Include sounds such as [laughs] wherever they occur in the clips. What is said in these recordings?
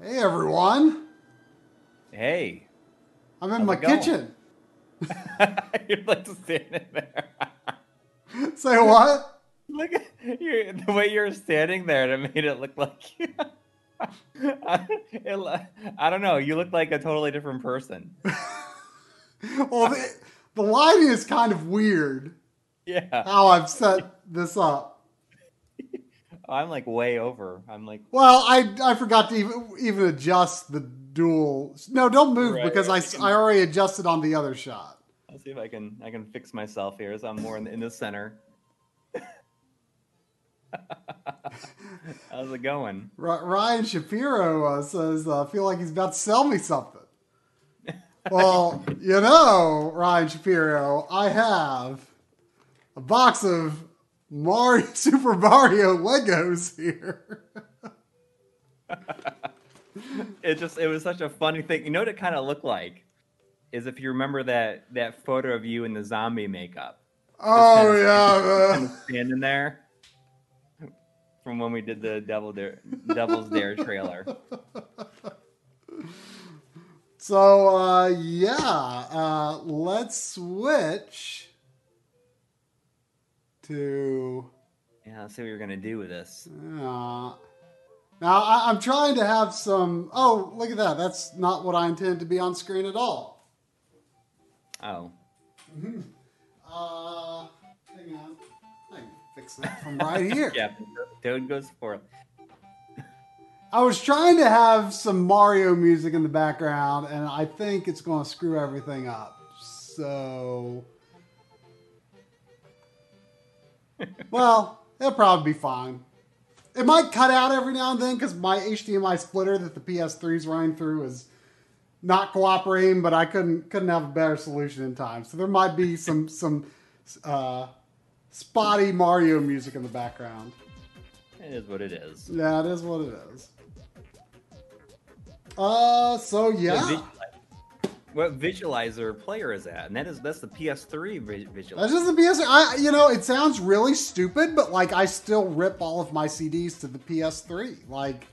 Hey everyone. Hey. I'm in my kitchen. [laughs] You're like to standing there. [laughs] Say what? Look at you, the way you're standing there. It made it look like. [laughs] it, I don't know. You look like a totally different person. well, the, the lighting is kind of weird. Yeah. How I've set this up. I'm like way over. I'm like. Well, I I forgot to even even adjust the dual. No, don't move Right, because right. I I already adjusted on the other shot. Let's see if I can I can fix myself here, so I'm more in the, in the center. [laughs] How's it going? R- Ryan Shapiro uh, says, uh, "I feel like he's about to sell me something." [laughs] well, you know, Ryan Shapiro, I have a box of Mario [laughs] Super Mario Legos here. It just it was such a funny thing. You know what it kind of looked like is if you remember that that photo of you in the zombie makeup. Oh kinda- yeah, kind of standing there from when we did the Devil Dare, Devil's Dare trailer. So uh, yeah, uh, let's switch to. Yeah, let's see what you're gonna do with this. Uh, now I, I'm trying to have some. Oh, look at that! That's not what I intend to be on screen at all. Oh, Uh, hang on, I can fix that from right [laughs] here. yeah, Toad goes forth. I was trying to have some Mario music in the background, and I think it's going to screw everything up. So, well, it'll probably be fine. It might cut out every now and then because my HDMI splitter that the PS3 is running through is not cooperating, but I couldn't couldn't have a better solution in time. So there might be some some uh, spotty Mario music in the background. It is what it is. Yeah, it is what it is. Uh, so yeah, What visualizer player is that? And that is that's the PS3 vi- that's visualizer. just the PS. I, you know, it sounds really stupid, but like I still rip all of my CDs to the PS3. Like,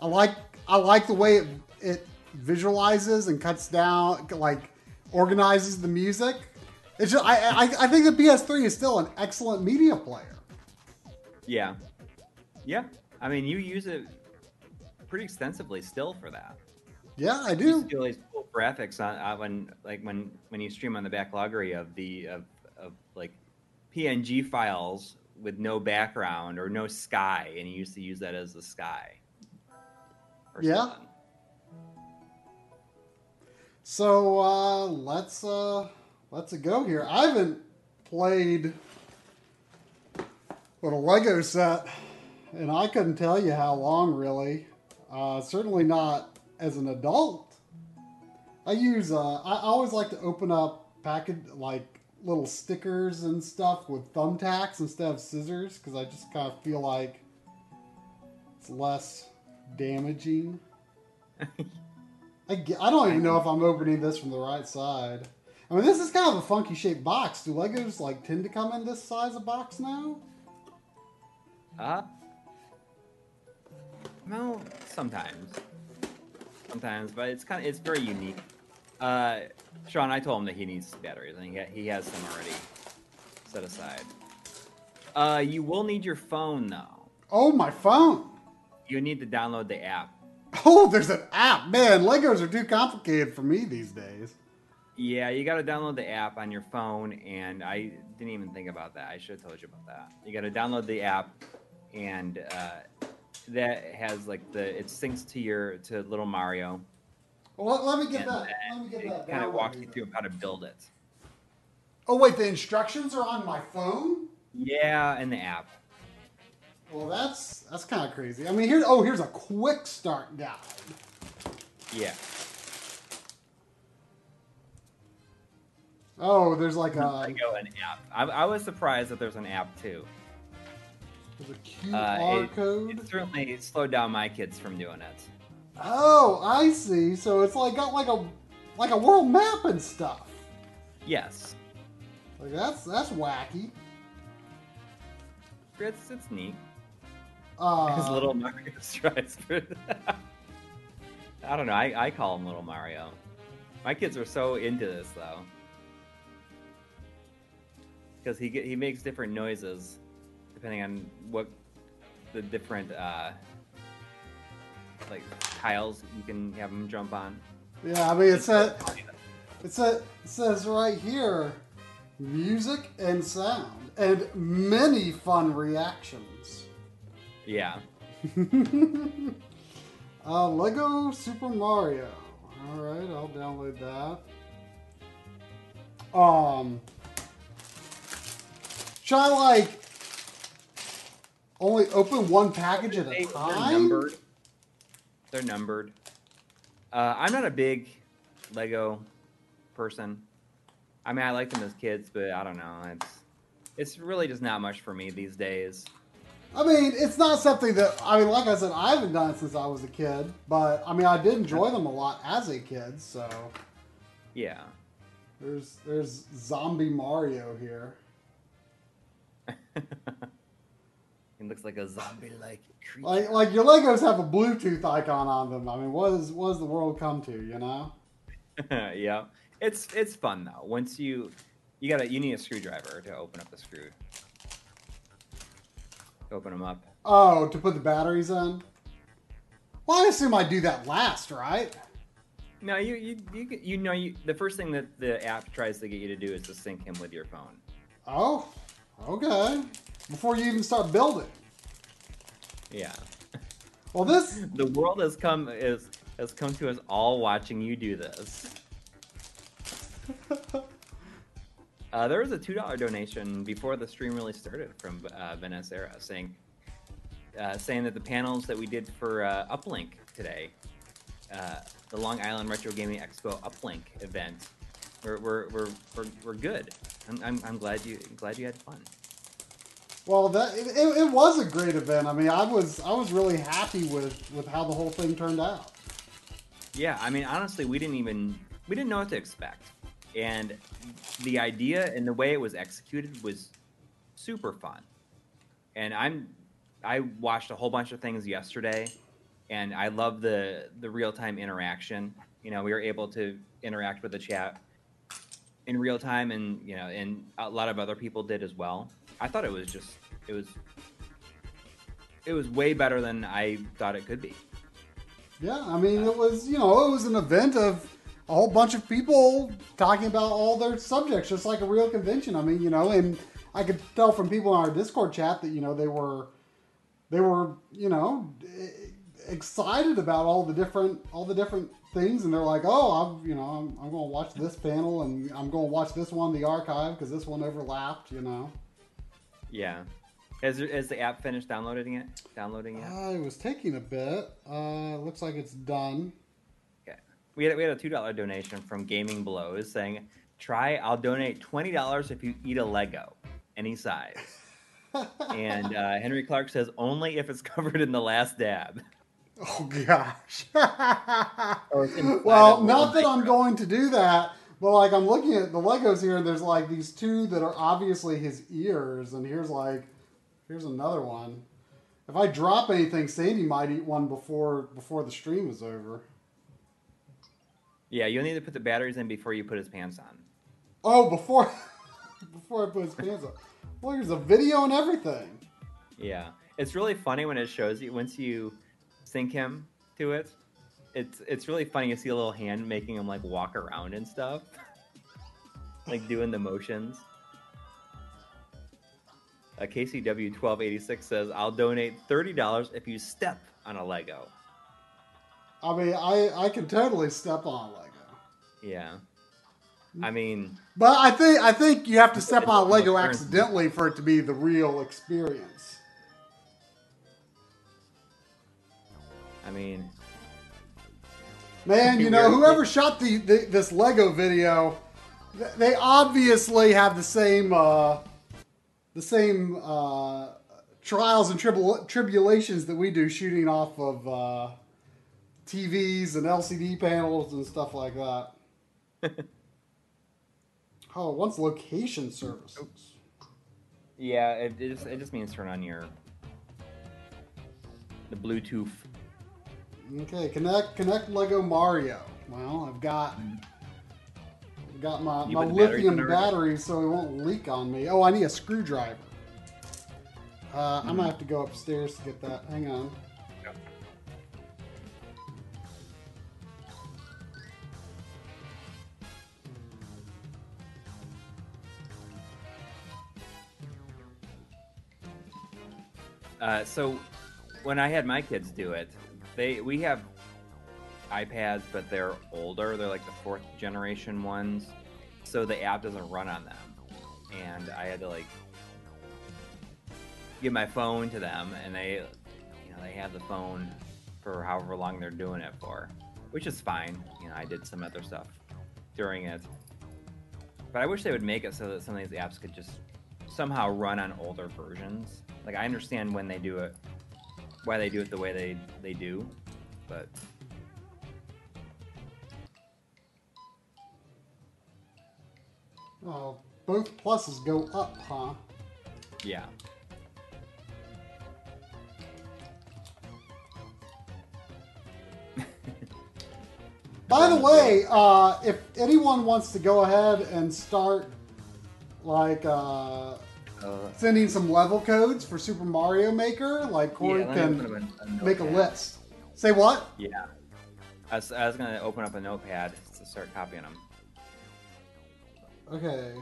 I like I like the way it it visualizes and cuts down, like organizes the music. It's just I I, I think the PS3 is still an excellent media player. Yeah, yeah. I mean, you use it pretty extensively still for that. Yeah, I You do. see all these cool graphics on uh, when like when when you stream on the backloggery of the of, of like PNG files with no background or no sky, and you used to use that as the sky. Or Yeah. something. So uh, let's uh, let's go here. I haven't played with a Lego set, and I couldn't tell you how long really. Uh, certainly not as an adult. I use uh, I always like to open up package like little stickers and stuff with thumbtacks instead of scissors because I just kind of feel like it's less damaging. I, ge- I don't even know if I'm opening this from the right side. I mean, this is kind of a funky shaped box. Do Legos like tend to come in this size of box now? Uh, well, sometimes, sometimes, but it's kind of it's very unique. Uh, Sean, I told him that he needs batteries, and he ha- he has some already set aside. Uh, you will need your phone though. Oh, my phone. You need to download the app. Oh, there's an app. Man, Legos are too complicated for me these days. Yeah, you got to download the app on your phone, and I didn't even think about that. I should have told you about that. You got to download the app, and uh, that has like the it syncs to your to little Mario. Well, let, me get and that. Let me get it that. kind of walks you through how to build it. Oh, wait, the instructions are on my phone? Yeah, in the app. Well, that's that's kind of crazy. I mean, here. Oh, here's a quick start guide. Yeah. Oh, there's like a, I go an app. I, I was surprised that there's an app too. There's a Uh, QR it, code. it certainly slowed down my kids from doing it. Oh, I see. So it's like got like a like a world map and stuff. Yes, Like that's that's wacky. it's it's neat. Uh, His little Mario [laughs] strides for [laughs] I don't know. I, I call him Little Mario. My kids are so into this though, because he get, he makes different noises depending on what the different uh, like tiles you can have them jump on. Yeah, I mean, it says, it, says, it says right here music and sound and many fun reactions. Yeah. [laughs] uh, Lego Super Mario. All right, I'll download that. Um, should I like only open one package at a They- They're numbered. They're numbered. Uh, I'm not a big Lego person. I mean, I like them as kids, but I don't know. It's it's really just not much for me these days. I mean, it's not something that I mean, like I said, I haven't done it since I was a kid. But I mean, I did enjoy them a lot as a kid. So Yeah. there's there's Zombie Mario here. [laughs] it looks like a zombie-like creature. Like like your Legos have a Bluetooth icon on them. I mean, what is what does the world come to? You know? [laughs] yeah, it's it's fun though. Once you you gotta you need a screwdriver to open up the screw. Open them up. Oh, to put the batteries in. Well, I assume I do that last, right? No, you you you, you know you the first thing that the app tries to get you to do is to sync him with your phone. Oh, okay. Before you even start building. Yeah. Well, this [laughs] The world has come is has come to us all watching you do this. [laughs] Uh, there was a two dollar donation before the stream really started from uh, Vanessa saying uh, saying that the panels that we did for uh, Uplink today, uh, the Long Island Retro Gaming Expo Uplink event, were were, were, were, were good. I'm, I'm, I'm glad you glad you had fun. Well, that it, it, was a great event. I mean, I was I was really happy with with how the whole thing turned out. Yeah, I mean, honestly, we didn't even we didn't know what to expect, and the idea and the way it was executed was super fun. And I'm I watched a whole bunch of things yesterday, and I love the the real time interaction. You know, we were able to interact with the chat in real time, and you know, and a lot of other people did as well. I thought it was just it was it was way better than I thought it could be. Yeah, I mean, it was you know it was an event of a whole bunch of people talking about all their subjects, just like a real convention. I mean, you know, and I could tell from people in our Discord chat that you know they were they were you know excited about all the different all the different things, and they're like, oh, I'm you know I'm, I'm going to watch this panel, and I'm going to watch this one the archive because this one overlapped, you know. Yeah. Has, has the app finished downloading it? Downloading it? Uh, it was taking a bit. Uh, looks like it's done. Okay. We had we had a two dollar donation from Gaming Blows saying, "Try. I'll donate twenty dollars if you eat a Lego, any size." [laughs] and uh, Henry Clark says, "Only if it's [laughs] covered in the last dab." Oh gosh. [laughs] Or it's inside well, not that I'm going to do that, but like I'm looking at the Legos here, and there's like these two that are obviously his ears, and here's like here's another one. If I drop anything, Sandy might eat one before before the stream is over. Yeah, you'll need to put the batteries in before you put his pants on. Oh, before [laughs] before I put his pants on. Well, there's a video and everything. Yeah, it's really funny when it shows you once you sync him to it. It's it's really funny to see a little hand making him like walk around and stuff, [laughs] like doing the motions. Uh, KCW twelve eighty six says, "I'll donate thirty dollars if you step on a Lego." I mean, I I can totally step on a Lego. Yeah, I mean, But I think I think you have to step on a Lego accidentally for it to be the real experience. I mean, Man, you know, whoever shot the, the this Lego video, they obviously have the same uh, the same uh, trials and tribul- tribulations that we do shooting off of uh, TVs and LCD panels and stuff like that. [laughs] oh, it wants location services. yeah, it, it just it just means turn on your the Bluetooth. Okay, connect connect Lego Mario. Well, I've got I've got my, You my put the batteries lithium already? battery so it won't leak on me. Oh, I need a screwdriver. Uh, I'm Mm-hmm. gonna have to go upstairs to get that. Hang on. Yep. Uh, so when I had my kids do it, they we have iPads, but they're older. They're like the fourth generation ones, so the app doesn't run on them. And I had to like give my phone to them, and they, you know, they have the phone for however long they're doing it for, which is fine. You know, I did some other stuff during it, but I wish they would make it so that some of these apps could just somehow run on older versions. Like I understand when they do it, why they do it the way they they do, but Oh, both pluses go up, huh? yeah. By the [laughs] way, uh, if anyone wants to go ahead and start like uh, Uh, sending some level codes for Super Mario Maker, like Corey yeah, can a- make a list. Say what? Yeah. I was, I was gonna open up a notepad to start copying them. Okay.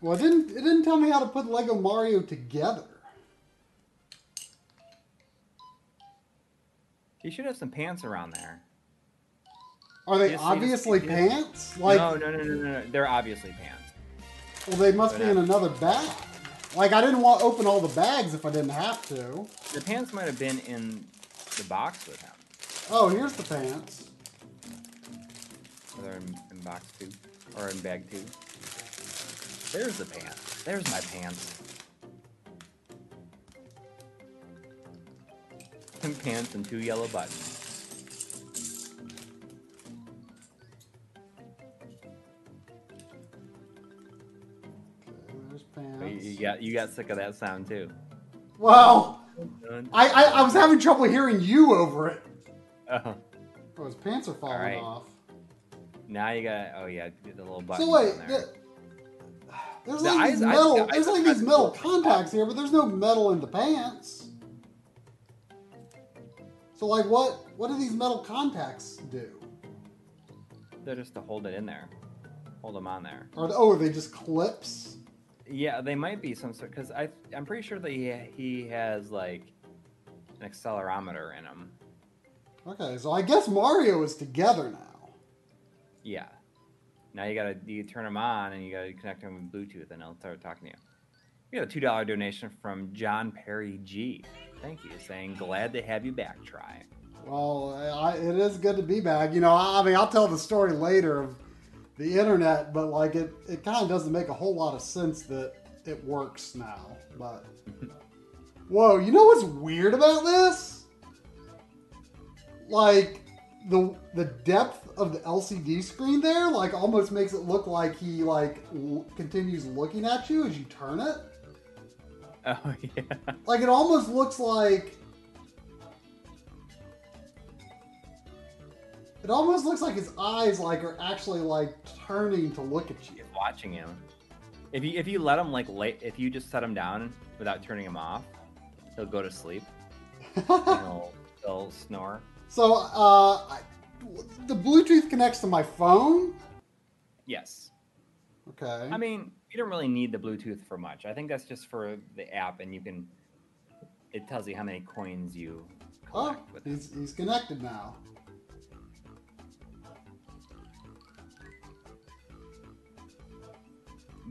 Well, it didn't it didn't tell me how to put Lego Mario together. You should have some pants around there. Are they yes, obviously yes. pants? Like, no, no, no, no, no, no. They're obviously pants. Well, they must be in another bag. Like, I didn't want to open all the bags if I didn't have to. The pants might have been in the box with him. Oh, here's the pants. Or they're in, in box two. Or in bag two. There's the pants. There's my pants. Some pants and two yellow buttons. You, you got you got sick of that sound too. Well, I, I I was having trouble hearing you over it. Oh, Oh, his pants are falling Alright. off. now you got oh yeah, the little button. So wait, there. the- there's The like these eyes- I- metal, the eyes there's are like these metal contacts here, but there's no metal in the pants. So like, what what do these metal contacts do? They're just to hold it in there, hold them on there. Or oh, are they just clips? Yeah, they might be some sort because I I'm pretty sure that he he has like an accelerometer in him. Okay, so I guess Mario is together now. Yeah. Now you gotta you turn them on and you gotta connect them with Bluetooth and it'll start talking to you. We got a two dollar donation from John Perry G. Thank you, saying glad to have you back. Try. Well, I, it is good to be back. You know, I, I mean, I'll tell the story later of the internet, but like it, it kind of doesn't make a whole lot of sense that it works now. But [laughs] whoa, you know what's weird about this? Like the the depth of the LCD screen there, like almost makes it look like he like l- continues looking at you as you turn it. Oh [laughs] yeah. Like it almost looks like it almost looks like his eyes like are actually like turning to look at you. He's watching him. If you if you let him like late, if you just set him down without turning him off, he'll go to sleep. and [laughs] he'll he'll snore. so uh, I, the Bluetooth connects to my phone. Yes. Okay. I mean, you don't really need the Bluetooth for much. I think that's just for the app, and you can. It tells you how many coins you oh, collect with he's he's connected now.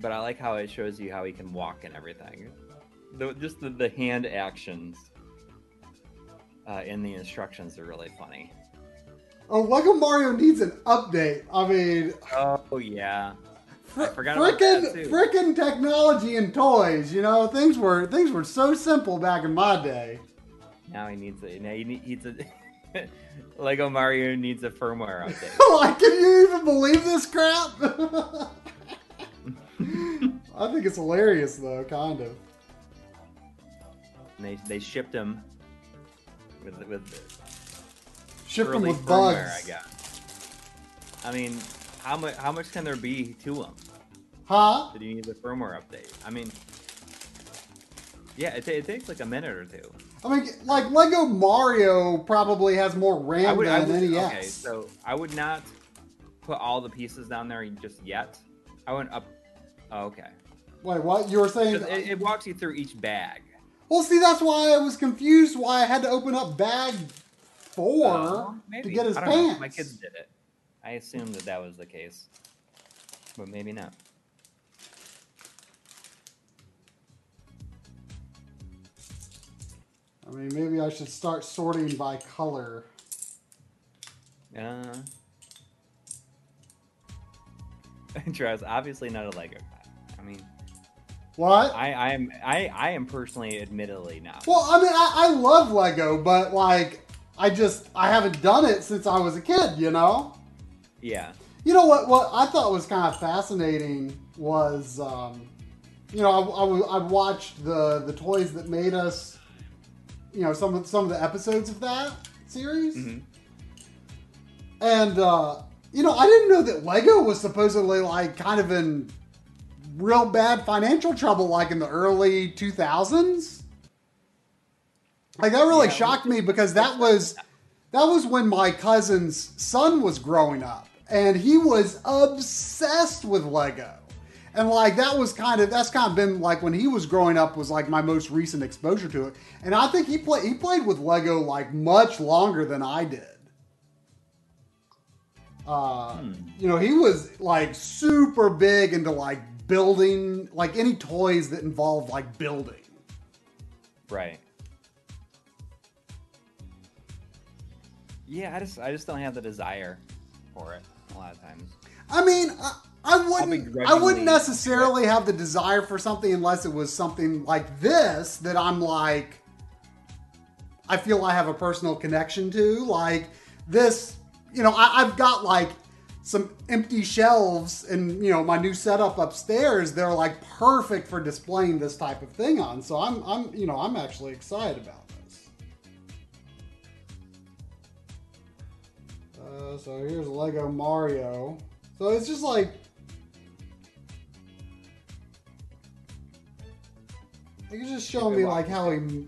But I like how it shows you how he can walk and everything. The, just the, the hand actions uh, in the instructions are really funny. Oh, Lego Mario needs an update. I mean, Oh yeah, fr- I forgot frickin' frickin' technology and toys. You know, things were things were so simple back in my day. now he needs a now he needs a [laughs] Lego Mario needs a firmware update. [laughs] like, can you even believe this crap? [laughs] I think it's hilarious, though, kind of. And they they shipped him with with Ship them with bugs. I guess. I mean, how much how much can there be to them? Huh? Did you need the firmware update? I mean, yeah, it, it takes like a minute or two. I mean, like Lego Mario probably has more RAM I would, I than would NES. okay, so I would not put all the pieces down there just yet. I went up. Oh, okay. Wait, what? You were saying? It, it walks you through each bag. Well, see, that's why I was confused. Why I had to open up bag four Uh, to get his I don't know. pants. My kids did it. I assumed that that was the case, but maybe not. I mean, maybe I should start sorting by color. Uh, [laughs] Travis, obviously not a Lego. I mean, What? I, I am, I, I am personally, admittedly not. Well, I mean, I, I love Lego, but like, I just I haven't done it since I was a kid. You know. Yeah. You know what? What I thought was kind of fascinating was, um, you know, I I watched the the toys that made us, you know, some of some of the episodes of that series, hmm and uh, you know, I didn't know that Lego was supposedly like kind of in real bad financial trouble, like in the early two thousands. Like that really Yeah, shocked me because that was that was when my cousin's son was growing up and he was obsessed with Lego. And like that was kind of that's kind of been like when he was growing up was like my most recent exposure to it. And I think he played he played with Lego like much longer than I did. Uh, Hmm. you know, he was like super big into like building like any toys that involve like building. Right. Yeah, I just, I just don't have the desire for it a lot of times. I mean, I, I wouldn't. I wouldn't necessarily have the desire for something unless it was something like this that I'm like. I feel I have a personal connection to, like this. You know, I, I've got like some empty shelves and you know my new setup upstairs. They're like perfect for displaying this type of thing on. So I'm, I'm, you know, I'm actually excited about this. Uh, so here's Lego Mario. So it's just like. It's just showing me like how he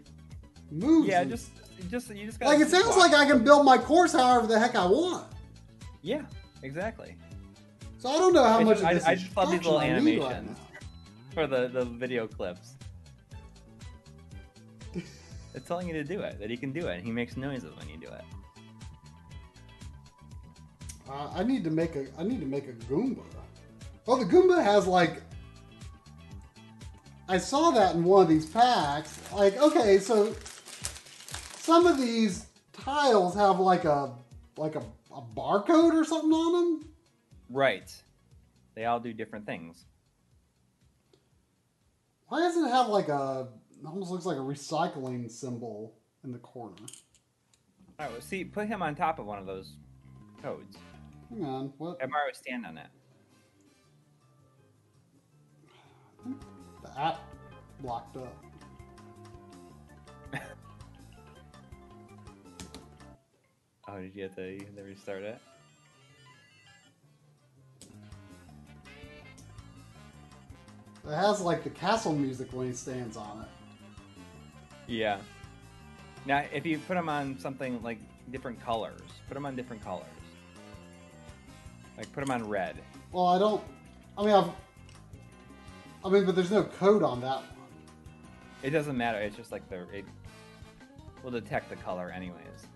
moves. Yeah, and- just, just, you just gotta like it sounds like I can build my course however the heck I want. Yeah, exactly. So I don't know how I much just- of I- this I just love these little right animations. For the, the video clips. It's telling you to do it, that he can do it, he makes noises when you do it. Uh, I need to make a. I need to make a Goomba. Oh, the Goomba has like. I saw that in one of these packs. Like, okay, so some of these tiles have like a like a, a barcode or something on them. Right. They all do different things. Why doesn't it have like a? Almost looks like a recycling symbol in the corner. All right, well, see, put him on top of one of those codes. Hang on, what? Have Mario stand on it. The app blocked up. Oh, did you have to, you had to restart it? It has like the castle music when he stands on it. Yeah. Now, if you put them on something like different colors, put them on different colors. Like, put them on red. Well, I don't. I mean, I've. I mean, but there's no code on that one. It doesn't matter. It's just like the it will detect the color anyways.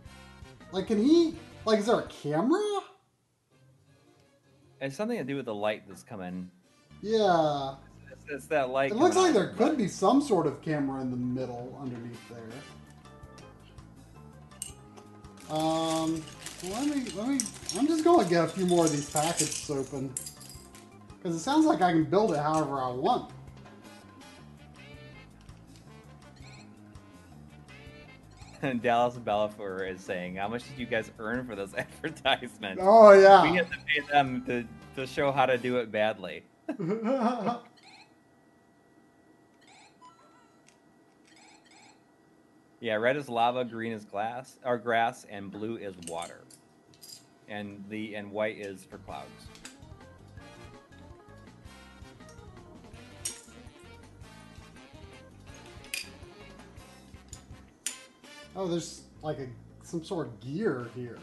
Like, can he? Like, is there a camera? It's something to do with the light that's coming. Yeah. It's, it's that light. It looks like there could be some sort of camera in the middle underneath there. Um, let me, let me, I'm just going to get a few more of these packets open. Because it sounds like I can build it however I want. [laughs] Dallas Bellafour is saying, "How much did you guys earn for those [laughs] advertisements? Oh, yeah, We had to pay them to, to show how to do it badly." [laughs] Yeah, red is lava, green is glass or grass, and blue is water. And the and white is for clouds. Oh, there's like a some sort of gear here.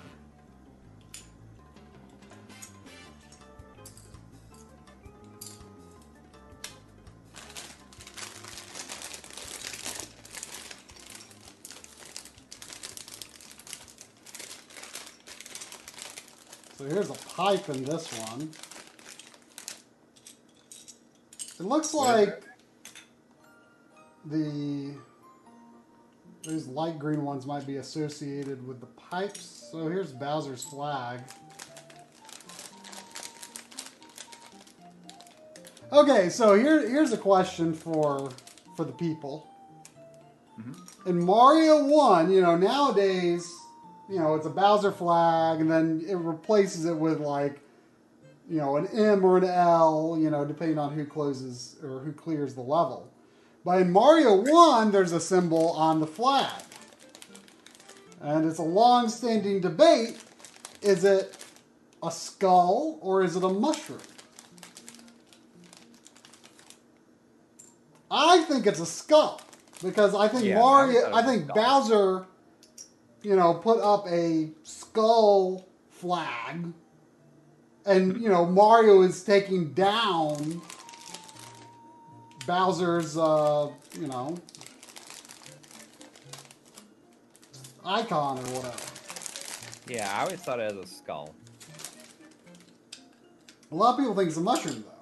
So here's a pipe in this one. It looks like the these light green ones might be associated with the pipes. So here's Bowser's flag. Okay, so here here's a question for for the people. Mm-hmm. In Mario 1, you know, nowadays, you know, it's a Bowser flag and then it replaces it with like you know, an M or an L, you know, depending on who closes or who clears the level. But in Mario 1, there's a symbol on the flag. And it's a long standing debate is it a skull or is it a mushroom? I think it's a skull because I think Yeah, Mario, thought I think. Bowser, you know, put up a skull flag, and you know Mario is taking down Bowser's, uh, you know, icon or whatever. Yeah, I always thought it was a skull. A lot of people think it's a mushroom, though.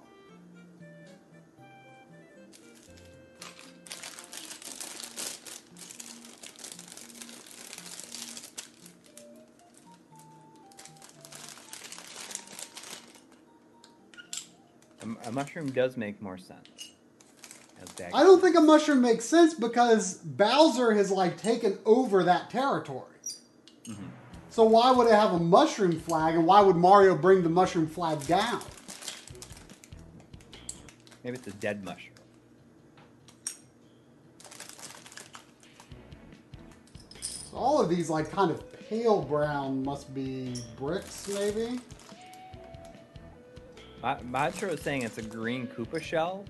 A, a mushroom does make more sense. As Dag- I don't think a mushroom makes sense because Bowser has like taken over that territory. Mm-hmm. So why would it have a mushroom flag, and why would Mario bring the mushroom flag down? Maybe it's a dead mushroom. So all of these like kind of pale brown must be bricks, maybe. Ma- Maestro is saying it's a green Koopa shell.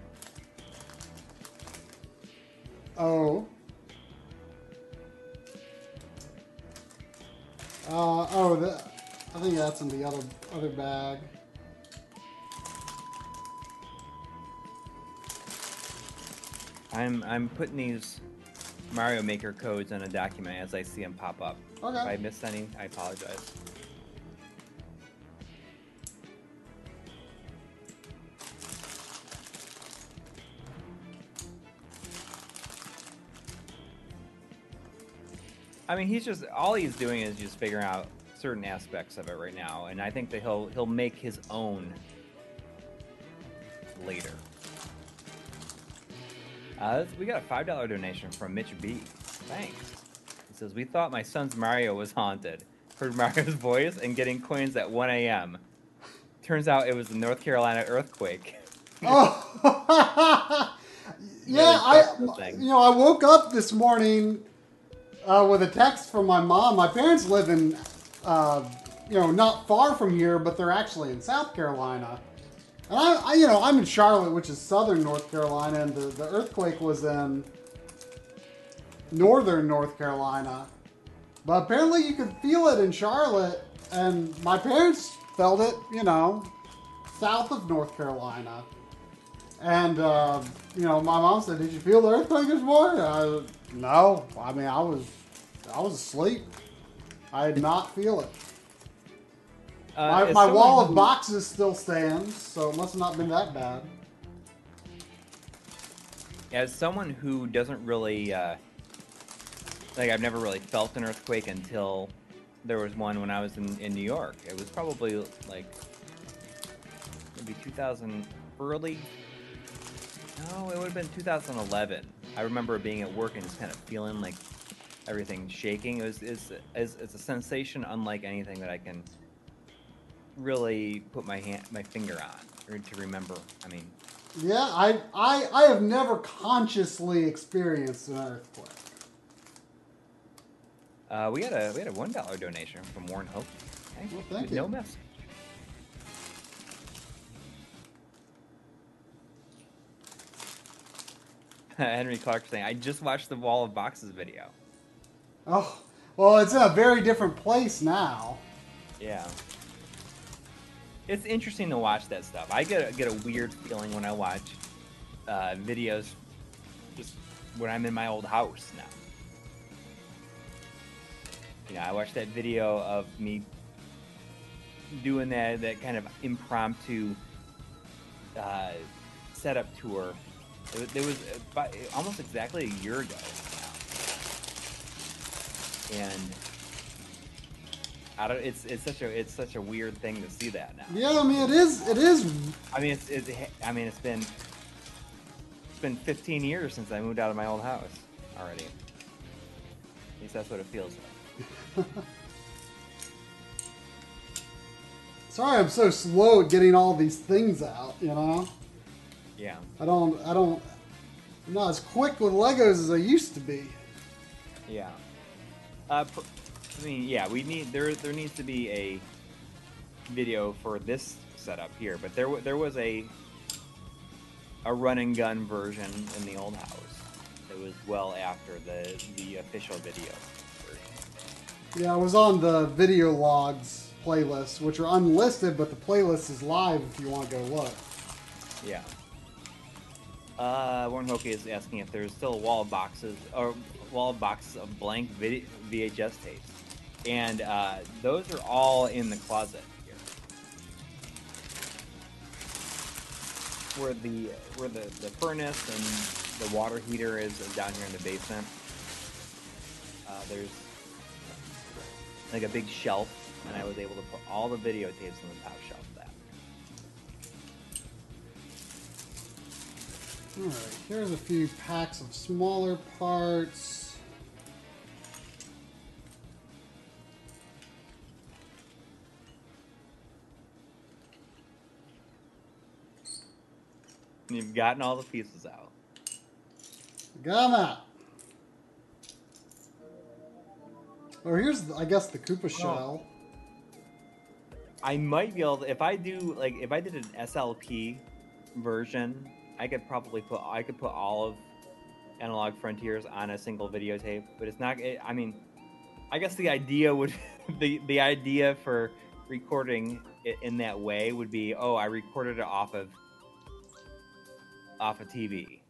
Oh. Uh, oh, the, I think that's in the other other bag. I'm I'm putting these Mario Maker codes in a document as I see them pop up. Okay. If I missed any, I apologize. I mean, he's just all he's doing is just figuring out certain aspects of it right now, and I think that he'll he'll make his own later. Uh, we got a five dollar donation from Mitch B. Thanks. He says we thought my son's Mario was haunted. Heard Mario's [laughs] voice and getting coins at 1 a.m. Turns out it was the North Carolina earthquake. [laughs] Oh, [laughs] yeah. Really I, you know, I woke up this morning uh, with a text from my mom. My parents live in, uh, you know, not far from here, but they're actually in South Carolina. And I, I you know, I'm in Charlotte, which is southern North Carolina, and the, the earthquake was in northern North Carolina. But apparently, you could feel it in Charlotte, and my parents felt it, you know, south of North Carolina. And uh, you know, my mom said, "Did you feel the earthquake this morning?" No, I mean, I was, I was asleep. I did not feel it. Uh, my my wall of who- boxes still stands, so it must have not been that bad. As someone who doesn't really, uh, like, I've never really felt an earthquake until there was one when I was in, in New York. It was probably like maybe 2000 early. No, it would have been 2011. I remember being at work and just kind of feeling like everything shaking. It was it's, it's, it's a sensation unlike anything that I can really put my hand my finger on or to remember. I mean, Yeah, I I I have never consciously experienced an earthquake. Uh, we had a we had a one dollar donation from Warren Hope. Okay, Well, thank you. No mess. [laughs] Henry Clark saying, "I just watched the Wall of Boxes video." Oh, well, it's in a very different place now. Yeah. It's interesting to watch that stuff. I get a, get a weird feeling when I watch uh, videos just when I'm in my old house now. You know, I watched that video of me doing that that kind of impromptu uh, setup tour. It, was- it was about, almost exactly a year ago now, and I don't. It's it's such a it's such a weird thing to see that now. Yeah, I mean, it is. It is. I mean, it's, it's I mean, it's been it's been 15 years since I moved out of my old house already. At least that's what it feels like. [laughs] Sorry, I'm so slow at getting all these things out. You know, Yeah. I don't. I don't. I'm not as quick with Legos as I used to be. Yeah. Uh, pr- I mean, yeah, we need there. There needs to be a video for this setup here, but there there was a a run and gun version in the old house. It was well after the the official video. version. Yeah, I was on the video logs playlist, which are unlisted, but the playlist is live if you want to go look. Yeah. Uh, Warren Hokie is asking if there's still a wall of boxes or wall of boxes of blank VHS tapes, and uh, those are all in the closet here, where the where the, the furnace and the water heater is down here in the basement. Uh, there's like a big shelf, and I was able to put all the videotapes on the top shelf Alright, here's a few packs of smaller parts. You've gotten all the pieces out. Got 'em out. Oh, here's, I guess, the Koopa shell. I might be able to, if I do like if I did an SLP version, I could probably put I could put all of Analog Frontiers on a single videotape, but it's not. It, I mean, I guess the idea would [laughs] the the idea for recording it in that way would be oh I recorded it off of off of TV.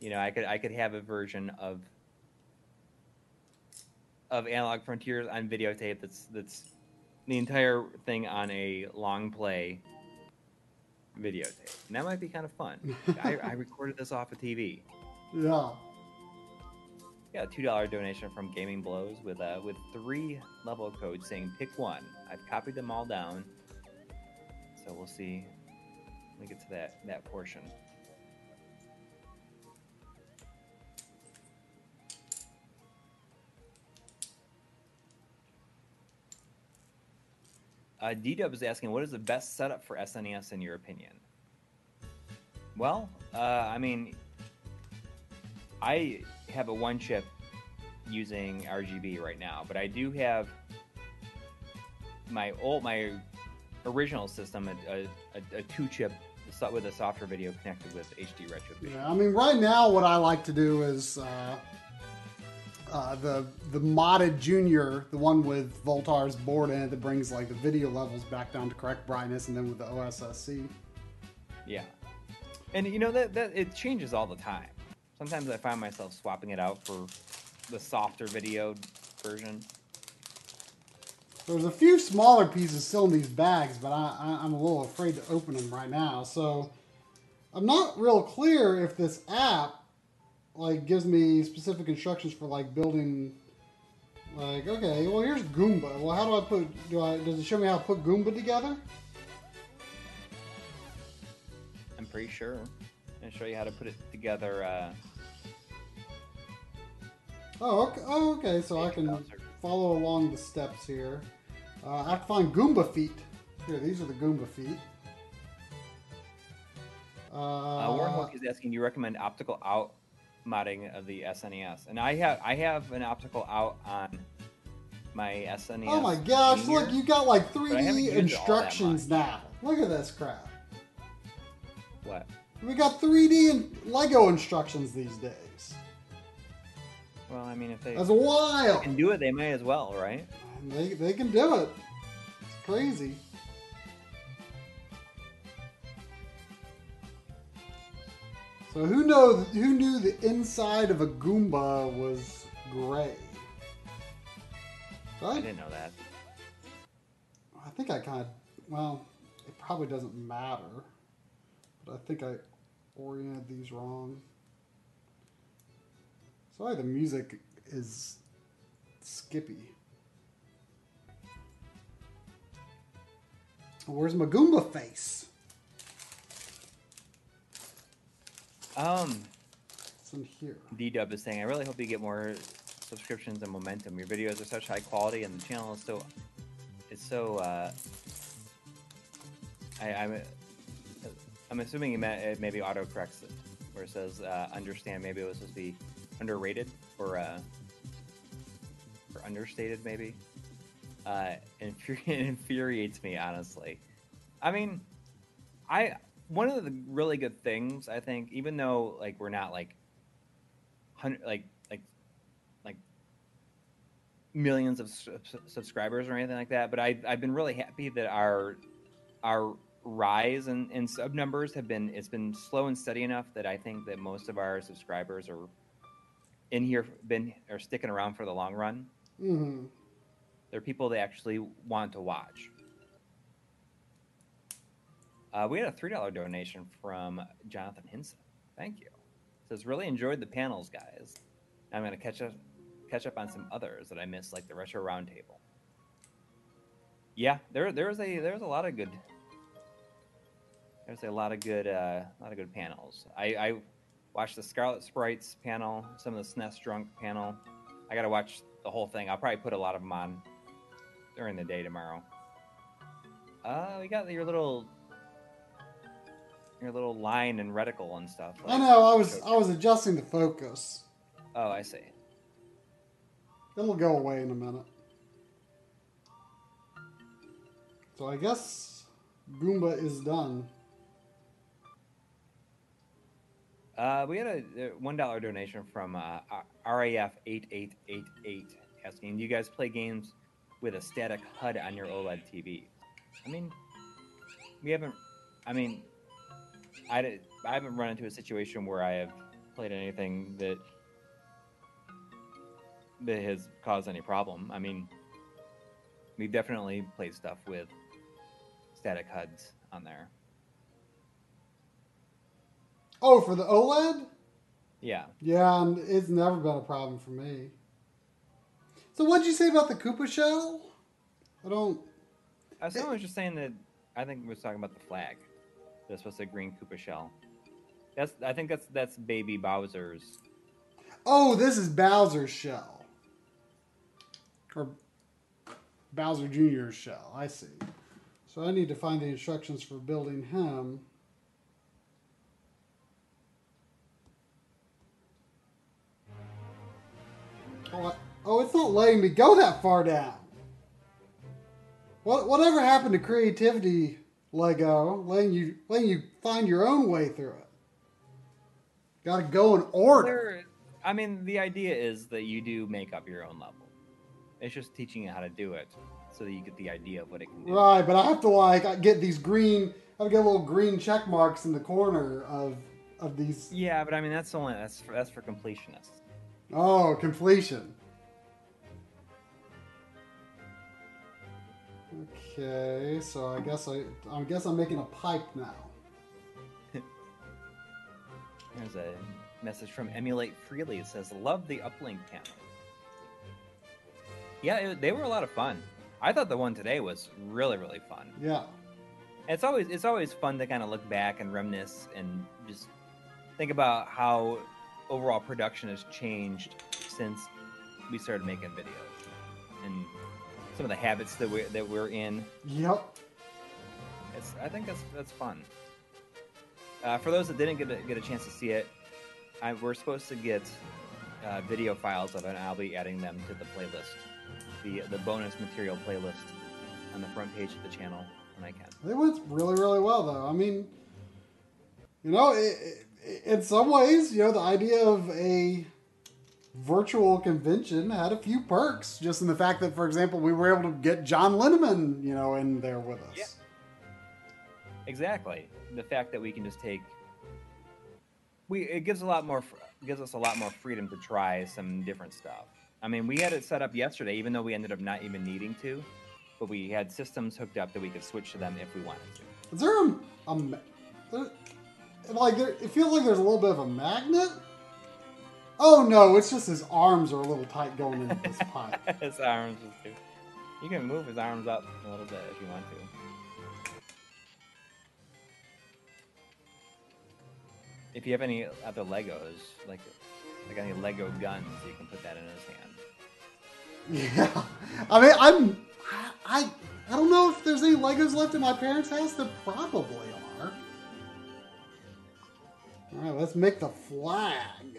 You know, I could I could have a version of of Analog Frontiers on videotape that's that's the entire thing on a long play videotape. And that might be kind of fun. [laughs] I, I recorded this off of TV. Yeah. Got a two dollar donation from Gaming Blows with uh with three level codes saying pick one. I've copied them all down. So we'll see. Let me get to that that portion. Uh, D-Dub is asking, what is the best setup for SNES in your opinion? Well, uh, I mean, I have a one chip using RGB right now, but I do have my old my original system a, a, a, two chip with a software video connected with HD Retro Yeah, I mean, right now, what I like to do is uh, uh, the the modded Junior, the one with Voultar's board in it that brings like the video levels back down to correct brightness, and then with the OSSC. Yeah, and you know that that it changes all the time. Sometimes I find myself swapping it out for the softer video version. There's a few smaller pieces still in these bags, but I, I, I'm a little afraid to open them right now. So I'm not real clear if this app like gives me specific instructions for like building. Like okay, well here's Goomba. Well, how do I put? Do I does it show me how to put Goomba together? I'm pretty sure. And show you how to put it together. Uh, Oh, okay. Oh, okay. So I can follow along the steps here. Uh, I have to find Goomba feet. Here, these are the Goomba feet. Uh, Warren Uh, Hook is asking, do you recommend optical out modding of the SNES, and I have I have an optical out on my SNES. Oh my gosh! Junior, Look, you got like 3D used it all that instructions now. Look at this crap. What? We got 3D and Lego instructions these days. Well, I mean, if they That's wild. can do it, they may as well, right? They, they can do it. It's crazy. So who know who knew the inside of a Goomba was gray? I didn't know that. I think I kind of well, it probably doesn't matter, but I think I oriented these wrong. Sorry, the music is skippy. Where's my Goomba face? Um, in here. D Dub is saying, I really hope you get more subscriptions and momentum. Your videos are such high quality, and the channel is so it's so. Uh, I, I'm I'm assuming it meant it maybe autocorrects it, where it says uh, understand. Maybe it was supposed to be underrated or uh, or understated, maybe. Uh, [laughs] infuri- it infuriates me honestly. I mean, I one of the really good things I think, even though like we're not like hundred like like like millions of su- su- subscribers or anything like that, but I I've been really happy that our our rise in, in sub numbers have been it's been slow and steady enough that I think that most of our subscribers are in here been are sticking around for the long run. hmm They're people that actually want to watch. Uh, we had a three dollar donation from Jonathan Hinson. Thank you. says really enjoyed the panels, guys. I'm gonna catch up catch up on some others that I missed, like the retro roundtable. Yeah, there there was a there was a lot of good there's a lot of good uh, a lot of good panels. I, I watched the Scarlet Sprites panel, some of the SNES Drunk panel. I gotta watch the whole thing. I'll probably put a lot of them on during the day tomorrow. Uh, we got your little your little line and reticle and stuff. I know. I was I was adjusting the focus. Oh, I see. It'll go away in a minute. So I guess Goomba is done. Uh, we had a a one dollar donation from uh, RAF eight eight eight eight asking, "Do you guys play games with a static HUD on your OLED TV?" I mean, we haven't. I mean, I, di- I haven't run into a situation where I have played anything that that has caused any problem. I mean, we've definitely played stuff with static HUDs on there. Oh, for the OLED? Yeah. Yeah, and it's never been a problem for me. So what'd you say about the Koopa shell? I don't. Uh, someone was just saying that I think we was talking about the flag. That's supposed to be green Koopa shell. That's I think that's that's baby Bowser's. Oh, this is Bowser's shell. Or Bowser Jr.'s shell. I see. So I need to find the instructions for building him. Oh, I- oh, it's not letting me go that far down. What, whatever happened to creativity, Lego? Uh, letting you letting you find your own way through it. Got to go in order. I mean, the idea is that you do make up your own level. It's just teaching you how to do it so that you get the idea of what it can do. Right, but I have to like get these green. I get little green check marks in the corner of of these. Yeah, but I mean that's only that's for, that's for completionists. Oh, completion. Okay, so I guess I I guess I'm making a pipe now. There's a message from Emulate Freely. It says, "Love the uplink panel." Yeah, it, they were a lot of fun. I thought the one today was really really fun. Yeah. It's always it's always fun to kind of look back and reminisce and just think about how overall production has changed since we started making videos and some of the habits that we that we're in. Yep. It's I think that's that's fun. Uh, for those that didn't get a, get a chance to see it, I, we're supposed to get uh, video files of it, and I'll be adding them to the playlist, the the bonus material playlist on the front page of the channel when I can. It went really, really well, though. I mean, you know, it, it, in some ways, you know, the idea of a virtual convention had a few perks, just in the fact that, for example, we were able to get John Linneman, you know, in there with us. Yeah. Exactly. The fact that we can just take we it gives a lot more gives us a lot more freedom to try some different stuff. I mean, we had it set up yesterday, even though we ended up not even needing to, but we had systems hooked up that we could switch to them if we wanted to. Is there a, a there, like there, it feels like there's a little bit of a magnet? Oh no, it's just his arms are a little tight going into this [laughs] pipe. his arms is too. You can move his arms up a little bit if you want to. If you have any other Legos, like like any Lego guns, you can put that in his hand. Yeah, I mean, I'm, I, I don't know if there's any Legos left in my parents' house. There probably are. All right, let's make the flag.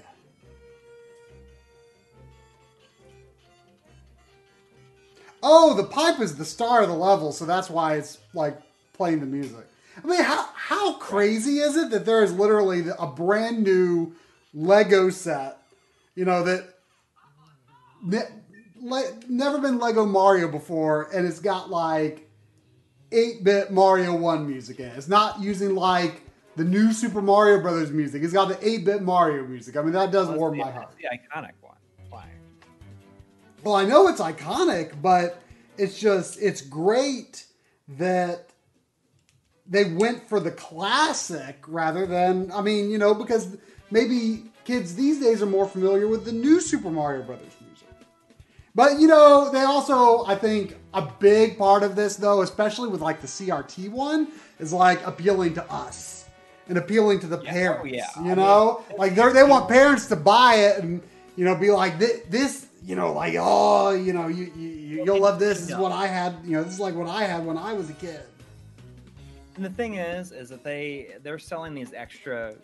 Oh, the pipe is the star of the level, so that's why it's like playing the music. I mean, how how crazy is it that there is literally a brand new Lego set, you know that ne- le- never been Lego Mario before, and it's got like eight bit Mario One music in it. It's not using like the new Super Mario Brothers music. It's got the eight bit Mario music. I mean, that does Well, warm it's my heart. the iconic? Well, I know it's iconic, but it's just it's great that they went for the classic rather than I mean, you know, because maybe kids these days are more familiar with the new Super Mario Brothers music. But you know, they also I think a big part of this though, especially with like the CRT one, is like appealing to us and appealing to the Yeah, oh, parents. yeah. I You mean, know, like they they want parents to buy it and you know be like this, this you know like oh you know you, you you'll love this. This is what I had. You know, this is like what I had when I was a kid. And the thing is, is that they they're selling these extra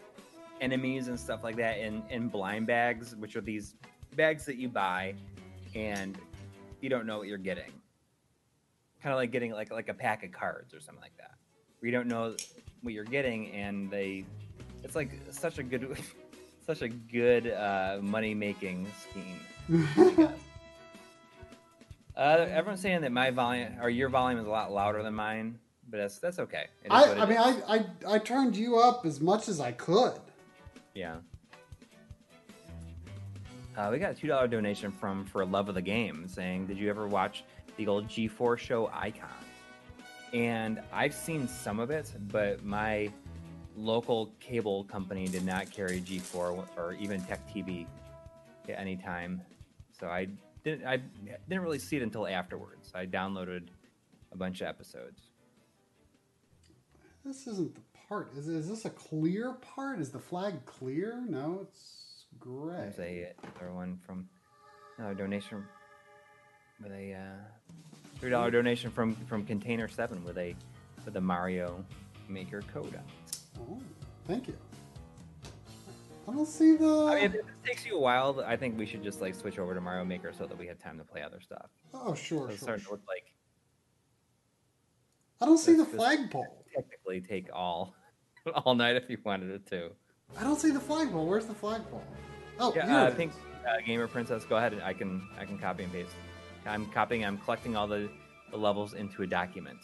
enemies and stuff like that in in blind bags, which are these bags that you buy, and you don't know what you're getting. Kind of like getting like like a pack of cards or something like that. Where you don't know what you're getting, and they, it's like such a good, [laughs] such a good uh, money making scheme. Uh, everyone's saying that my volume or your volume is a lot louder than mine, but that's that's okay. I, I mean. I, I I turned you up as much as I could. yeah. Uh, we got a two dollar donation from for love of the game saying, "Did you ever watch the old G4 show Icon?" And I've seen some of it, but my local cable company did not carry G4 or even Tech TV at any time, so I didn't. I didn't really see it until afterwards. I downloaded a bunch of episodes. This isn't the part. Is is this a clear part? Is the flag clear? No, it's gray. There's a another one from another donation with a uh, three dollar donation from from Container Seven with a with a Mario Maker code on. Oh, thank you. I don't see the. I mean, if it takes you a while, I think we should just like switch over to Mario Maker so that we have time to play other stuff. oh, sure, So sure. sure. look like I don't see the flagpole. technically take all [laughs] all night if you wanted it to. I don't see the flagpole. Where's the flagpole? Oh, Yeah, uh, I think uh, Gamer Princess, go ahead. and I can I can copy and paste. I'm copying. I'm collecting all the, the levels into a document.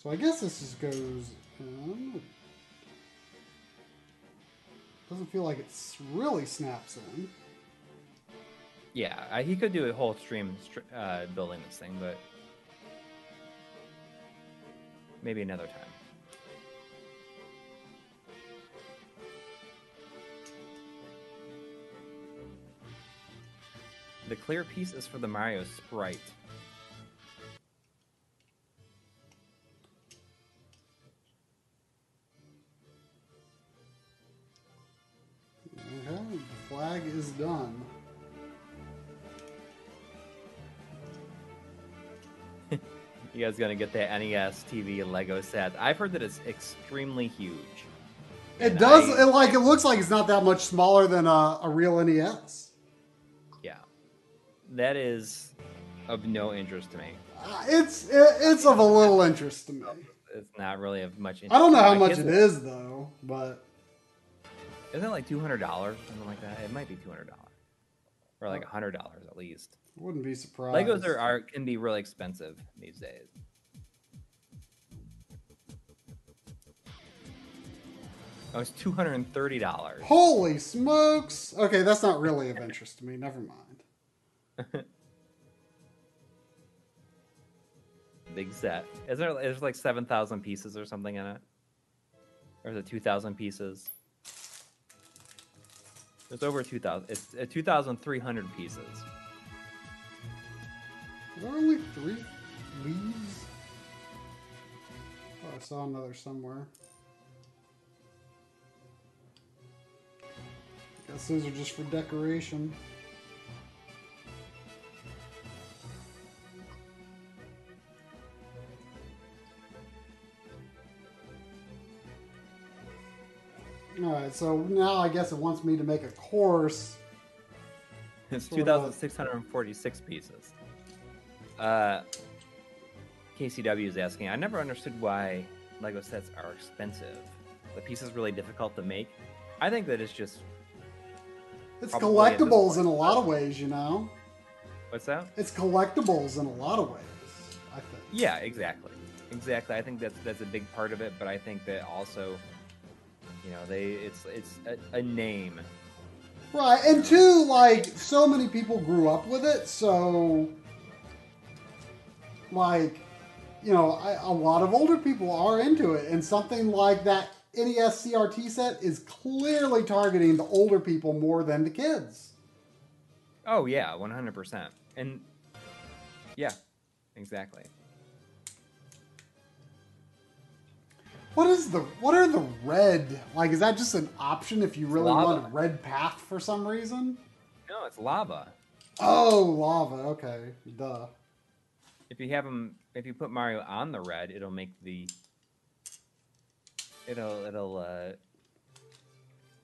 So I guess this just goes. Um, doesn't feel like it's really snaps in. Yeah, I, he could do a whole stream uh, building this thing, but maybe another time. The clear piece is for the Mario sprite. Flag is done. [laughs] You guys gonna get that NES TV Lego set? I've heard that it's extremely huge. It And does. I- it like it looks like it's not that much smaller than a, a real NES. yeah, that is of no interest to me. Uh, It's it, it's of a little interest to me. It's not really of much. interest I don't know how much it is though, but Isn't it like two hundred dollars, something like that? It might be two hundred dollars, or like hundred dollars at least. Wouldn't be surprised. Legos are, are can be really expensive these days. Oh, it's two hundred and thirty dollars. Holy smokes! Okay, that's not really of interest to me. Never mind. [laughs] Big set. Is there? There's like seven thousand pieces or something in it, or is it two thousand pieces? There's over two thousand. It's uh, two thousand three hundred pieces. Are only three leaves? Oh, I saw another somewhere. I Guess those are just for decoration. Alright, so now I guess it wants me to make a course. It's Sort of. 2,646 pieces. Uh, KCW is asking, I never understood why Lego sets are expensive. The pieces really difficult to make. I think that it's just It's Probably at this collectibles in a lot of ways, you know? what's that? It's collectibles in a lot of ways, I think. Yeah, exactly, exactly. I think that's that's a big part of it, but I think that also, you know, they it's it's a, a name. Right, and two, like, so many people grew up with it, so, like, you know, I, a lot of older people are into it, and something like that NES CRT set is clearly targeting the older people more than the kids. Oh yeah, one hundred percent. And yeah, exactly. What is the, what are the red, like, is that just an option if you really Lava. want a red path for some reason? No, it's lava. Oh, lava, okay, duh. If you have them, if you put Mario on the red, it'll make the. It'll it'll uh.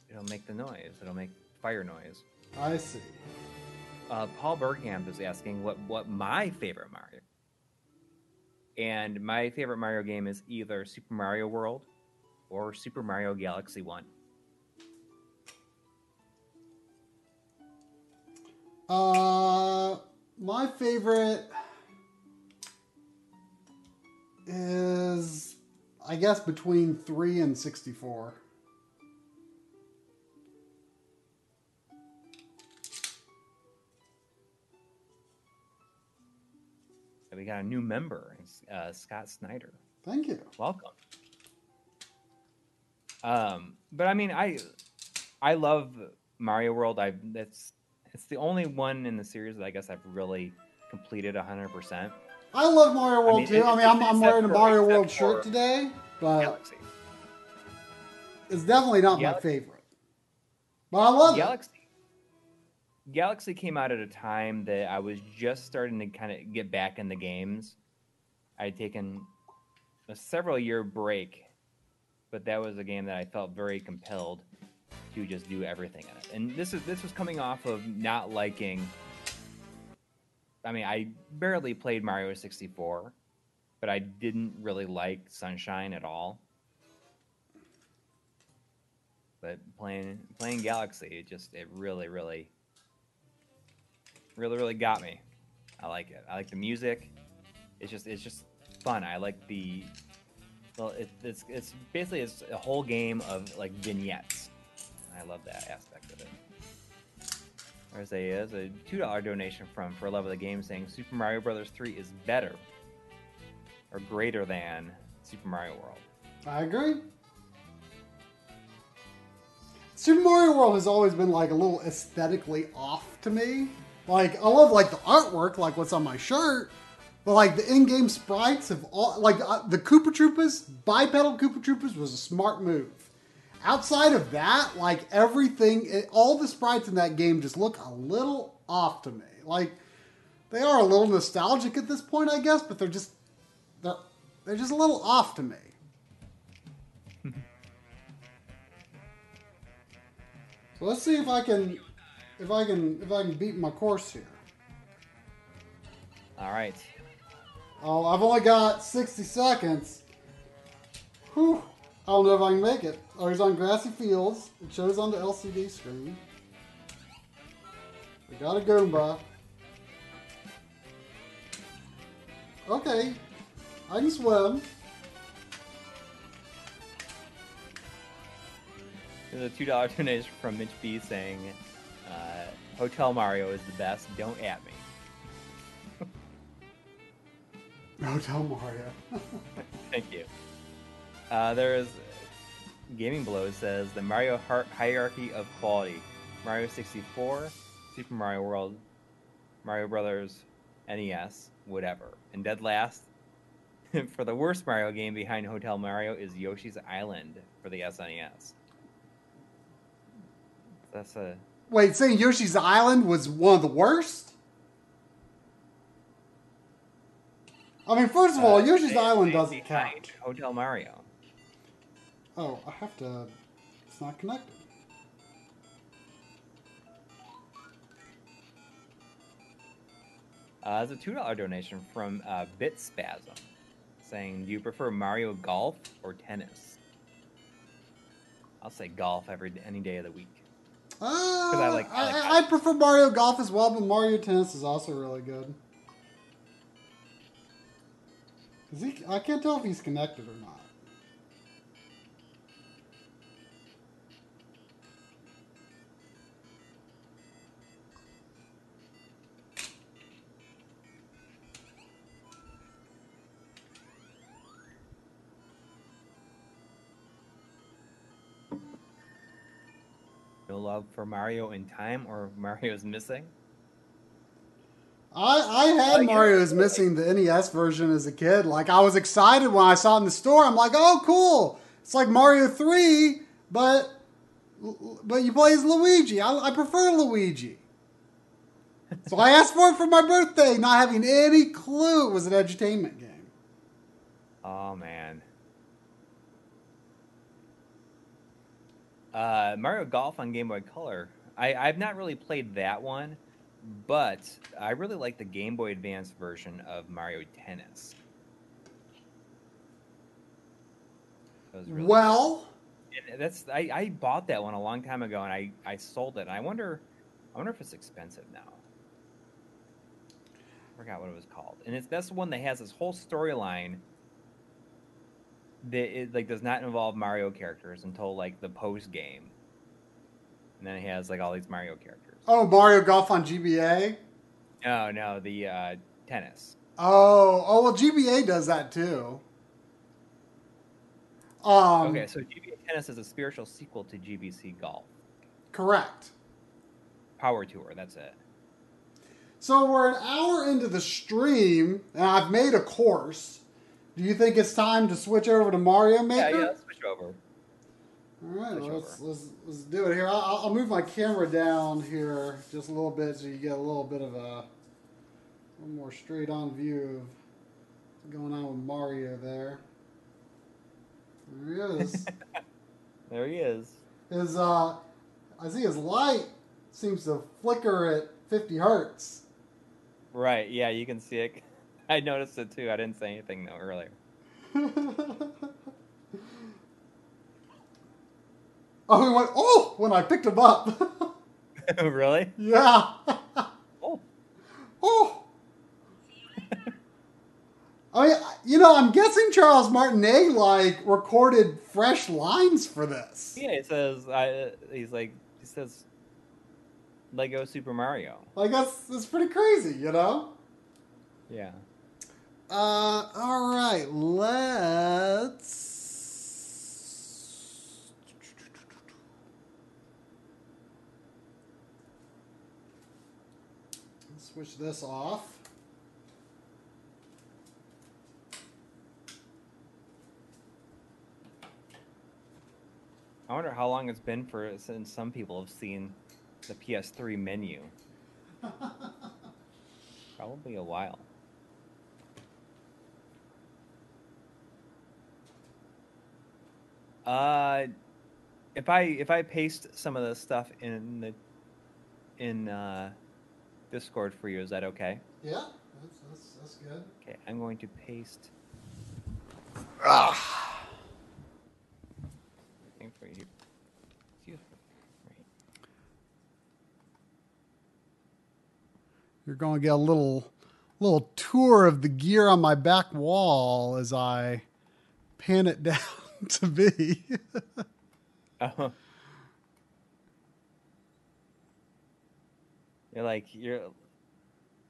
It'll make the noise. It'll make fire noise. I see. Uh, Paul Bergkamp is asking what what my favorite Mario. And my favorite Mario game is either Super Mario World or Super Mario Galaxy 1. Uh, my favorite is, I guess, between 3 and 64. So we got a new member, uh, Scott Snyder. Thank you. Welcome. Um, but I mean, I I love Mario World. I that's it's the only one in the series that I guess I've really completed hundred percent. I love Mario World I mean, too. It, I mean, I'm, I'm wearing a Mario World shirt today, but Galaxy. it's definitely not Galaxy. my favorite. But I love Galaxy. it. Galaxy, came out at a time that I was just starting to kind of get back in the games. I had taken a several year break, but that was a game that I felt very compelled to just do everything in it. And this is this was coming off of not liking. I mean, I barely played Mario 64, but I didn't really like Sunshine at all. But playing playing Galaxy, it just it really really really really got me. I like it. I like the music. It's just it's just fun. I like the well, it, it's it's basically it's a whole game of like vignettes. I love that aspect of it. There's a there's a two dollar donation from for love of the game saying Super Mario Brothers three is better or greater than Super Mario World. I agree. Super Mario World has always been like a little aesthetically off to me. Like I love like the artwork, like what's on my shirt, but like the in-game sprites have all like uh, the Koopa Troopas, bipedal Koopa Troopas was a smart move. Outside of that, like everything, it, all the sprites in that game just look a little off to me. Like they are a little nostalgic at this point, I guess, but they're just they're they're just a little off to me. [laughs] So let's see if I can, if I can, if I can beat my course here. All right. Oh, I've only got 60 seconds. Whew. I don't know if I can make it. Oh, he's on grassy fields. It shows on the LCD screen. We got a Goomba. Okay. I can swim. There's a two dollar [laughs] donation from Mitch B saying, uh, "Hotel Mario is the best. Don't at me." [laughs] Hotel Mario. [laughs] Thank you. Uh, there is Gaming Blow says the Mario hierarchy of quality: Mario 64, Super Mario World, Mario Brothers, NES, whatever. And dead last [laughs] for the worst Mario game behind Hotel Mario is Yoshi's Island for the SNES. That's a Wait, saying Yoshi's Island was one of the worst? I mean, first of all, uh, Yoshi's ba- Island ba- doesn't behind count. Hotel Mario. Oh, I have to. It's not connected. Uh, there's a two dollar donation from uh, Bitspasm, saying, "Do you prefer Mario Golf or tennis?" I'll say golf every any day of the week. I, like- I uh, like I, I prefer Mario Golf as well, but Mario Tennis is also really good. Is he? I can't tell if he's connected or not. Love for Mario in time or [laughs] Mario's missing. I, I had yeah. Mario's missing the NES version as a kid. Like I was excited when I saw it in the store. I'm like, oh, cool! It's like Mario Three, but but you play as Luigi. I, I prefer Luigi. [laughs] So I asked for it for my birthday, not having any clue it was an edutainment game. Oh man. Uh, Mario Golf on Game Boy Color. I, I've not really played that one, but I really like the Game Boy Advance version of Mario Tennis. Really Well, that's I, I bought that one a long time ago and I, I sold it. And I wonder I wonder if it's expensive now. I forgot what it was called. And it's that's the one that has this whole storyline that it like does not involve Mario characters until like the post game. And then it has like all these Mario characters. oh, Mario Golf on GBA. No, no, the uh, tennis. Oh, oh well, GBA does that too. Um, Okay, so GBA Tennis is a spiritual sequel to GBC Golf. correct. Power Tour, that's it. So we're an hour into the stream, and I've made a course. Do you think it's time to switch over to Mario Maker? Yeah, yeah, let's switch over. All right, Switch let's, over. let's let's do it here. I'll, I'll move my camera down here just a little bit so you get a little bit of a, one more straight on view of what's going on with Mario there. There he is. [laughs] There he is. his uh, I see his light seems to flicker at 50 hertz. Right, yeah, you can see it. I noticed it too. I didn't say anything though earlier. [laughs] oh, he went, oh, when I picked him up. [laughs] Oh, really? yeah. Oh. [laughs] oh. I mean, you know, I'm guessing Charles Martinet like recorded fresh lines for this. Yeah, it says I he's like he says Lego Super Mario. Like that's that's pretty crazy, you know. Yeah. Uh, all right, let's switch this off. I wonder how long it's been for since some people have seen the PS3 menu. [laughs] Probably a while. Uh if I if I paste some of the stuff in the in uh, Discord for you, is that okay? Yeah, that's, that's, that's good. Okay, I'm going to paste Ah. for you. Excuse me. Right. You're going to get a little little tour of the gear on my back wall as I pan it [laughs] down [laughs] to be. Oh. You're like you're.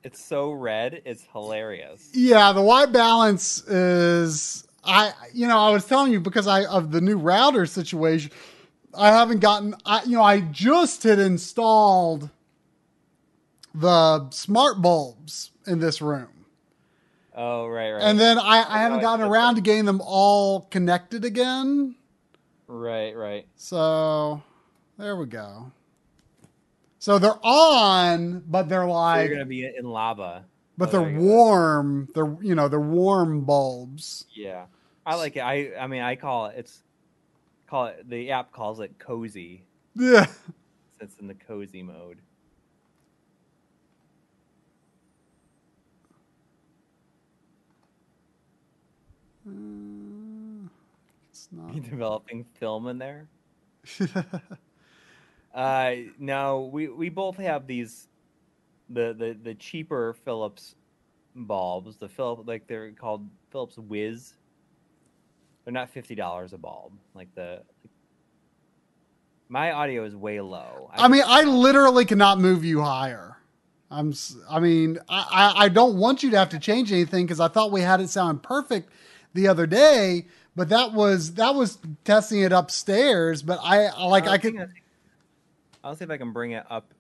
It's so red. It's hilarious. yeah, the white balance is I you know, I was telling you because I of the new router situation, I haven't gotten I you know, I just had installed the smart bulbs in this room. Oh right, right. And then I, I haven't gotten around to getting them all connected again. right, right. So there we go. So they're on, but they're like, you're gonna be in lava. but Oh, they're go. warm. They're you know they're warm bulbs. Yeah, I like it. I I mean, I call it. It's call it. The app calls it cozy. Yeah. It's in the cozy mode. Uh, It's not. You developing film in there? [laughs] Uh, no, we we both have these, the the the cheaper Philips bulbs. The Philip like they're called Philips WiZ. They're not fifty dollars a bulb. Like the. My audio is way low. I mean, I literally cannot move you higher. I'm. I mean, I. I, I don't want you to have to change anything because I thought we had it sound perfect the other day, but that was that was testing it upstairs. But I I- like I could. I'll see if I can bring it up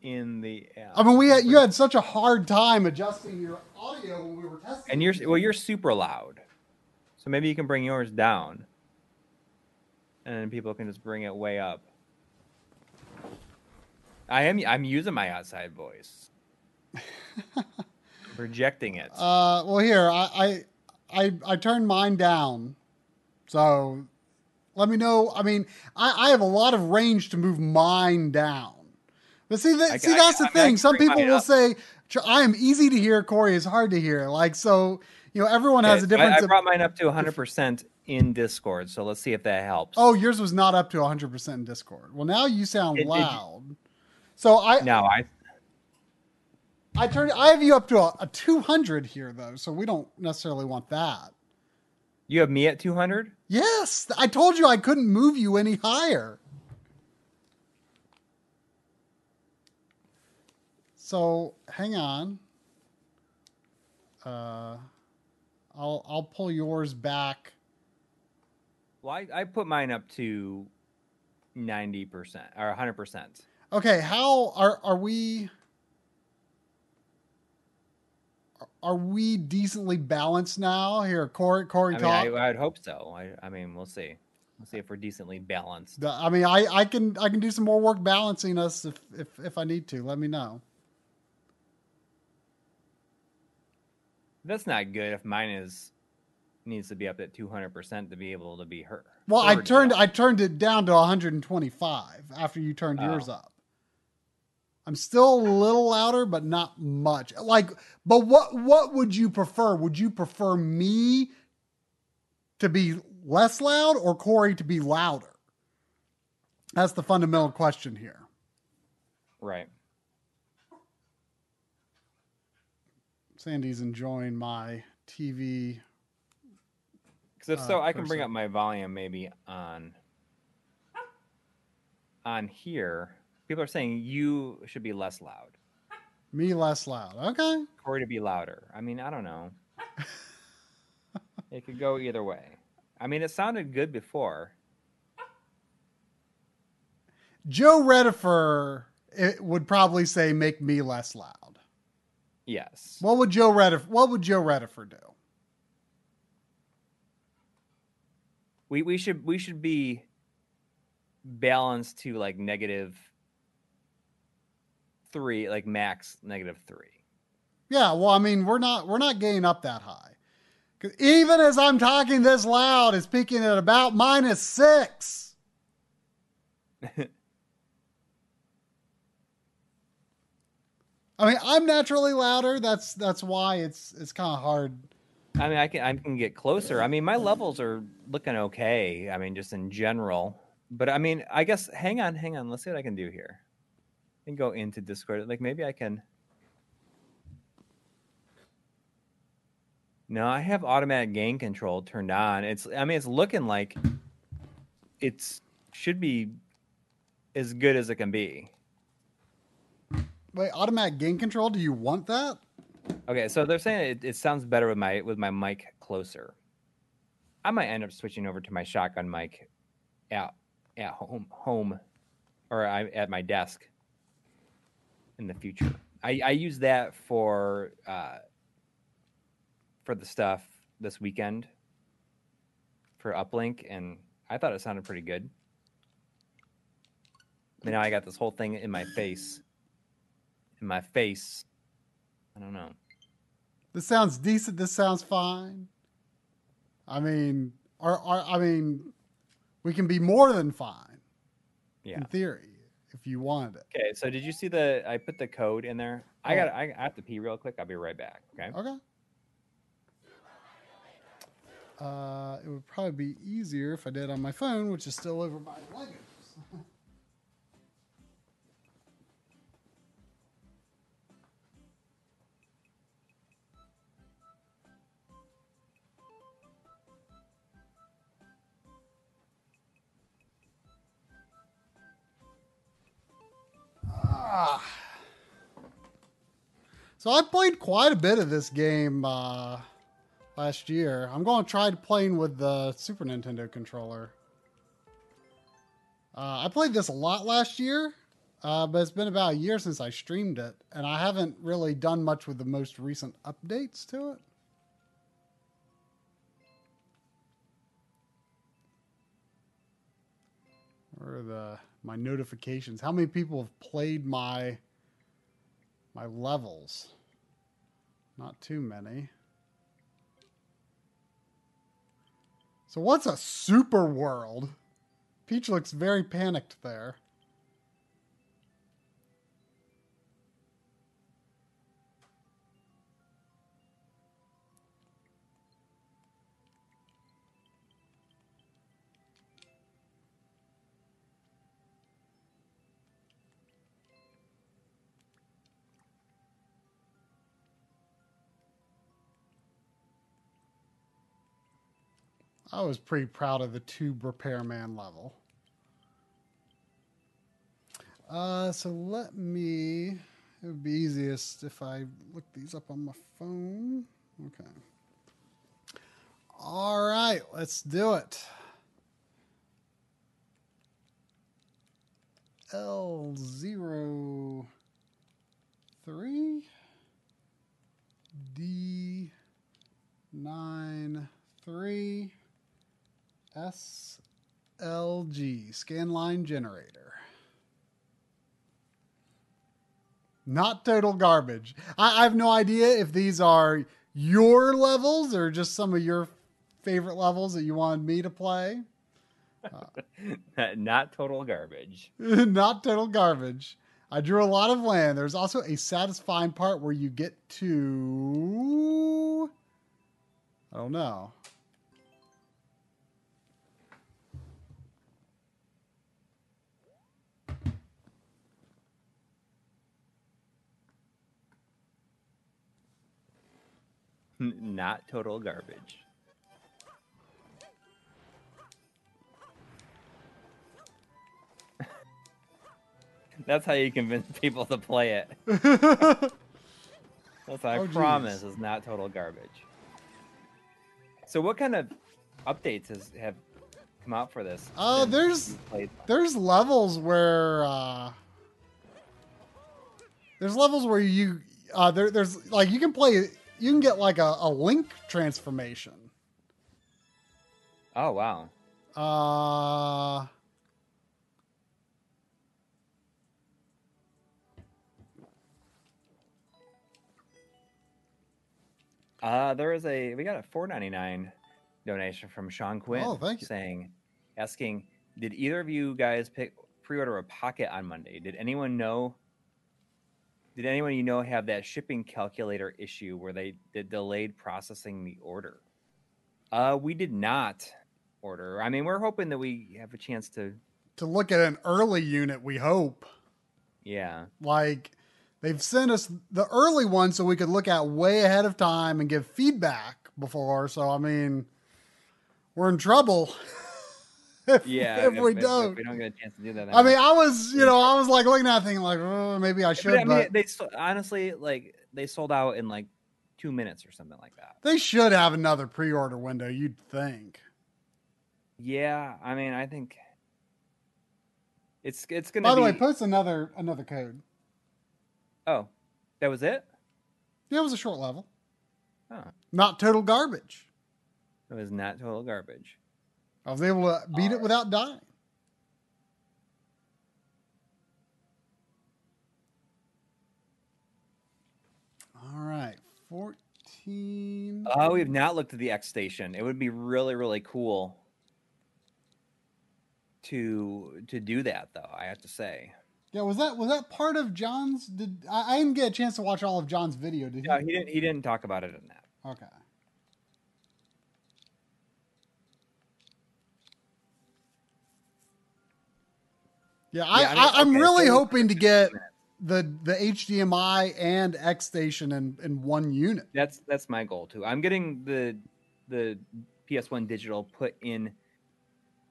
in the app. I mean, we had, you had such a hard time adjusting your audio when we were testing. and you're well, you're super loud, so maybe you can bring yours down, and then people can just bring it way up. I am I'm using my outside voice, [laughs] projecting it. Uh, well, here I, I I I turned mine down, so let me know. I mean, I, I have a lot of range to move mine down. But see, that, I- see, I- that's I the I thing. Some people will up. say, "I am easy to hear." Corey is hard to hear. Like so, you know, everyone has a Okay, so I- difference. I, of- brought mine up to 100 percent in Discord, so let's see if that helps. oh, yours was not up to 100 percent in Discord. Well, now you sound It- it- loud. so I no, I I turned I have you up to a, a 200 here though, so we don't necessarily want that. you have me at 200. Yes, I told you I couldn't move you any higher. So hang on. Uh, I'll I'll pull yours back. Well, I, I put mine up to 90 percent or 100 percent. Okay, how are are we? Are we decently balanced now? Here, Corey, Corey, I mean, talk. I, I would hope so. I, I mean, we'll see. We'll see if we're decently balanced. The- I mean, I, I can I can do some more work balancing us if if, if I need to. Let me know. That's not good if mine is needs to be up at 200% to be able to be heard. Well, I turned. I turned it down to 125 after you turned Oh. yours up. I'm still a little louder, but not much. Like, but what what would you prefer? Would you prefer me to be less loud or Corey to be louder? That's the fundamental question here. Right. Sandy's enjoying my TV. Because if Uh, so, I can bring up my volume maybe on on here. People are saying you should be less loud. Me less loud. Okay. Corey to be louder. I mean, I don't know. [laughs] it could go either way. I mean, it sounded good before. Joe Redifer it would probably say make me less loud. Yes. What would Joe Redifer what would Joe Redifer do? we we should we should be balanced to like negative three, like max negative three. Yeah, well, I mean, we're not we're not getting up that high. even as I'm talking this loud, it's peaking at about minus six. [laughs] I mean, I'm naturally louder. That's that's why it's it's kind of hard. I mean, I can I can get closer. I mean, my levels are looking okay. I mean, just in general. But I mean, I guess hang on, hang on. Let's see what I can do here. And go into Discord. Like maybe I can. No, I have automatic gain control turned on. It's I mean, it's looking like it's should be as good as it can be. Wait, automatic gain control? Do you want that? Okay, so they're saying it, it sounds better with my with my mic closer. I might end up switching over to my shotgun mic at at home home or I, at my desk in the future. I, I use that for uh, for the stuff this weekend for uplink, and I thought it sounded pretty good. But now I got this whole thing in my face. In my face. I don't know. This sounds decent. This sounds fine. I mean, our, I mean, we can be more than fine Yeah. in theory if you wanted it. Okay, so did you see the? I put the code in there. I Oh. got. I, I have to pee real quick. I'll be right back. Okay. Okay. Uh, it would probably be easier if I did on my phone, which is still over my Legos. Ah. So I played quite a bit of this game uh, last year. I'm going to try playing with the Super Nintendo controller. Uh, I played this a lot last year, uh, but it's been about a year since I streamed it, and I haven't really done much with the most recent updates to it. Where are the my notifications? How many people have played my my levels? Not too many. So what's a super world? Peach looks very panicked there. I was pretty proud of the tube repairman level. Uh, so let me. It would be easiest if I look these up on my phone. Okay. All right, let's do it. L zero three D nine three SLG scanline generator. Not total garbage. I, I have no idea if these are your levels or just some of your favorite levels that you wanted me to play. Uh, [laughs] not total garbage. [laughs] Not total garbage. I drew a lot of land. There's also a satisfying part where you get to. I don't know. Not total garbage. [laughs] That's how you convince people to play it. [laughs] That's I Oh, geez. promise is not total garbage. So, what kind of updates has, have come out for this? Uh, there's- there's levels where uh there's levels where you uh there, there's like you can play you can get like a, a link transformation Oh wow! uh Uh, there is a we got a four ninety nine donation from Sean Quinn. Oh, thank you. Saying, asking, did either of you guys pick pre-order a Pocket on Monday. Did anyone know? Did anyone you know have that shipping calculator issue where they did delayed processing the order? Uh, we did not order. I mean, we're hoping that we have a chance to. To look at an early unit, we hope. Yeah. Like they've sent us the early one so we could look at way ahead of time and give feedback before. So I mean, we're in trouble. [laughs] if, Yeah. if, we don't. if we don't get a chance to do that. I mean, I was, you know, I was like looking at thing like, oh, maybe I should, But, I but, mean, they honestly like they sold out in like two minutes or something like that. they should have another pre-order window. You'd think. Yeah, I mean, I think it's it's gonna. By the be, way, post another another code. oh, that was it. Yeah, it was a short level, Oh, not total garbage. it was not total garbage. I was able to beat it without dying. All right, fourteen. Uh, oh, we've not looked at the X station. It would be really really cool to to do that though. I have to say. Yeah, was that was that part of John's? Did I, I didn't get a chance to watch all of John's video? Did he? No, he didn't. He didn't talk about it in that. Okay. Yeah, I, Yeah, I mean, I, I'm okay, really so- hoping to get the the HDMI and X station in, in one unit. That's that's my goal too. I'm getting the the PS1 digital put in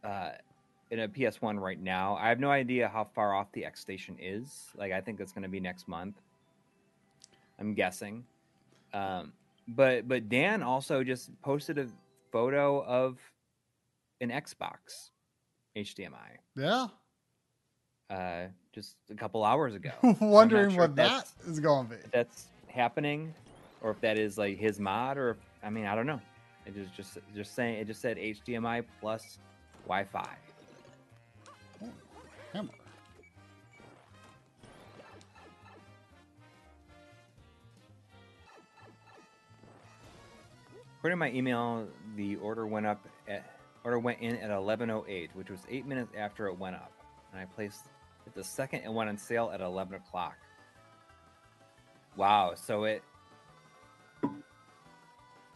uh in a PS1 right now. I have no idea how far off the X station is. Like I think it's going to be next month. I'm guessing. Um but but Dan also just posted a photo of an Xbox HDMI Yeah, uh just a couple hours ago. [laughs] wondering sure what that's- going to be. if that's happening or if that is like his mod or if, I mean I don't know. It just just just saying it just said HDMI plus Wi-Fi. Hammer. According to my email, the order went up at order went in at 11:08, which was eight minutes after it went up, and I placed the second it went on sale at 11 o'clock. Wow, so it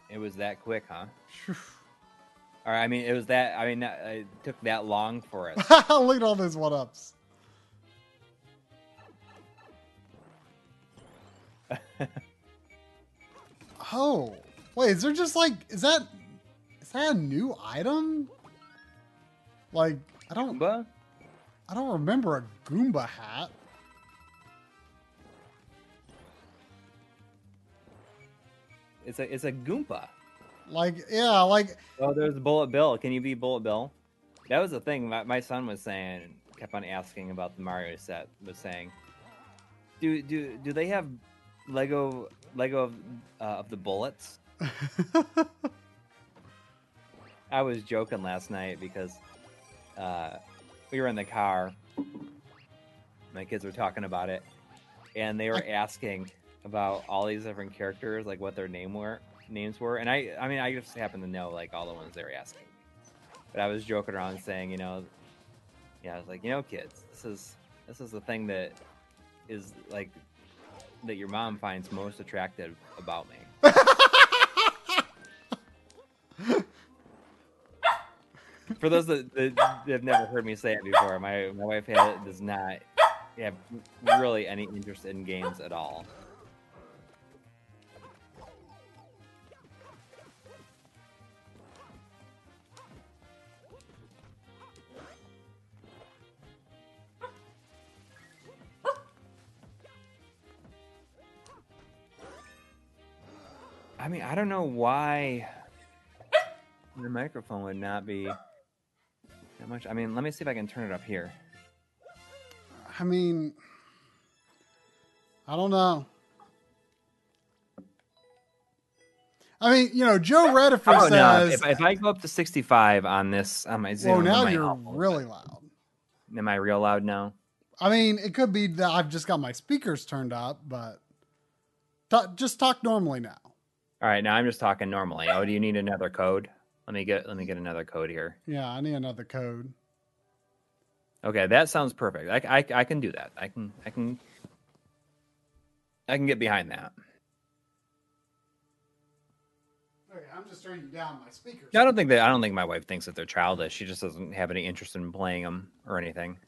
it was that quick, huh? [sighs] Or I mean, it was that. I mean, that- it took that long for it. [laughs] Look at all those one ups. [laughs] oh, wait, is there just like is that is that a new item? Like I don't Goomba? I don't remember a Goomba hat. It's a it's a Goomba. Like yeah, like Oh, there's Bullet Bill. Can you be Bullet Bill? That was the thing. My, my son was saying, kept on asking about the Mario set. Was saying, do do do they have Lego Lego of, uh, of the bullets? [laughs] I was joking last night because uh, we were in the car. My kids were talking about it, and they were asking about all these different characters, like what their name were names were. And I, I mean, I just happened to know like all the ones they were asking. But I was joking around saying, you know, yeah, I was like, you know, kids, this is this is the thing that is like that your mom finds most attractive about me. [laughs] For those that, that have never heard me say it before, my my wife ha does not have really any interest in games at all. I mean, I don't know why the microphone would not be that much. I mean, let me see if I can turn it up here. I mean I don't know. I mean, you know, Joe Redifer Oh no! says If, if I go up to 65 on this on my Zoom, Well now you're help a little really loud. Am I real loud now? I mean, it could be that I've just got my speakers turned up, but ta- just talk normally now. All right, now I'm just talking normally. Oh, do you need another code? Let me get let me get another code here. Yeah, I need another code. Okay, that sounds perfect. I, I, I can do that. I can I can I can get behind that. Okay, I'm just turning down my speakers. I don't think that I don't think my wife thinks that they're childish. She just doesn't have any interest in playing them or anything.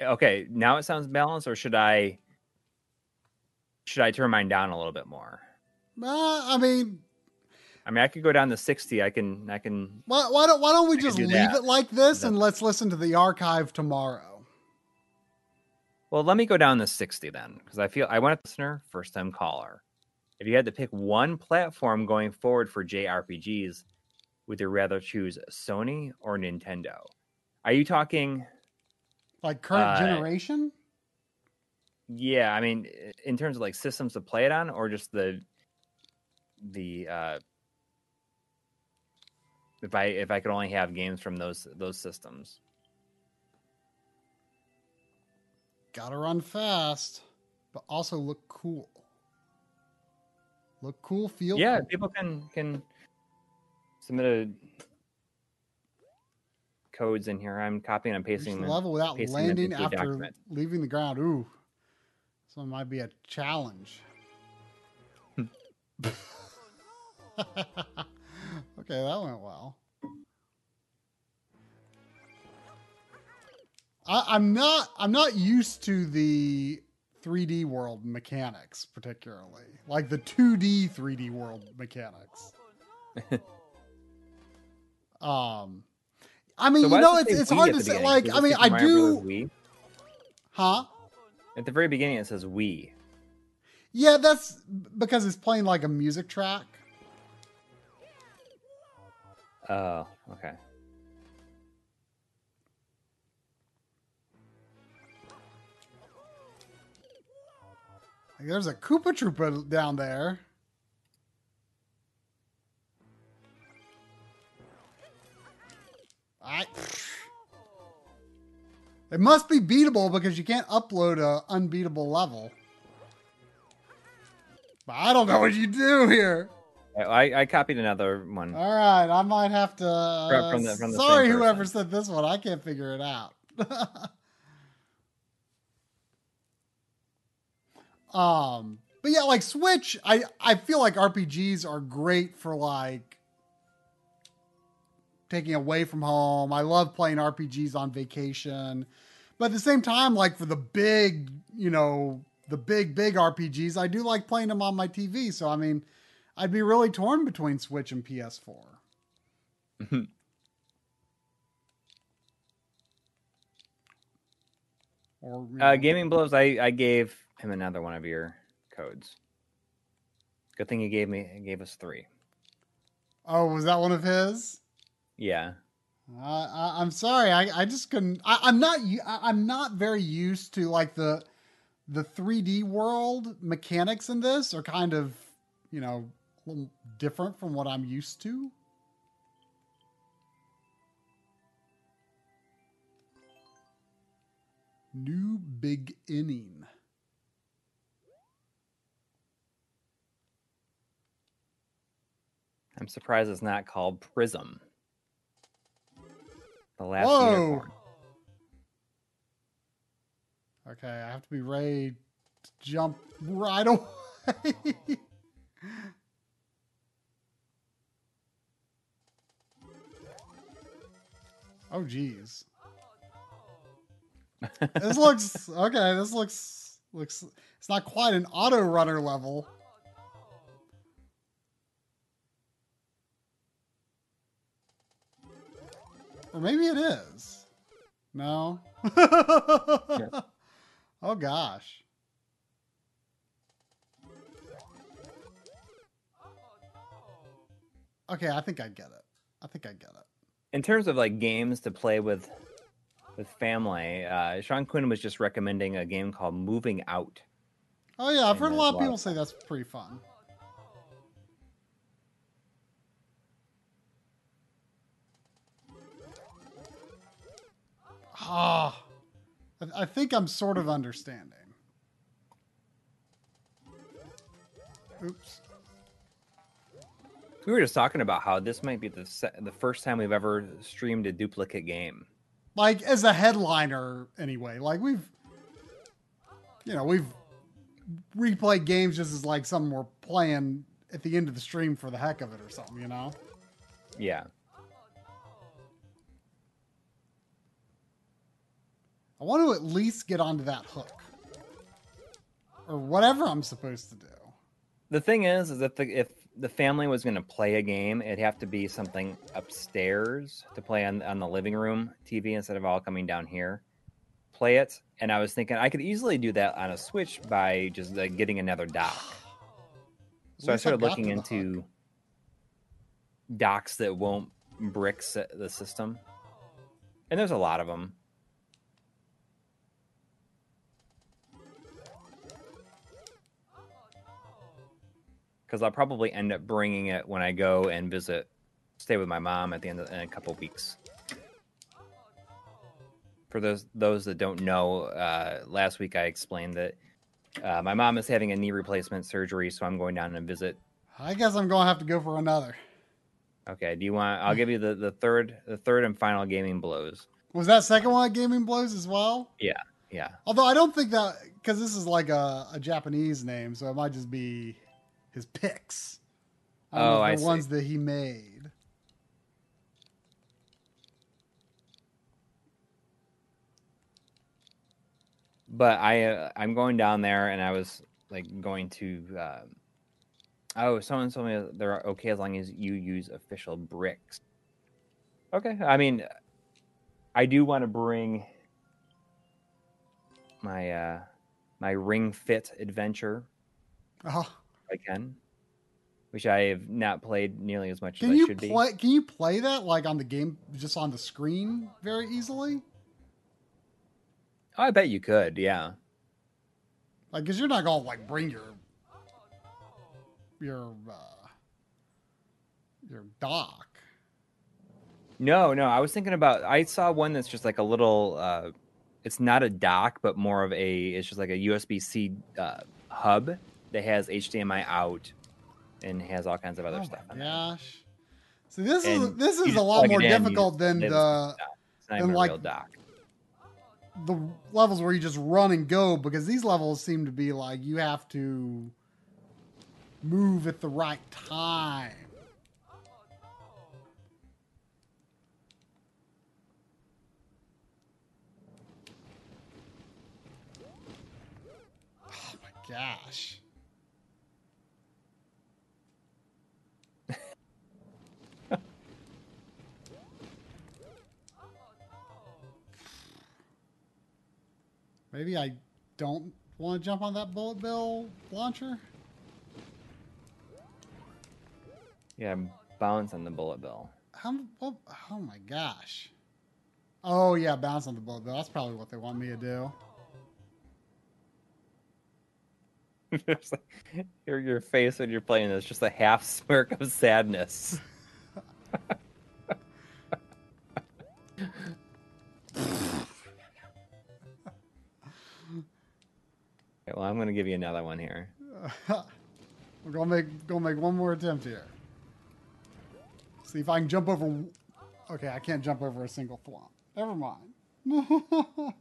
Okay, now it sounds balanced, or should I should I turn mine down a little bit more? Uh, I mean, I mean, I could go down to sixty. I can I can. why, why don't why don't we I just do leave that. it like this and let's listen to the archive tomorrow? Well, let me go down to sixty then, because I feel I want a listener, first time caller. If you had to pick one platform going forward for JRPGs, would you rather choose Sony or Nintendo? Are you talking? Like current Uh, generation? Yeah, I mean, in terms of like systems to play it on, or just the the uh, if I if I could only have games from those those systems. Gotta run fast, but also look cool. Look cool, feel yeah, cool. people can can submit a codes in here. I'm copying and pasting the level without landing after document. leaving the ground. Ooh, this one might be a challenge. [laughs] [laughs] okay, that went well. I, I'm not. I'm not used to the 3D world mechanics, particularly like the 2D 3D world mechanics. [laughs] um, I mean, So you know, it it's it's Wii hard to say. Like, I mean, I Super Mario Bros. do, huh? At the very beginning, it says we. Yeah, that's because it's playing like a music track. Oh, okay. There's a Koopa Troopa down there. I. It must be beatable because you can't upload a unbeatable level. But I don't know what you do here. I, I, copied another one. All right, I might have to. uh, from the- from the sorry, whoever said this one. I can't figure it out. [laughs] um, but yeah, like Switch, I I feel like RPGs are great for like taking away from home. I love playing RPGs on vacation, but at the same time, like for the big, you know, the big big RPGs, I do like playing them on my TV. So I mean. I'd be really torn between Switch and PS4. [laughs] or you Uh, Gaming Blows, I, I gave him another one of your codes. Good thing he gave me he gave us three. oh, was that one of his? Yeah. Uh, I, I'm sorry, I, I just couldn't. I, I'm not. I'm not very used to like the the 3D world mechanics in this are kind of you know a little different from what I'm used to. New big inning. I'm surprised it's not called Prism. The last Whoa. unicorn. Okay, I have to be ready to jump right [laughs] away. Oh, geez. [laughs] this looks okay. This looks looks. It's not quite an auto runner level. Or maybe it is. No. [laughs] Oh gosh. Okay, I think I get it. I think I get it. In terms of like games to play with with family, uh, Sean Quinn was just recommending a game called Moving Out. Oh yeah, I've And heard a lot of people say that's pretty fun. Ah, I, I think I'm sort of understanding. Oops. We were just talking about how this might be the se- the first time we've ever streamed a duplicate game. like as a headliner anyway. Like we've, you know, we've replayed games just as like something we're playing at the end of the stream for the heck of it or something, you know. Yeah. I want to at least get onto that hook. Or whatever I'm supposed to do. The thing is, is that the, if the family was going to play a game, it'd have to be something upstairs to play on, on the living room TV instead of all coming down here. Play it, and I was thinking I could easily do that on a Switch by just uh, getting another dock. [sighs] So I started looking into hook. docks that won't brick the system, and there's a lot of them. Because I'll probably end up bringing it when I go and visit, stay with my mom at the end of in a couple weeks. For those those that don't know, uh, last week I explained that uh, my mom is having a knee replacement surgery, so I'm going down and visit I guess I'm going to have to go for another. Okay. Do you want? I'll give you the, the third the third and final gaming blows. Was that second one at Gaming Blows as well? Yeah. Yeah. Although I don't think that because this is like a, a Japanese name, so it might just be his picks. I don't know Oh, if I the see. ones that he made. But I uh, I'm going down there, and I was like going to. Uh, oh, someone told me they're okay as long as you use official bricks. Okay. I mean, I do want to bring my uh my Ring Fit adventure Oh, I can, which I have not played nearly as much can as I should be. play? Can you play that like on the game, just on the screen, very easily? Oh, I bet you could. Yeah. Like, cause you're not gonna like bring your your uh, your dock. No, no. I was thinking about. I saw one that's just like a little. uh It's not a dock, but more of a. It's just like a USB C uh, hub that has HDMI out and has all kinds of other oh stuff. my gosh! So this is this is a lot more it in, you- difficult than the than like- the levels where you just run and go because these levels seem to be like you have to move at the right time. Oh my gosh. Maybe I don't want to jump on that bullet bill launcher. Yeah, bounce on the bullet bill. How, what, oh my gosh. Oh yeah, bounce on the bullet bill. That's probably what they want me to do. [laughs] It's like- your your face when you're playing is just a half smirk of sadness. [laughs] Okay, well, I'm going to give you another one here. [laughs] We're gonna make gonna make one more attempt here. See if I can jump over. Okay, I can't jump over a single flump. Never mind. [laughs]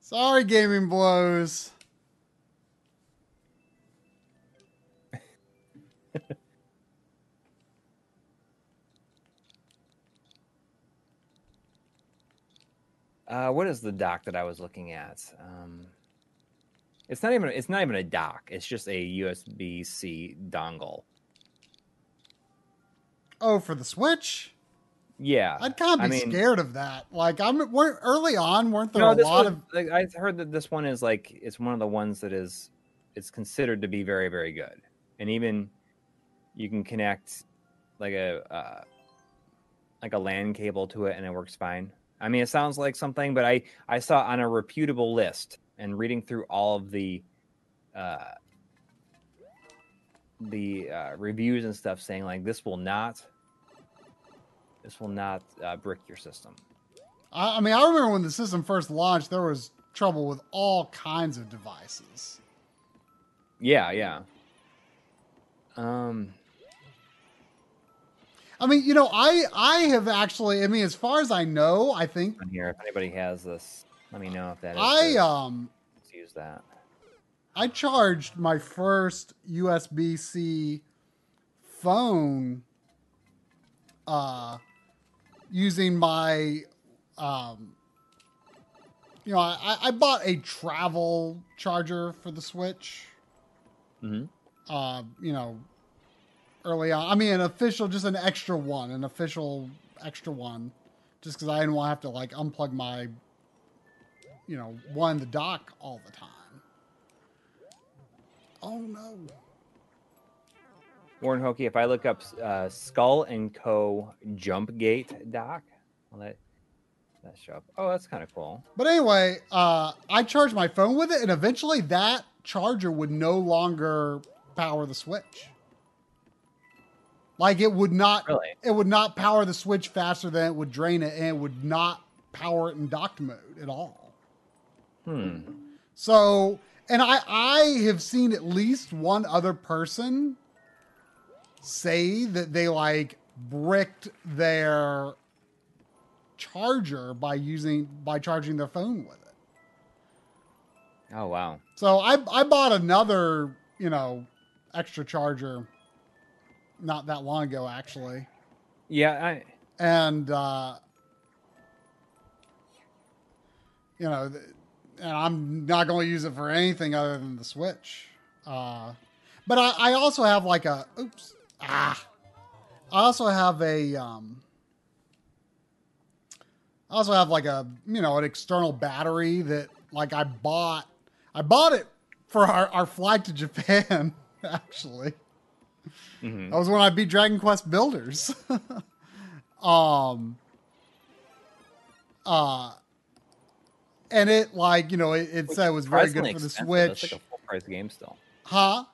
Sorry, gaming blows. Uh, what is the dock that I was looking at? Um, it's not even it's not even a dock. It's just a USB C dongle. Oh, for the Switch. Yeah, I'd kind of I be mean- scared of that. Like I'm weren't early on, weren't there no, a lot was, of like, I heard that this one is like it's one of the ones that is it's considered to be very very good, and even you can connect like a uh, like a LAN cable to it, and it works fine. I mean, it sounds like something, but I I saw on a reputable list and reading through all of the uh, the uh, reviews and stuff saying like this will not this will not uh, brick your system. I, I mean, I remember when the system first launched, there was trouble with all kinds of devices. Yeah, yeah. Um, I mean, you know, I I have actually. I mean, as far as I know, I think On here, if anybody has this, let me know if that is. I good. um Let's use that. I charged my first USB C phone uh using my um you know, I, I bought a travel charger for the Switch. hmm Uh, you know, early on. I mean, an official, just an extra one, an official extra one, just because I didn't want to have to like unplug my, you know, one the dock all the time. Oh no! Warren Hokey, if I look up uh, Skull and Co. Jump Gate dock, will that that show up? Oh, that's kind of cool. But anyway, uh, I charged my phone with it, and eventually that charger would no longer power the Switch. Like it would not, Really? it would not power the Switch faster than it would drain it, and it would not power it in docked mode at all. Hmm. So, and I I have seen at least one other person say that they like bricked their charger by using by charging their phone with it. Oh wow. So I I bought another, you know, extra charger not that long ago actually. Yeah, I And uh you know, and I'm not going to use it for anything other than the Switch. Uh but I, I also have like a oops ah I also have a um I also have like a you know an external battery that like I bought I bought it for our, our flight to Japan [laughs] actually. Mhm. That was when I beat Dragon Quest Builders. [laughs] um uh and it like, you know, it, it said it was very good for the. Switch. That's like a full price game still. huh?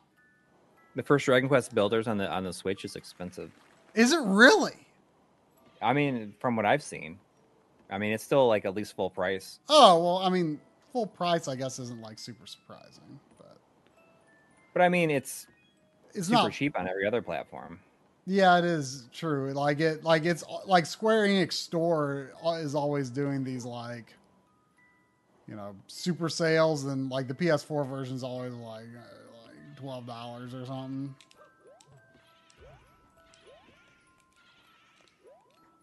The first Dragon Quest Builders on the on the Switch is expensive. Is it really? I mean, from what I've seen, I mean it's still like at least full price. Oh, well, I mean, full price I guess isn't like super surprising, but But I mean, it's it's super not cheap on every other platform. Yeah, it is true. Like it, like it's like Square Enix store is always doing these like, you know, super sales, and like the PS4 version is always like uh, like twelve dollars or something.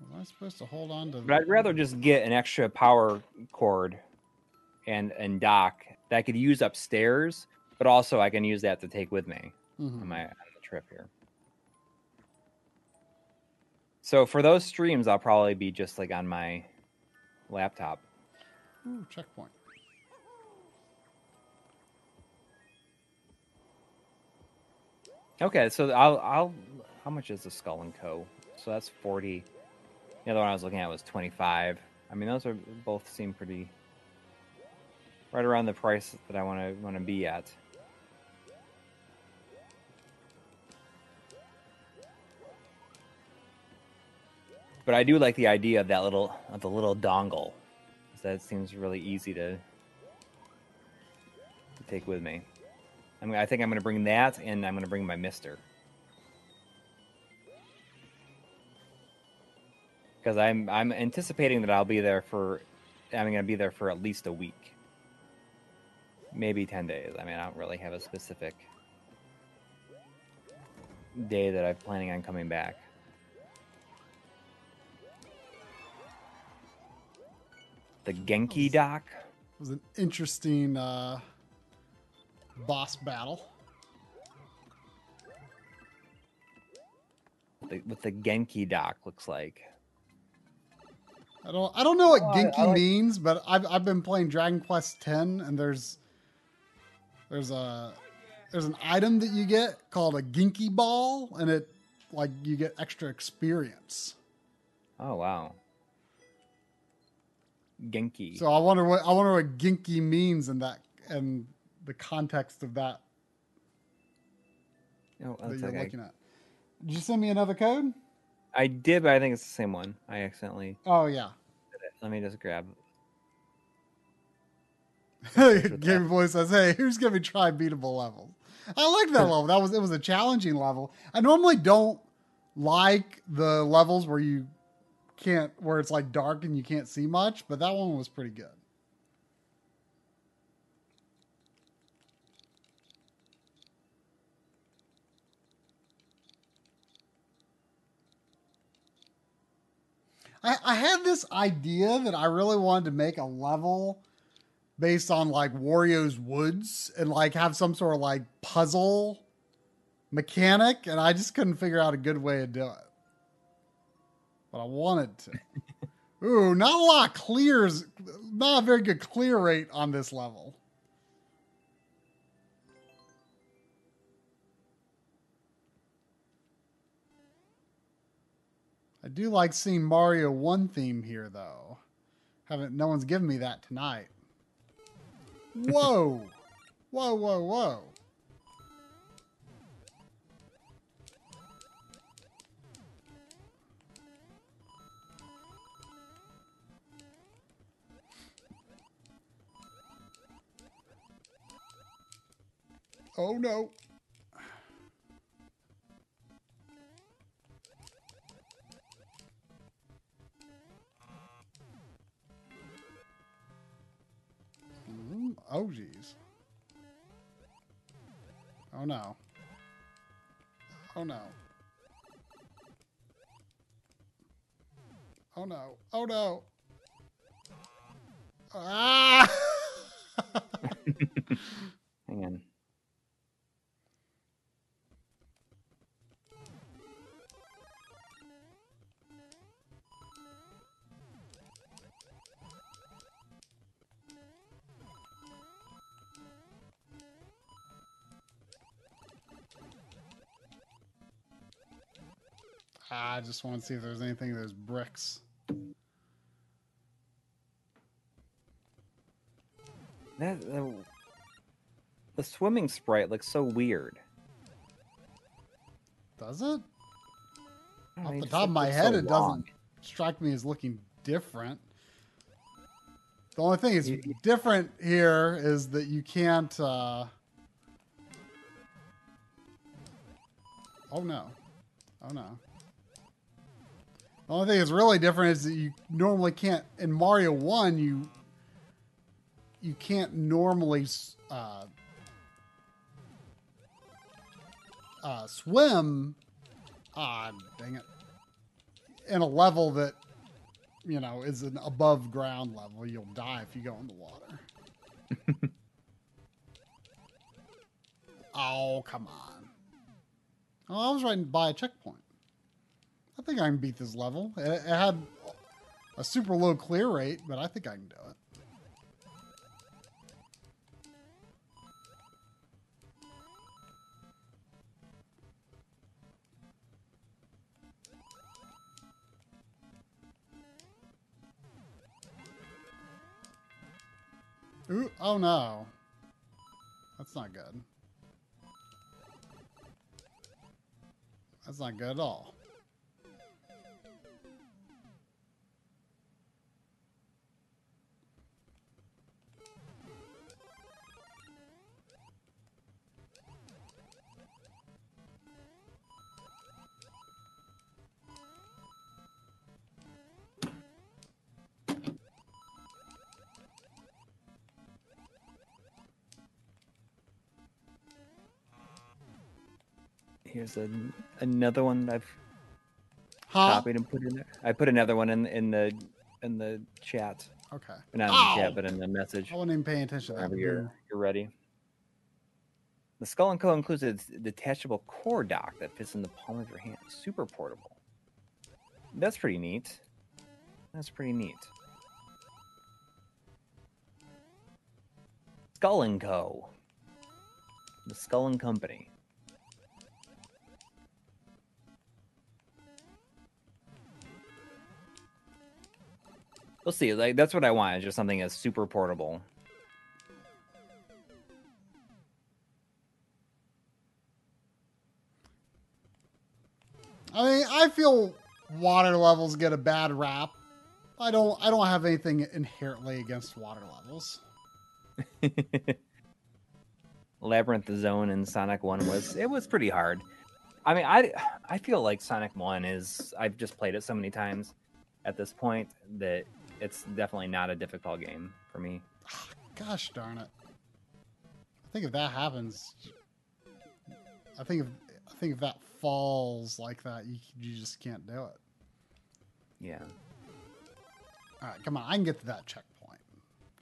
Am I supposed to hold on to? But I'd rather just get an extra power cord and and dock that I could use upstairs, but also I can use that to take with me Mhm. on my on the trip here. So for those streams, I'll probably be just like on my laptop. Ooh, checkpoint. Okay, so I'll I'll how much is the Skull and Co? So that's forty. The other one I was looking at was twenty five. I mean, those are both seem pretty right around the price that I want to want to be at. But I do like the idea of that little of the little dongle. That seems really easy to, to take with me. I'm, I think I'm going to bring that, and I'm going to bring my MiSTer. Because I'm I'm anticipating that I'll be there for, I'm going to be there for at least a week, maybe ten days. I mean, I don't really have a specific day that I'm planning on coming back. The Genki dock. It was an interesting uh, boss battle. The, what the Genki dock looks like. I don't I don't know what Oh, I- I Genki like- means, but I've I've been playing Dragon Quest X, and there's there's a there's an item that you get called a Genki ball, and it like you get extra experience. Oh wow. Genki. So I wonder what I wonder what Genki means in that and the context of that oh, that you're okay. looking at. Did you send me another code? I did, but I think it's the same one. I accidentally. Oh yeah. Let me just grab. [laughs] Game Boy says, "Hey, who's gonna be try beatable levels?" I like that [laughs] level. That was it was a challenging level. I normally don't like the levels where you can't where it's like dark and you can't see much, but that one was pretty good. I, I had this idea that I really wanted to make a level based on like Wario's Woods and like have some sort of like puzzle mechanic, and I just couldn't figure out a good way to do it. But I wanted to. [laughs] Ooh, not a lot of clears, not a very good clear rate on this level. I do like seeing Mario 1 theme here, though. Haven't, no one's given me that tonight. [laughs] Whoa! whoa, whoa, whoa. Oh no. Mm, Oh geez. Oh no. Oh no. Oh no. Oh no. Ah! [laughs] [laughs] Hang on. I just want to see if there's anything in those bricks. That the, the swimming sprite looks so weird. Does it? Know, Off the top of my head, so it long. doesn't strike me as looking different. The only thing is different here is that you can't. Uh... Oh no! Oh no! The only thing that's really different is that you normally can't in Mario One. You you can't normally uh, uh, swim. Ah, dang it! In a level that you know is an above ground level, you'll die if you go in the water. [laughs] oh come on! Oh, I was right by a checkpoint. I think I can beat this level. It, it had a super low clear rate, but I think I can do it. Ooh, oh no. That's not good. That's not good at all. Here's an, another one that I've Huh? copied and put in there. I put another one in in the in the chat. Okay. Not in the chat, oh! but in the message. I wasn't even paying attention. Whenever you're you're ready. The Skull and Co includes a detachable core dock that fits in the palm of your hand. Super portable. That's pretty neat. That's pretty neat. Skull and Co. The Skull and Company. We'll see. Like that's what I want. Is just something that's super portable. I mean, I feel water levels get a bad rap. I don't. I don't have anything inherently against water levels. [laughs] Labyrinth Zone in Sonic One was it was pretty hard. I mean, I I feel like Sonic One is. I've just played it so many times at this point that it's definitely not a difficult game for me. Gosh darn it! I think if that happens, I think if I think if that falls like that, you you just can't do it. Yeah. All right, come on, I can get to that checkpoint.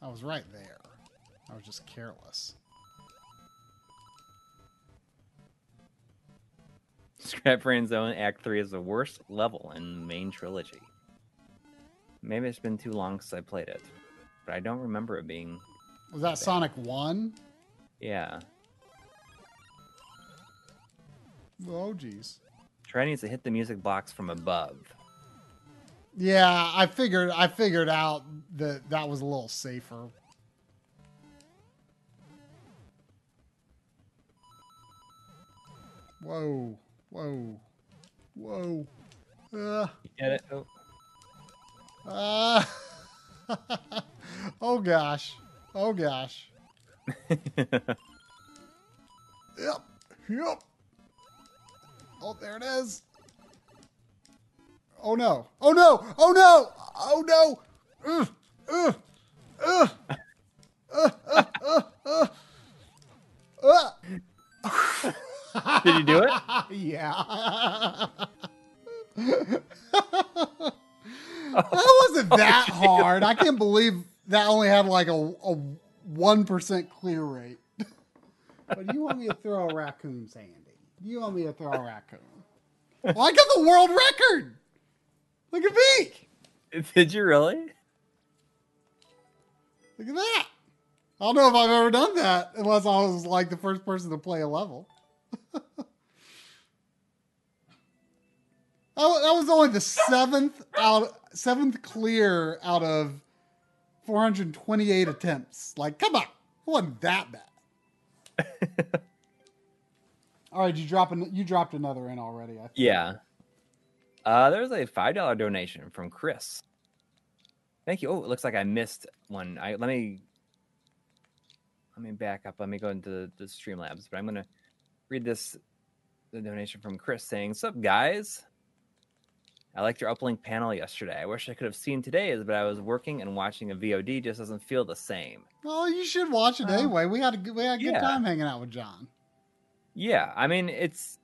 I was right there. I was just careless. [laughs] Scrap Zone Act 3 is the worst level in the main trilogy. Maybe it's been too long since I played it, but I don't remember it being. Was that. Sonic One? Yeah. Oh, jeez. Try needs to hit the music box from above. Yeah, I figured. I figured out that that was a little safer. Whoa! Whoa! Whoa! Uh, You get it? Oh. Uh, [laughs] oh gosh! Oh gosh! [laughs] Yep! Yep! Oh, there it is! Oh no! Oh no! Oh no! Oh no! Ugh! Ugh! Ugh! Uh, uh, uh, uh. Uh. Did you do it? [laughs] yeah. That [laughs] wasn't oh, that hard. I can't believe that only had like a a one percent clear rate. [laughs] but you want me to throw a raccoon, Sandy? You want me to throw a raccoon? Well, I got the world record. Look at me. [laughs] Did you really? Look at that. I don't know if I've ever done that unless I was like the first person to play a level. That was only the seventh out seventh clear out of 428 attempts. Like, come on, it wasn't that bad. [laughs] All right, you drop an, you dropped another in already. I think. Yeah. Uh, there's a five dollar donation from Chris. Thank you. Oh, it looks like I missed one. I let me let me back up. Let me go into the, the Streamlabs, but I'm gonna read this the donation from Chris saying, "Sup guys." I liked your uplink panel yesterday. I wish I could have seen today's, but I was working and watching a VOD just doesn't feel the same. Well, you should watch it anyway. We had a good, we had a good yeah. time hanging out with John. Yeah, I mean it's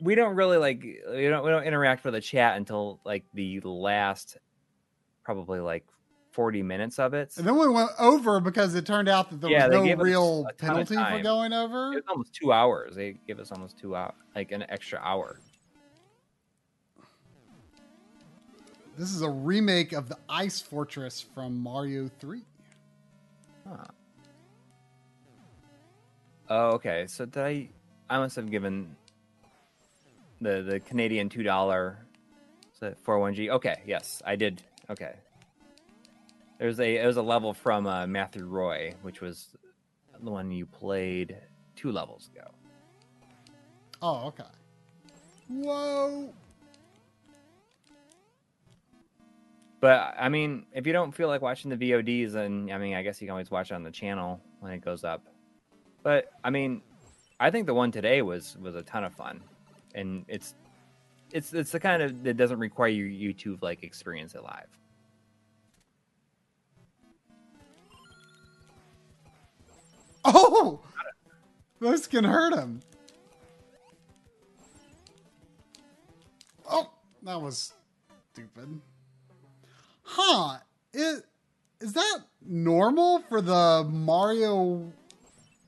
we don't really like we don't we don't interact with the chat until like the last probably like 40 minutes of it. And then we went over because it turned out that there Yeah, was no real a ton of penalty for going It over. was almost 2 hours. They give us almost 2 hours, like an extra hour. This is a remake of the Ice Fortress from Mario 3. Huh. Oh, okay. So did I I must have given the the Canadian $2 so 41G. Okay, yes, I did. Okay. There's a it was a level from uh, Matthew Roy, which was the one you played two levels ago. Oh, okay. Whoa. But I mean, if you don't feel like watching the VODs, then I mean, I guess you can always watch it on the channel when it goes up. But I mean, I think the one today was was a ton of fun, and it's it's it's the kind of that doesn't require you to like experience it live. [laughs] Oh! This can hurt him. Oh, that was stupid. Huh. Is, is that normal for the Mario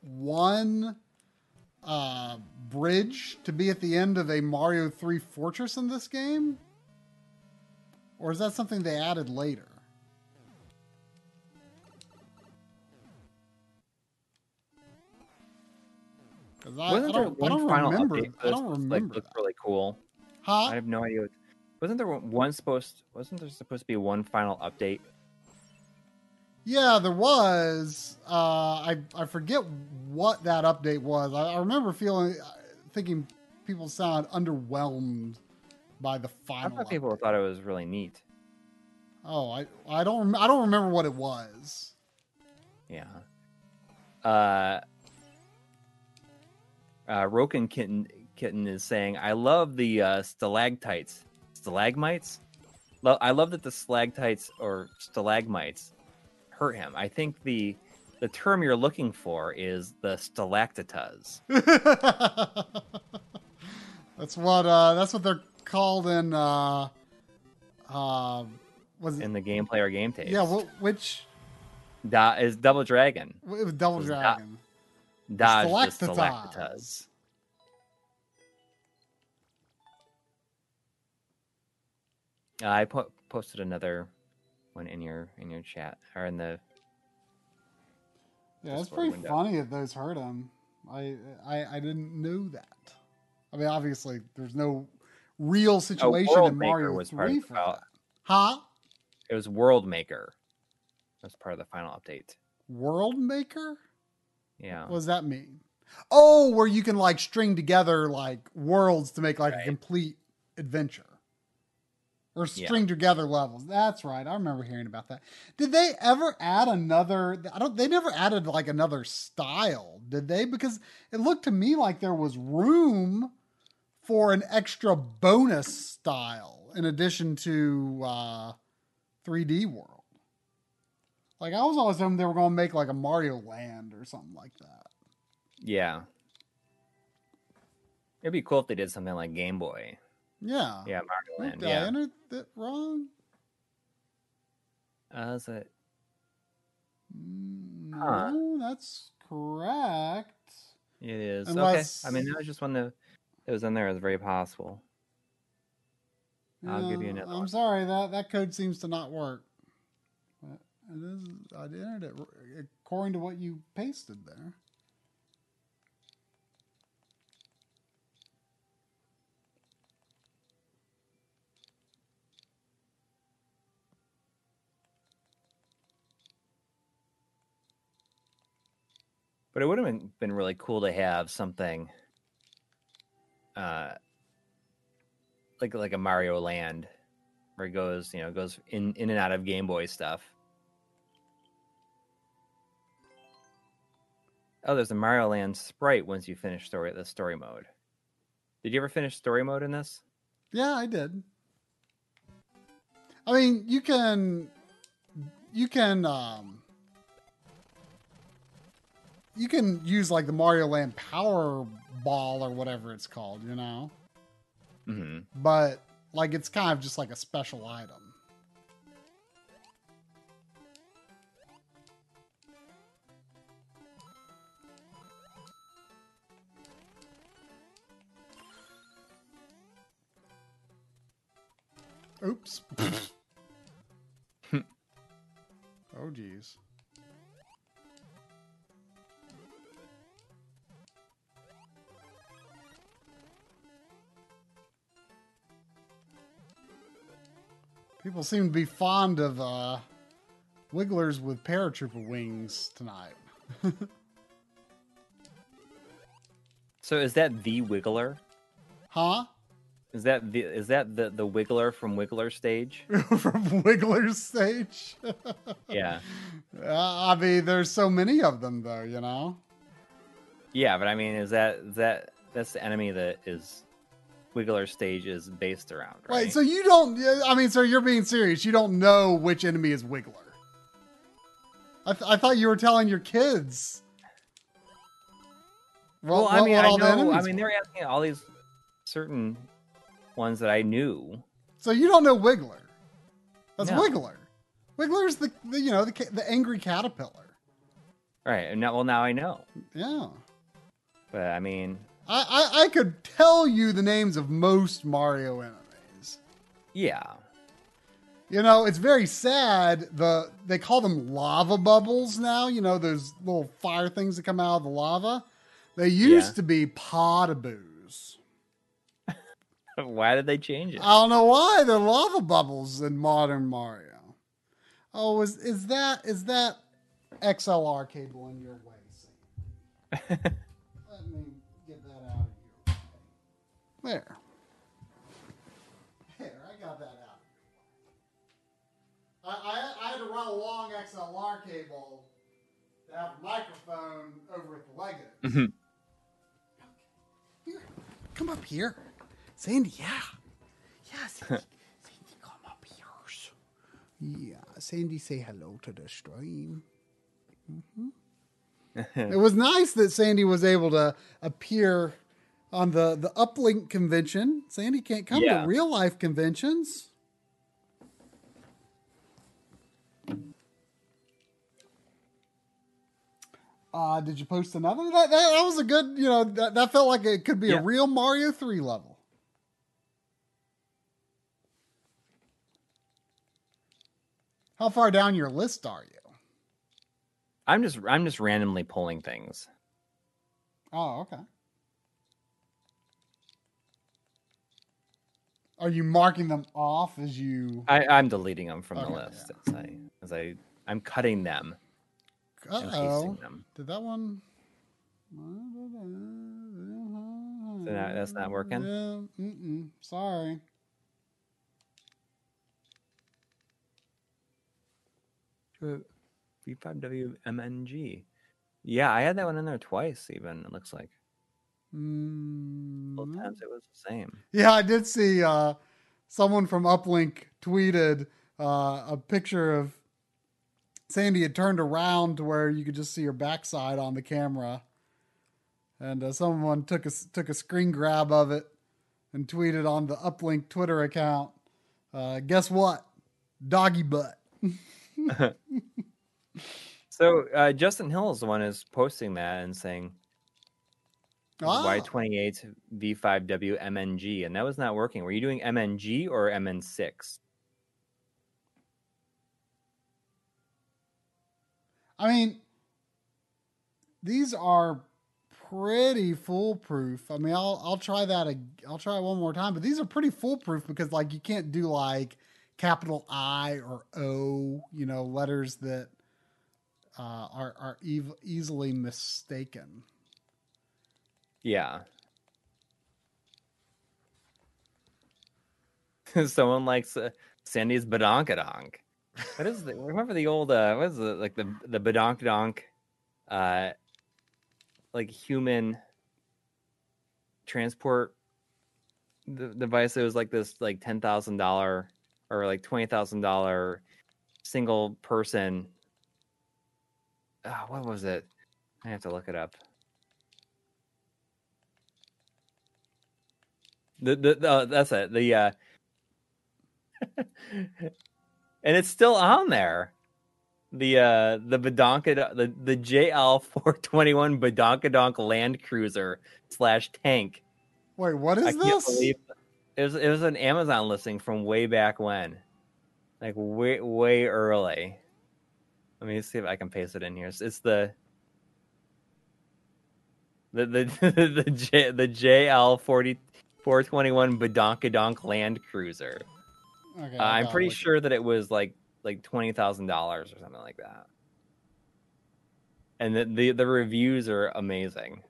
1 uh, bridge to be at the end of a Mario 3 fortress in this game? Or is that something they added later? Because I, I don't, I don't remember. I don't remember. looked that. really cool. Huh? I have no idea. Wasn't there one supposed? Wasn't there supposed to be one final update? Yeah, there was. Uh, I I forget what that update was. I, I remember feeling, thinking people sound underwhelmed by the final. I thought people thought it was really neat. Oh, I I don't I don't remember what it was. Yeah. Uh, uh, Roken Kitten Kitten is saying, "I love the uh, stalactites, stalagmites. Lo- I love that the stalactites or stalagmites hurt him. I think the the term you're looking for is the stalactitas. [laughs] that's what uh, that's what they're called in uh, uh, was in the gameplay or game tape. yeah, wh- which Da- is Double Dragon. it was Double Was Dragon. Dodge the Stalactitas. Uh, I po- posted another one in your in your chat or in the Yeah, it's pretty window. funny if those hurt him. I, I I didn't know that. I mean, obviously, there's no real situation World in Mario was part 3 of for that. Huh? it was World Maker. That's part of the final update. World Maker? Yeah. What does that mean? Oh, where you can like string together like worlds to make like a complete adventure. Or Yeah. string together levels. That's right. I remember hearing about that. Did they ever add another I don't they never added like another style, did they? Because it looked to me like there was room for an extra bonus style in addition to uh 3D world. Like I was always hoping they were going to make like a Mario Land or something like that. Yeah. It'd be cool if they did something like Game Boy. Yeah. Yeah, Land. Did I Yeah. enter that wrong? Uh, is it? Mm, Huh. No, that's correct. It is. Unless- Okay. I mean, that was just one that, that was in there. It's very possible. I'll give you another I'm one. sorry that that code seems to not work. It is. I entered it according to what you pasted there. But it would have been, been really cool to have something uh like like a Mario Land where it goes, you know, goes in in and out of Game Boy stuff. Oh, there's a Mario Land sprite once you finish story the story mode. Did you ever finish story mode in this? Yeah, I did. I mean, you can you can um you can use like the Mario Land Power Ball or whatever it's called, you know. Mm-hmm. But like it's kind of just like a special item. Oops. [laughs] [laughs] oh geez. People seem to be fond of uh, wigglers with paratrooper wings tonight. [laughs] So is that the Wiggler? Huh? Is that the is that the the Wiggler from Wiggler stage? [laughs] From Wiggler stage? [laughs] Yeah. Uh, I mean, there's so many of them, though, you know? Yeah, but I mean, is that is that that's the enemy that is Wiggler stage is based around, right? Wait, so you don't, I mean, so you're being serious. You don't know which enemy is Wiggler. I, th- I thought you were telling your kids. what- well, I mean, I know. I mean, they're asking all these certain ones that I knew. So you don't know Wiggler. That's No. Wiggler. Wiggler's the, the you know the the angry caterpillar. Right, and now, well, now I know. Yeah, But I mean, I, I I could tell you the names of most Mario enemies. yeah, You know, it's very sad. The they call them lava bubbles now. You know those little fire things that come out of the lava. They used Yeah. to be Podoboos. [laughs] why did they change it? I don't know why they're lava bubbles in modern Mario. Oh, is is that is that XLR cable in your way? [laughs] There. There, I got that out. I, I, I had to run a long XLR cable to have a microphone over at the Lego. of it. Mhm. Here. come up here. Sandy, yeah. Yeah, Sandy. [laughs] Sandy, come up here. Yeah, Sandy, say hello to the stream. hmm [laughs] it was nice that Sandy was able to appear on the, the Uplink convention. Sandy can't come Yeah. to real life conventions. Uh, did you post another? That, that, that was a good, you know, that, that felt like it could be Yeah. a real Mario 3 level. How far down your list are you? I'm just I'm just randomly pulling things. Oh, okay. Are you marking them off as you? I, I'm deleting them from the Okay, list as I as I I'm cutting them oh! Did that one? [laughs] So that- that's not working? Yeah, mm-mm, sorry. V5WMNG. Yeah, I had that one in there twice. Even it looks like both Mm, times it was the same. Yeah, I did see uh, someone from Uplink tweeted uh, a picture of Sandy had turned around to where you could just see her backside on the camera, and uh, someone took a took a screen grab of it and tweeted on the Uplink Twitter account. Uh, guess what? Doggy butt. [laughs] So uh, Justin Hill is the one who's posting that and saying Ah, Y28 V5W MNG, and that was not working. Were you doing MNG or MN6? I mean, these are pretty foolproof. I mean, I'll I'll try that. I'll try it one more time. But these are pretty foolproof because like you can't do like capital I or O. You know, letters that uh, are are ev- easily mistaken. Yeah. [laughs] Someone likes uh, Sandy's badonkadonk. What is the remember the old uh what is it like the the badonkadonk uh like human transport the device it was like this like ten thousand dollar or like twenty thousand dollar single person uh, what was it i have to look it up the the, oh, that's it the uh [laughs] and it's still on there the uh the badonkadonk the the jl 421 badonkadonk land cruiser slash tank Wait, what is I this? believe it was it was an Amazon listing from way back when, like way way early. Let me see if I can paste it in here. It's, it's the the the [laughs] the J, the JL forty four twenty one Badonkadonk Land Cruiser. Okay, Uh, I'm pretty sure that it was like like twenty thousand dollars or something like that. And the, the the reviews are amazing.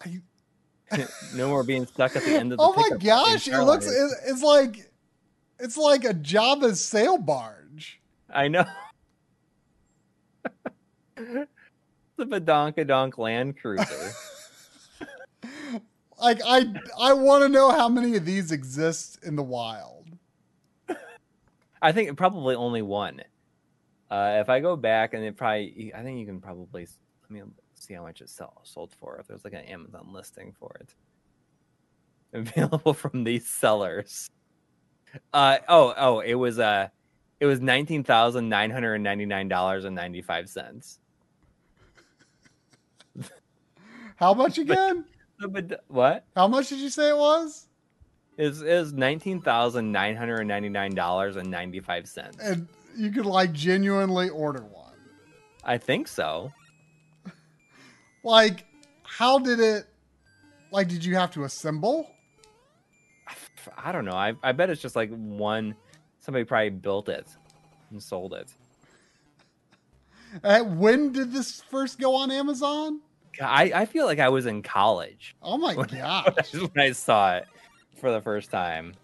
I- [laughs] no more being stuck at the end of the [laughs] oh my gosh! It looks. It, it's like it's like a Jabba's sail barge. I know. [laughs] the Badonkadonk Land Cruiser. Like I, I want to know how many of these exist in the wild. I think probably only one. Uh, if I go back and it probably, I think you can probably let me see how much it sell, sold for. If there's like an Amazon listing for it, [laughs] available from these sellers. Uh oh oh it was uh it was nineteen thousand nine hundred and ninety nine dollars and ninety five cents. How much again? [laughs] The what? How much did you say it was? Is is nineteen thousand nine hundred and ninety nine dollars and ninety five cents. And you could like genuinely order one. I think so. [laughs] Like, how did it? Like, did you have to assemble? I don't know. I I bet it's just like one. Somebody probably built it and sold it. Uh, when did this first go on Amazon? I I feel like I was in college Oh my When- [laughs] gosh! when I saw it for the first time.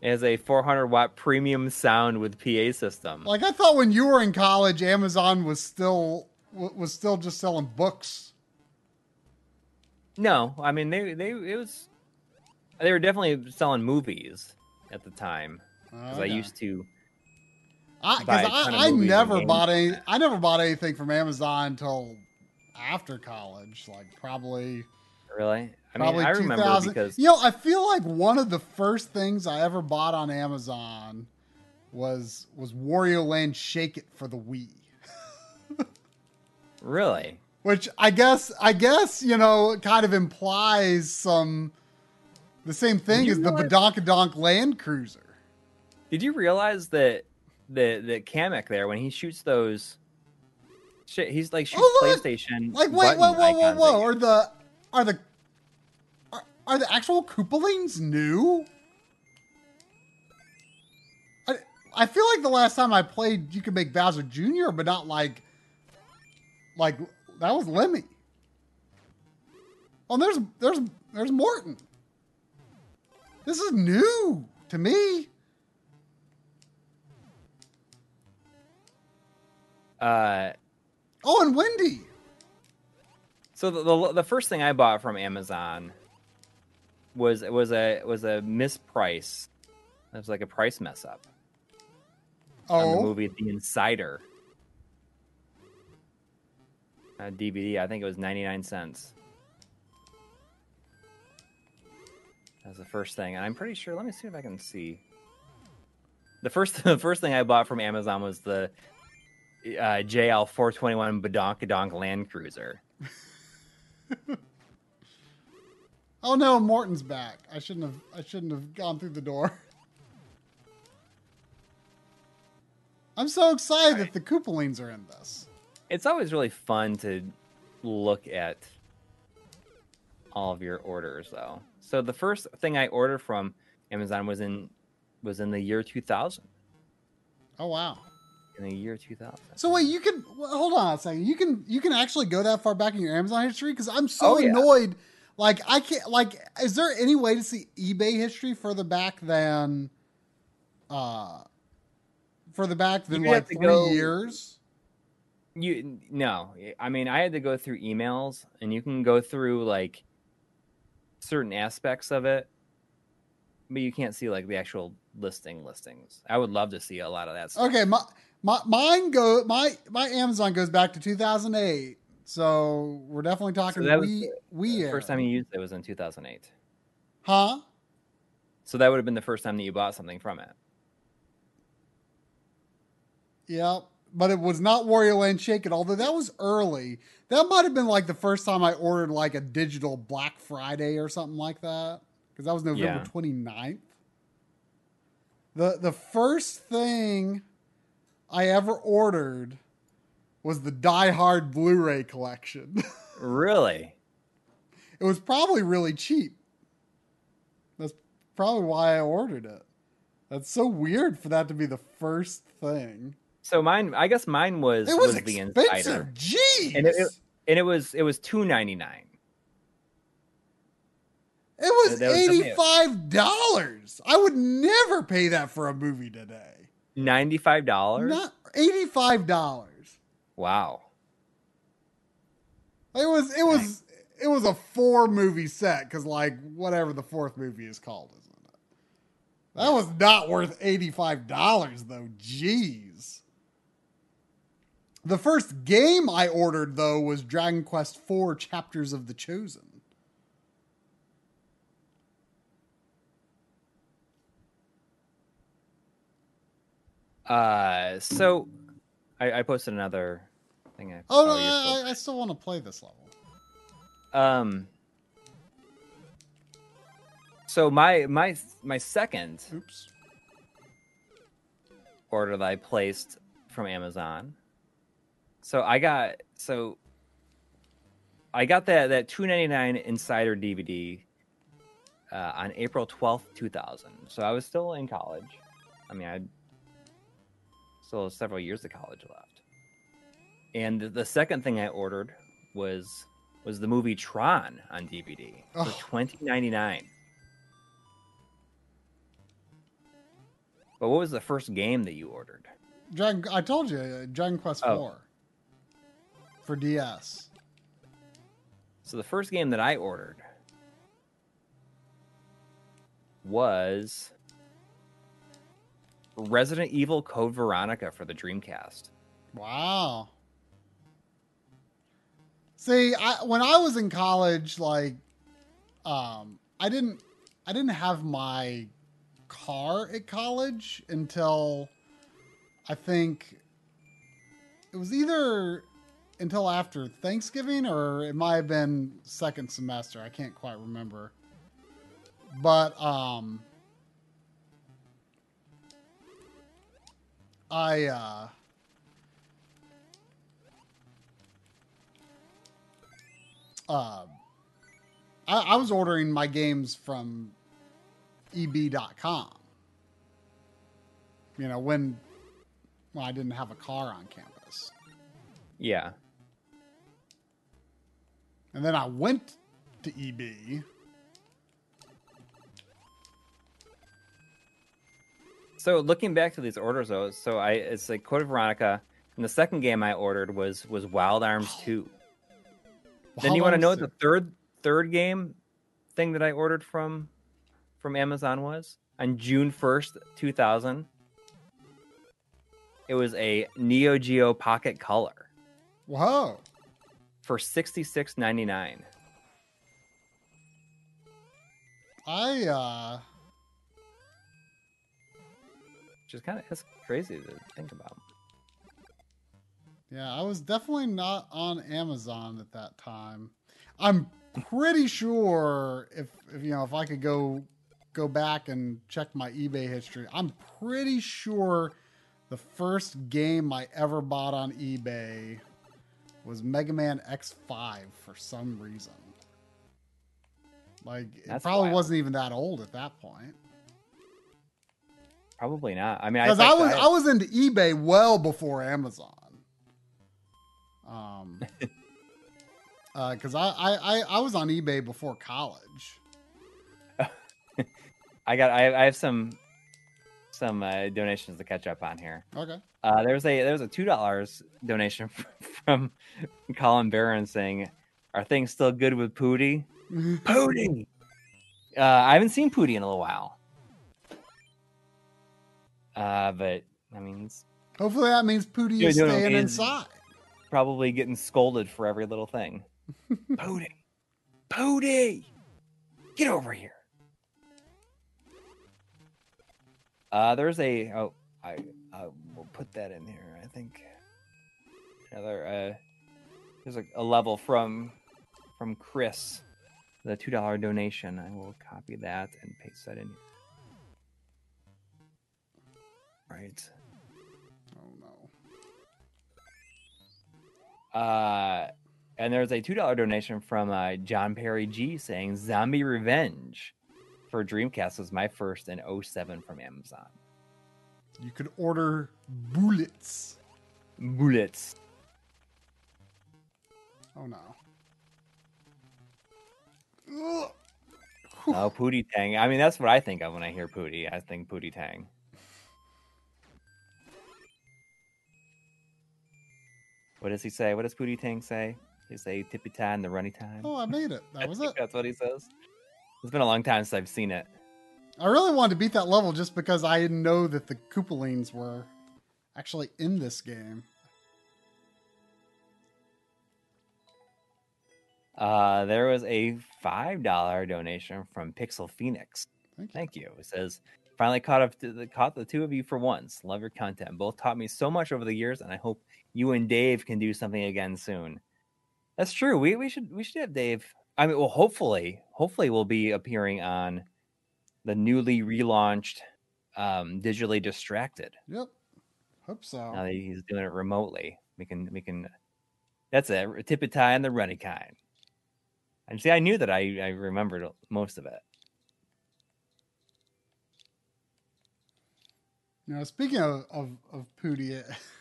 It has a 400 watt premium sound with PA system. Like I thought when you were in college, Amazon was still was still just selling books. No, I mean they they it was they were definitely selling movies at the time because I used to. I, I, I never bought any. I never bought anything from Amazon until after college, like probably Really, I mean, probably I remember 2000. because you know, I feel like one of the first things I ever bought on Amazon was was Wario Land Shake It for the Wii. [laughs] really, Which I guess I guess you know kind of implies some the same thing as the Badonkadonk Land Cruiser. did you realize that the the Kamek there when he shoots those? Shit, he's like shoots Oh! PlayStation. Like wait, whoa, whoa, whoa, whoa! Are the are the are, are the actual Koopalings new? I I feel like the last time I played, you could make Bowser Jr., but not like like that was Lemmy. Oh, there's there's there's Morton. This is new to me. Uh, Oh, and Wendy. So the, the the first thing I bought from Amazon was was a was a misprice. It was like a price mess up on the Oh, movie The Insider. A DVD, I think it was ninety nine cents. That was the first thing, and I'm pretty sure. Let me see if I can see. The first [laughs] the first thing I bought from Amazon was the uh, JL 421 Badonkadonk Land Cruiser. [laughs] oh no, Morton's back. I shouldn't have. I shouldn't have gone through the door. [laughs] I'm so excited that the Koopalings are in this. it's always really fun to look at all of your orders though so the first thing i ordered from amazon was in was in the year 2000 Oh wow. In the year 2000 So wait, you can well, hold on a second. You can you can actually go that far back in your Amazon history because I'm so Oh, yeah. annoyed. Like I can't. Like, is there any way to see eBay history further back than, uh, further back than You'd like three go- years? you no i mean i had to go through emails and you can go through like certain aspects of it but you can't see like the actual listing listings i would love to see a lot of that stuff Okay, my, my mine go my my Amazon goes back to 2008. So we're definitely talking that was we the- we the first time you used it was in 2008 huh? so that would have been the first time that you bought something from it Yeah, but it was not Wario Land Shake It, although that was early. That might have been like the first time I ordered like a digital Black Friday or something like that. Because that was November Yeah. 29th. The the first thing I ever ordered was the Die Hard Blu-ray collection. [laughs] really it was probably really cheap. That's probably why I ordered it. That's so weird for that to be the first thing. So mine, I guess mine was It was, the expensive. insider, Jeez. and it, it and it was it was two ninety nine. It was was eighty five dollars. I would never pay that for a movie today. Ninety five dollars. Not eighty five dollars. Wow. It was it was it was a four movie set because like whatever the fourth movie is called, isn't it? That was not worth eighty five dollars though. Jeez. The first game I ordered though was Dragon Quest IV: Chapters of the Chosen. Uh, so I, I posted another thing. I, Oh, no, I, I still want to play this level. Um. So my my my second Oops. order that I placed from Amazon. So I got so I got that that two ninety nine Insider DVD uh, on April twelfth, two thousand. So I was still in college. I mean, I still several years of college left. And the second thing I ordered was was the movie Tron on DVD for Oh. twenty ninety nine. But what was the first game that you ordered? Dragon. I told you, uh, Dragon Quest Oh. IV. for DS. So the first game that I ordered was Resident Evil Code Veronica for the Dreamcast. Wow. See, I, when I was in college, like, um, I didn't, I didn't have my car at college until I think it was either until after Thanksgiving or it might have been second semester. I can't quite remember. But um I uh uh I, I was ordering my games from eb.com. You know, when when I didn't have a car on campus. Yeah. And then I went to EB. So looking back to these orders though, so I it's like Code Veronica, and the second game I ordered was was Wild Arms [gasps] Two. then you want to know what the third third game thing that I ordered from from Amazon was on June first, two thousand. It was a Neo Geo Pocket Color Whoa. for sixty six ninety nine. I uh Which is kind of it's crazy to think about. yeah, I was definitely not on Amazon at that time. I'm pretty sure if, if you know if I could go go back and check my eBay history, I'm pretty sure the first game I ever bought on eBay was Mega Man X5 for some reason. Like it That's probably wild. wasn't even that old at that point. Probably not. I mean, Because I, I, was I, I was into eBay well before Amazon. Um, [laughs] because I, I I I was on eBay before college. [laughs] I got I, I have some some uh, donations to catch up on here. Okay. Uh, there's a there's a two dollars donation [laughs] from Colin Barron saying, "Are things still good with Pootie?" Pootie. Uh, I haven't seen Pootie in a little while. Uh, but I mean, he's Hopefully that means Pootie is staying inside. probably getting scolded for every little thing. [laughs] Pootie, Pootie, get over here. Uh, there's a oh I I will put that in here. I think another uh there's a, a level from from Chris, the two dollar donation. I will copy that and paste that in. Right. Oh no. Uh, and there's a two dollar donation from uh, John Perry G saying "Zombie Revenge" for Dreamcast was my first in 07 from Amazon. You could order bullets. Bullets. Oh no. Ugh. Oh, Pootie Tang. I mean, that's what I think of when I hear Pootie. I think Pootie Tang. What does he say? What does Pootie Tang say? He say tippy time, the runny time. Oh, I made it. That was [laughs] it. That's what he says. It's been a long time since I've seen it. I really wanted to beat that level just because I didn't know that the Koopalings were actually in this game. Uh, there was a five dollar donation from Pixel Phoenix. Thank you. Thank you. It says, "Finally caught up to the caught the two of you for once. Love your content. Both taught me so much over the years, and I hope you and Dave can do something again soon." That's true. We we should we should have Dave. I mean, well, hopefully, hopefully, we'll be appearing on the newly relaunched um, digitally distracted. Yep. Hope so. Now that he's doing it remotely, we can we can. That's it. Tip it tie and the runny kind. And see, I knew that I I remembered most of it. Now, speaking of of, of Pootie, [laughs]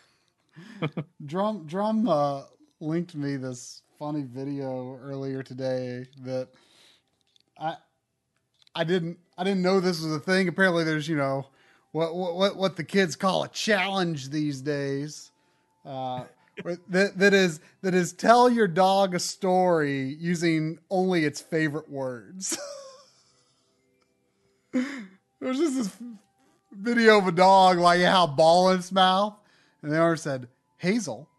[laughs] Drum Drum uh, linked me this funny video earlier today that I I didn't I didn't know this was a thing. Apparently, there's you know what what what the kids call a challenge these days, uh, that that is that is tell your dog a story using only its favorite words. [laughs] There's just this video of a dog like how ball in its mouth, and the owner said, "Hazel,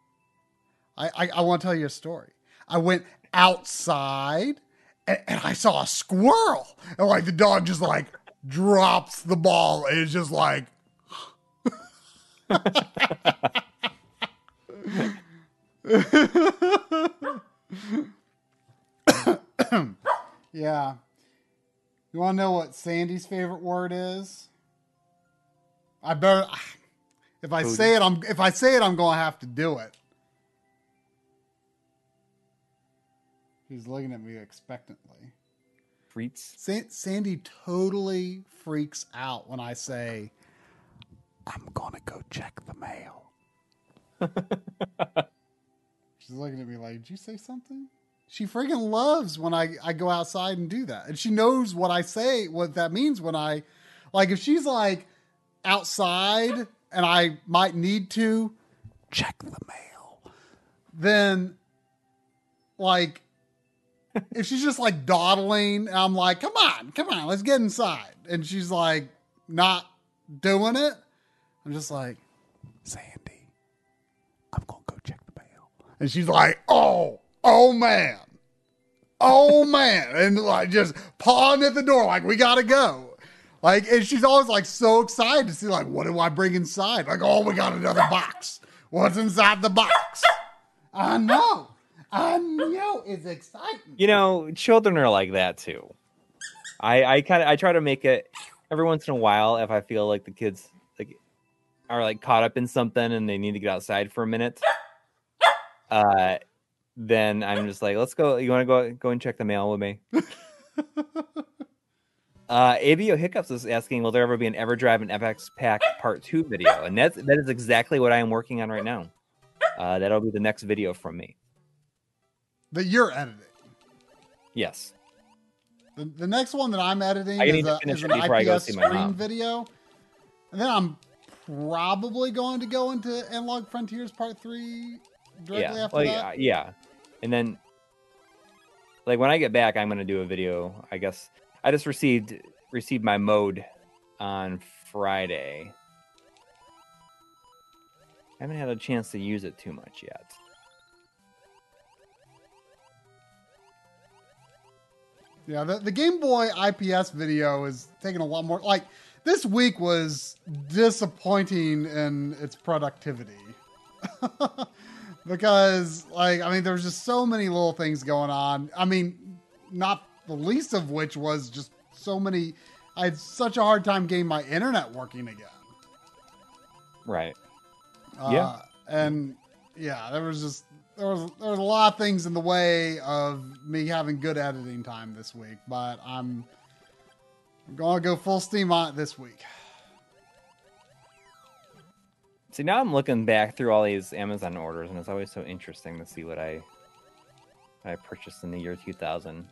I I, I want to tell you a story. I went outside and, and I saw a squirrel, and like the dog just like drops the ball and it's just like." [laughs] yeah. You want to know what Sandy's favorite word is? I better. If I Cody. say it, I'm. If I say it, I'm going to have to do it. He's looking at me expectantly. Freets. Sa- Sandy totally freaks out when I say, "I'm gonna go check the mail." [laughs] She's looking at me like, "Did you say something?" She freaking loves when I I go outside and do that, and she knows what I say, what that means when I, like, if she's like outside and I might need to check the mail, then like if she's just like dawdling, I'm like, come on, come on, let's get inside. And she's like not doing it. I'm just like, Sandy, I'm gonna go check the mail. And she's like, oh, oh man. Oh man. And like just pawing at the door, like, we gotta go. Like, and she's always like so excited to see, like, what do I bring inside? Like, oh, we got another box. What's inside the box? I know. I know it's exciting. You know, children are like that too. I I kind of I try to make it every once in a while if I feel like the kids like are like caught up in something and they need to get outside for a minute. Uh, then I'm just like, let's go. You want to go go and check the mail with me? [laughs] Uh, ABO Hiccups is asking, will there ever be an EverDrive and FX Pack Part Two video? And that's that is exactly what I am working on right now. Uh, that'll be the next video from me. that you're editing. Yes. The, the next one that I'm editing I is, to a, is an IPS my screen video. And then I'm probably going to go into Analog Frontiers Part 3 directly yeah. after Well, that. yeah, yeah. And then, like when I get back, I'm gonna do a video. I guess I just received received my mode on Friday. I haven't had a chance to use it too much yet. Yeah, the, the Game Boy IPS video is taking a lot more. Like, this week was disappointing in its productivity. [laughs] because, like, I mean, there was just so many little things going on. I mean, not the least of which was just so many. I had such a hard time getting my internet working again. Right. Uh, Yeah. And yeah, there was just there was there was a lot of things in the way of me having good editing time this week, but I'm, I'm gonna go full steam on it this week. See, now I'm looking back through all these Amazon orders, and it's always so interesting to see what I what I purchased in the year 2000.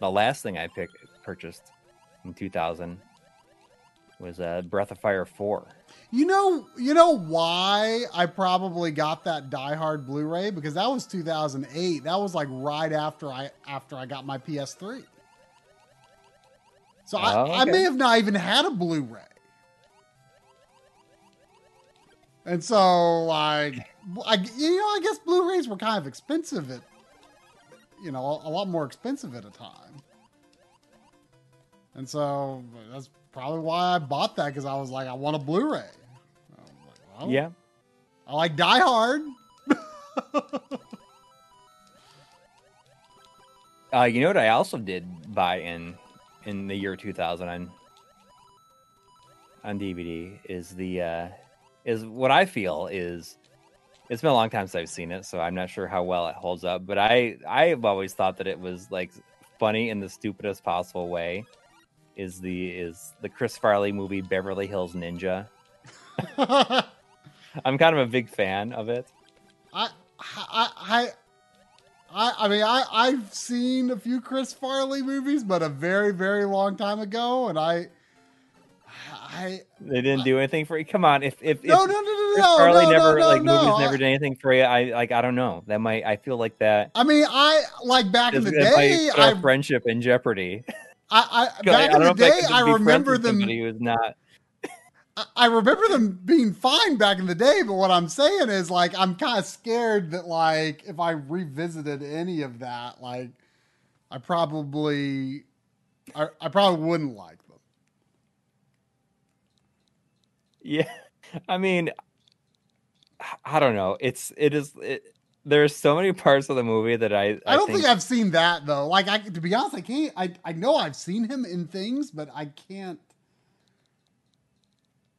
The last thing I picked purchased in 2000 was uh, Breath of Fire 4. You know, you know why I probably got that Die Hard Blu-ray because that was 2008. That was like right after I after I got my PS3. So Oh, I, I may have not even had a Blu-ray. And so, like, I, you know, I guess Blu-rays were kind of expensive at, you know, a lot more expensive at a time. And so that's probably why I bought that because I was like, I want a Blu-ray. Like, well, Yeah. I like Die Hard. [laughs] Uh, you know what I also did buy in in the year 2000 on on DVD is the uh, is what I feel is it's been a long time since I've seen it, so I'm not sure how well it holds up. But I I've always thought that it was like funny in the stupidest possible way. Is the is the Chris Farley movie Beverly Hills Ninja? [laughs] I'm kind of a big fan of it. I, I, I, I mean, I, I've seen a few Chris Farley movies, but a very, very long time ago, and I, I They didn't do anything for you. Come on, if if, no if no no no no Farley no, never no, like no, movies never did anything for you, I like I don't know. That might I feel like that I mean, I like back in the day. I, friendship in jeopardy. I, I [laughs] I back don't in the I day, I remember them. somebody who's not. I- I remember them being fine back in the day, but what I'm saying is like I'm kind of scared that like if I revisited any of that, like I probably I, I probably wouldn't like them. Yeah, [laughs] I mean, I don't know. It's it is. It, there's so many [laughs] parts of the movie that I I, don't think, I've seen that though. Like I to be honest, I can't I I know I've seen him in things, but I can't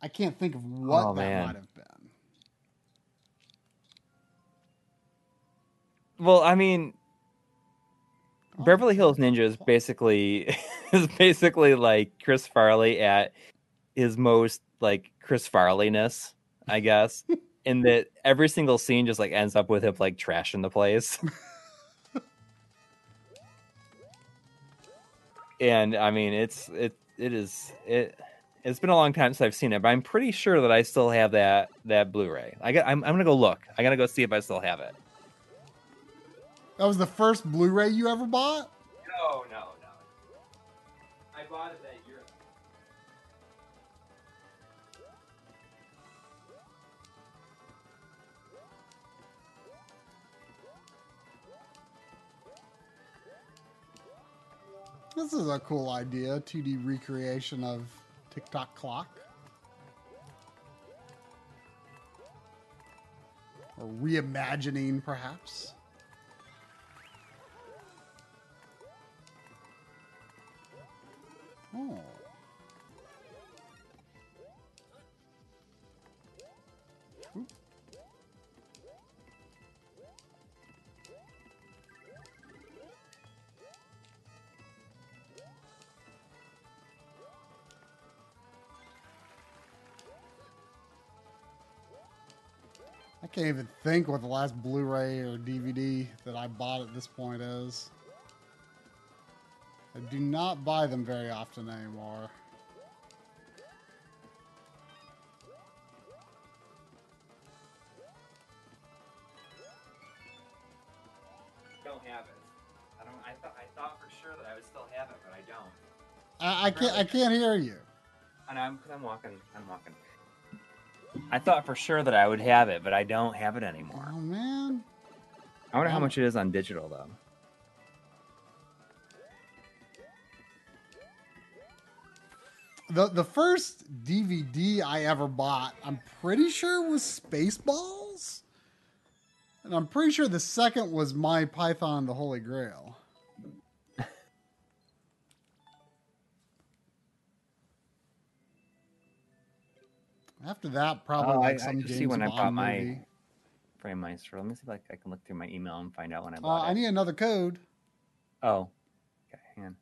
I can't think of what Oh, that man. might have been. Well, I mean, Oh, Beverly Hills Ninja is basically [laughs] is basically like Chris Farley at his most like Chris Farleyness, I guess. [laughs] in that every single scene just like ends up with him like trashing the place. [laughs] and I mean, it's it it is it. It's been a long time since I've seen it, but I'm pretty sure that I still have that that Blu-ray. I got. I'm, I'm gonna go look. I gotta go see if I still have it. That was the first Blu-ray you ever bought? No, no, no. I bought it This is a cool idea, 2D recreation of Tick Tock Clock. Or reimagining, perhaps. Oh. Can't even think what the last Blu-ray or DVD that I bought at this point is. I do not buy them very often anymore. Don't have it. I don't. I thought. I thought for sure that I would still have it, but I don't. I, I can't. I can't hear you. And I'm. I'm walking. I'm walking. I thought for sure that I would have it, but I don't have it anymore. Oh man. I wonder how much it is on digital though. The the first DVD I ever bought, I'm pretty sure was Spaceballs, and I'm pretty sure the second was Monty Python the Holy Grail. After that, probably Oh, I- like I some James see when I Bond bought my-. FrameMeister. Let me see if I, I can look through my email and find out when I Uh, bought I need another code. Oh. Okay, hang on.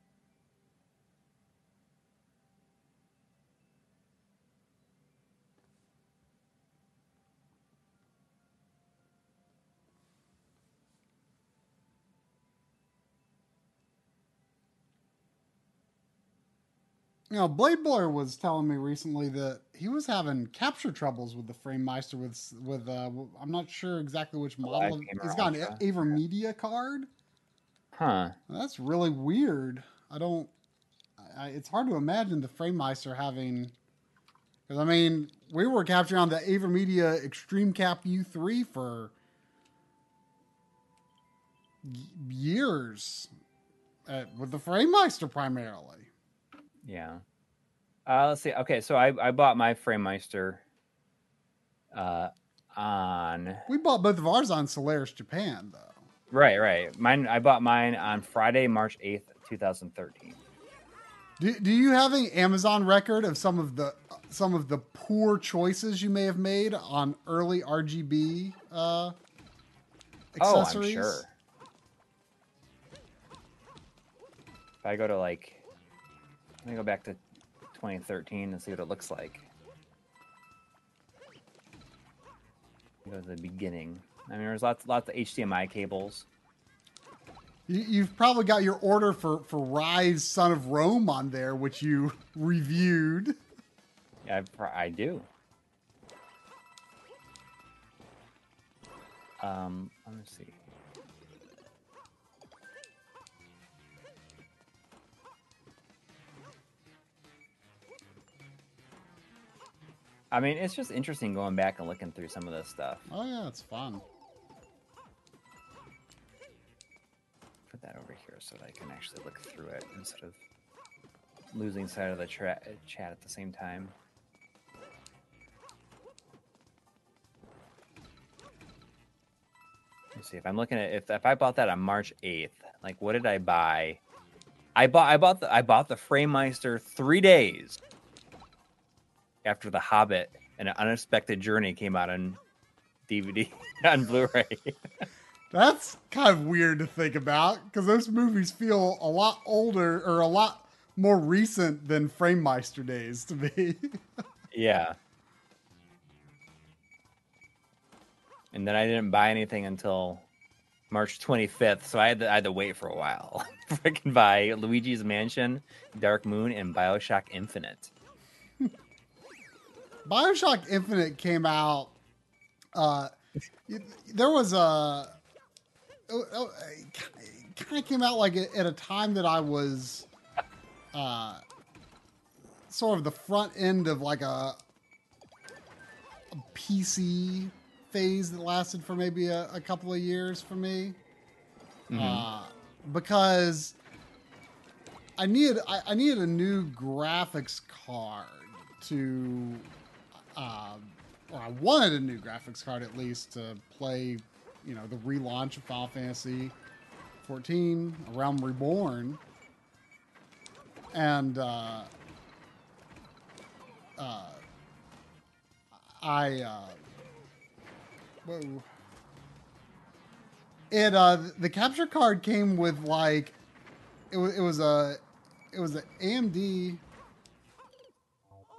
You know, Blade Boy was telling me recently that he was having capture troubles with the FrameMeister with with uh, I'm not sure exactly which model. of- He's got an Avermedia card. Huh. That's really weird. I don't. I, it's hard to imagine the FrameMeister having. Because I mean, we were capturing on the Avermedia Extreme Cap U3 for years uh, with the FrameMeister primarily. Yeah. Uh, let's see. Okay, so I, I bought my FrameMeister uh, on We bought both of ours on Solaris Japan, though. right, right. Mine I bought mine on Friday, March eighth, two thousand thirteen. Do, do you have any Amazon record of some of the some of the poor choices you may have made on early RGB uh, Oh, accessories? I'm sure. If I go to like, let me go back to 2013 and see what it looks like. Go to the beginning. I mean, there's lots, lots of HDMI cables. You, you've probably got your order for for Ryse Son of Rome on there, which you [laughs] reviewed. I, I do. Um, let me see. I mean, it's just interesting going back and looking through some of this stuff. Oh yeah, it's fun. Put that over here so that I can actually look through it instead of losing sight of the tra- chat at the same time. Let's see if I'm looking at if if I bought that on March 8th, like what did I buy? I bought I bought the I bought the Framemeister three days after The Hobbit and an unexpected journey came out on DVD [laughs] on Blu-ray. [laughs] That's kind of weird to think about because those movies feel a lot older or a lot more recent than FrameMeister days to me. [laughs] yeah. And then I didn't buy anything until March 25th, so I had to, I had to wait for a while. I can buy Luigi's Mansion, Dark Moon, and Bioshock Infinite. Bioshock Infinite came out. Uh, there was a. Kind of came out like at a time that I was, uh, sort of the front end of like a, a PC phase that lasted for maybe a, a couple of years for me, mm-hmm. uh, because I needed I, I needed a new graphics card to uh, or I wanted a new graphics card at least to play, you know, the relaunch of Final Fantasy 14, A Realm Reborn, and uh, uh, I uh, whoa. It uh the capture card came with like it was it was a it was an AMD.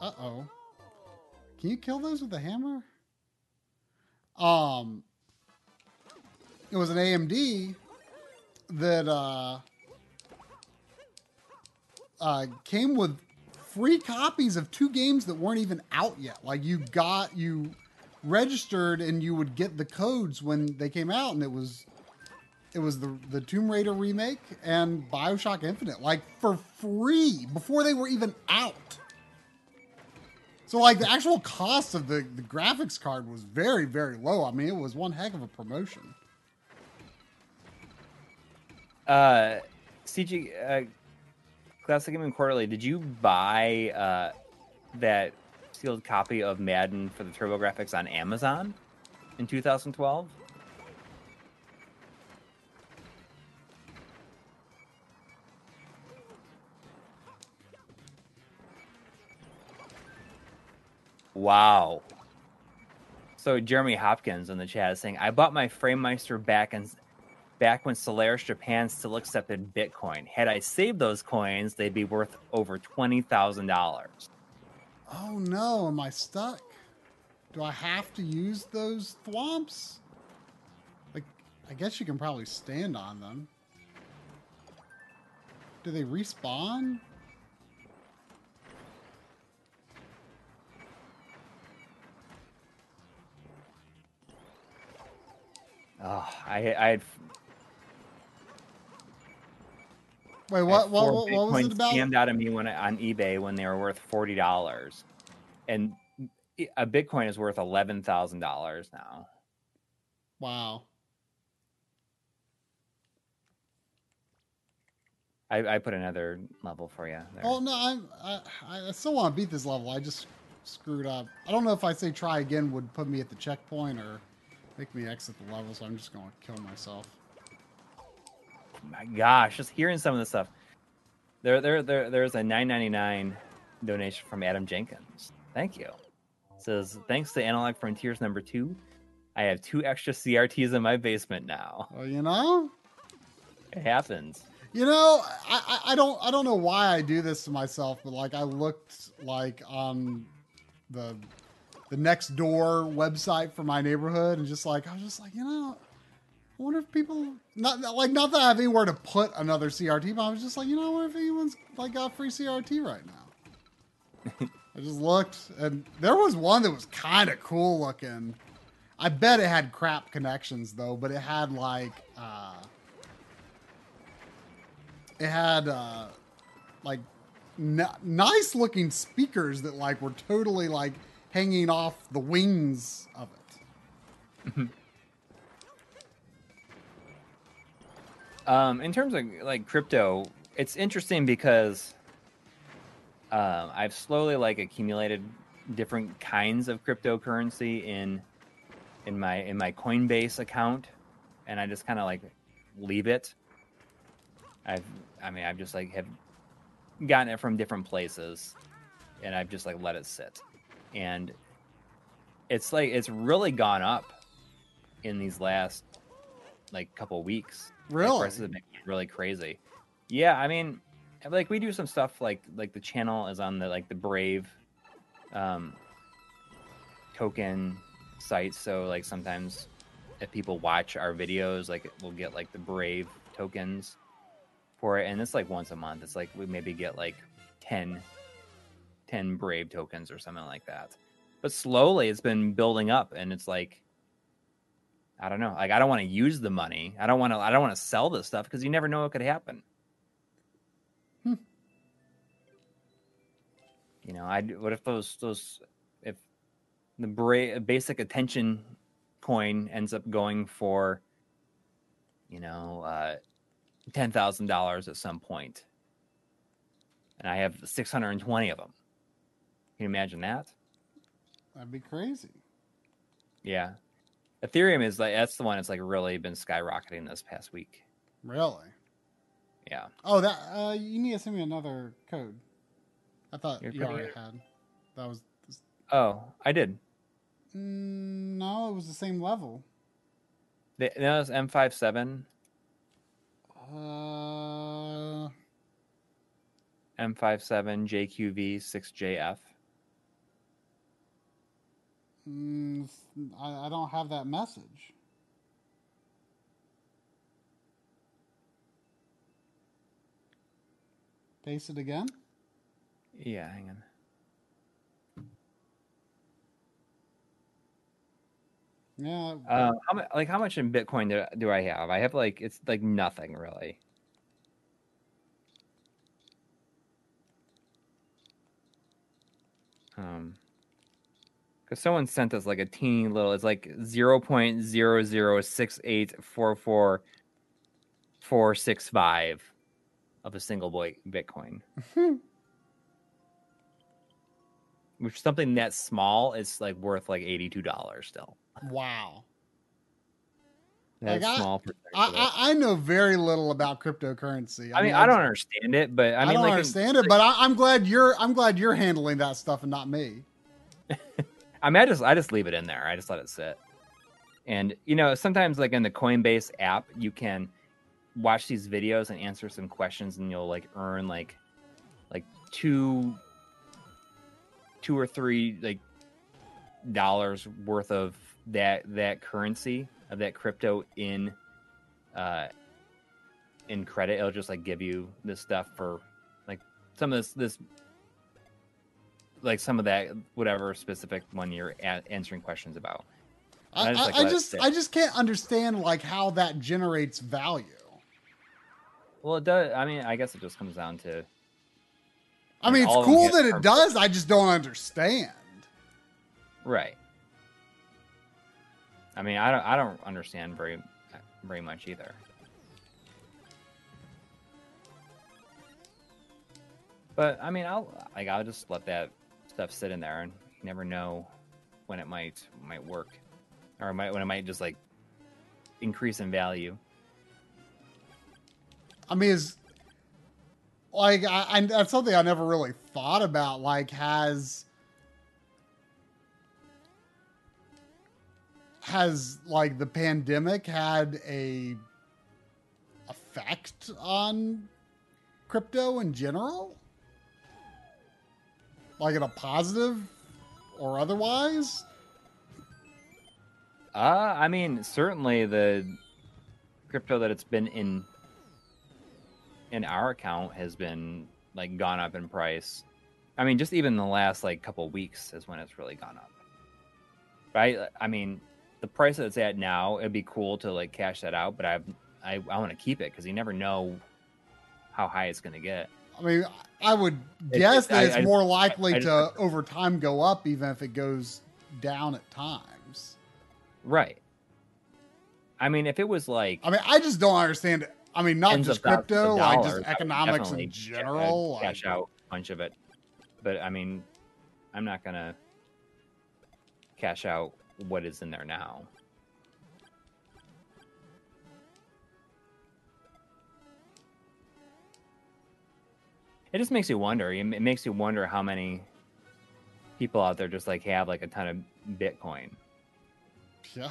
Uh oh. Can you kill those with a hammer? Um, it was an AMD that uh, uh, came with free copies of two games that weren't even out yet. Like you got you registered and you would get the codes when they came out, and it was it was the the Tomb Raider remake and Bioshock Infinite, like for free before they were even out. So like the actual cost of the, the graphics card was very, very low. I mean, it was one heck of a promotion. Uh, CG, uh, Classic Gaming Quarterly, did you buy uh, that sealed copy of Madden for the TurboGrafx on Amazon in 2012? Wow. So Jeremy Hopkins in the chat is saying, "I bought my FrameMeister back and back when Solaris Japan still accepted Bitcoin. Had I saved those coins, they'd be worth over twenty thousand dollars." Oh no! Am I stuck? Do I have to use those thwomps? Like, I guess you can probably stand on them. Do they respawn? Oh, I I had. Wait, what? What, what, what was it about? Scammed out of me when I, on eBay when they were worth forty dollars, and a Bitcoin is worth eleven thousand dollars now. Wow. I, I put another level for you. There. Oh no, I'm, I I still want to beat this level. I just screwed up. I don't know if I say try again would put me at the checkpoint or make me exit the level, so I'm just going to kill myself. Oh my gosh, just hearing some of this stuff. There, there, there, there's a 9.99 donation from Adam Jenkins. Thank you. It says thanks to Analog Frontiers number two, I have two extra CRTs in my basement now. Well, you know, it happens. You know, I, I don't I don't know why I do this to myself, but like I looked like on the the next door website for my neighborhood and just like I was just like, you know, I wonder if people not like not that I have anywhere to put another CRT, but I was just like, you know, I wonder if anyone's like got free CRT right now. [laughs] I just looked, and there was one that was kind of cool looking. I bet it had crap connections though, but it had like uh, it had uh, like n- nice looking speakers that like were totally like hanging off the wings of it. [laughs] Um, in terms of like crypto, it's interesting because um, I've slowly like accumulated different kinds of cryptocurrency in in my in my Coinbase account, and I just kind of like leave it. I've I mean I've just like have gotten it from different places, and I've just like let it sit, and it's like it's really gone up in these last like couple weeks. Like, Really? prices have been really crazy. Yeah, I mean, like we do some stuff like like the channel is on the like the Brave um token site, so like sometimes if people watch our videos, like we'll get like the Brave tokens for it, and it's like once a month. It's like we maybe get like 10, 10 Brave tokens or something like that. But slowly, it's been building up, and it's like I don't know. Like I don't want to use the money. I don't want to. I don't want to sell this stuff because you never know what could happen. Hmm. You know, I what if those those if the bra- basic attention coin ends up going for you know uh, ten thousand dollars at some point, and I have six hundred and twenty of them. Can you imagine that? That'd be crazy. Yeah. Ethereum is like that's the one that's like really been skyrocketing this past week. Really? Yeah. Oh, that uh, you need to send me another code. I thought You're you already had. That was Oh, I did. mm, no, it was the same level. The, no, it's M57, Uh, M57, JQV, 6JF. Mm, I, I don't have that message. Paste it again. Yeah, hang on. Yeah. Uh, how much? Like how much in Bitcoin do, do I have? I have like it's like nothing really. Um, because someone sent us like a teeny little. It's like zero point zero zero six eight four four four six five of a single boy Bitcoin. [laughs] Which something that small is like worth like eighty two dollars still. wow. That's Like, small. I. I, I know very little about cryptocurrency. I mean, I don't understand it, but I I, mean, don't like, understand it, but I, I'm glad you're. I'm glad you're handling that stuff and not me. [laughs] I mean, I just, I just leave it in there. I just let it sit. And you know, sometimes like in the Coinbase app, you can watch these videos and answer some questions, and you'll like earn like, like two, two or three like dollars worth of that that currency of that crypto in, uh, in credit. It'll just like give you this stuff for like some of this this like some of that whatever specific one you're a- answering questions about. I, I just, like, I, I let it just. I just can't understand like how that generates value. Well, it does. I mean, I guess it just comes down to I mean, it's all of them cool that it does. I just don't understand. right. I mean, I don't. I don't understand very, very much either. But I mean, I'll like I'll just let that stuff sit in there, and you never know when it might might work, or might when it might just like increase in value. I mean, is like I, I that's something I never really thought about. Like, has has like the pandemic had a effect on crypto in general? Like in a positive or otherwise? Uh, I mean, certainly the crypto that it's been in in our account has been like gone up in price. I mean, just even the last like couple weeks is when it's really gone up. Right? I mean, the price that it's at now, it'd be cool to like cash that out, but I've, I, I want to keep it because you never know how high it's going to get. I mean, I would guess it- that it's I- more likely I to just- over time go up, even if it goes down at times. Right. I mean, if it was like I mean, I just don't understand. I mean, not just crypto, like just economics in general. uh, cash like- out a bunch of it. But I mean, I'm not gonna cash out what is in there now. It just makes you wonder. It makes you wonder how many people out there just like have like a ton of Bitcoin. Yeah.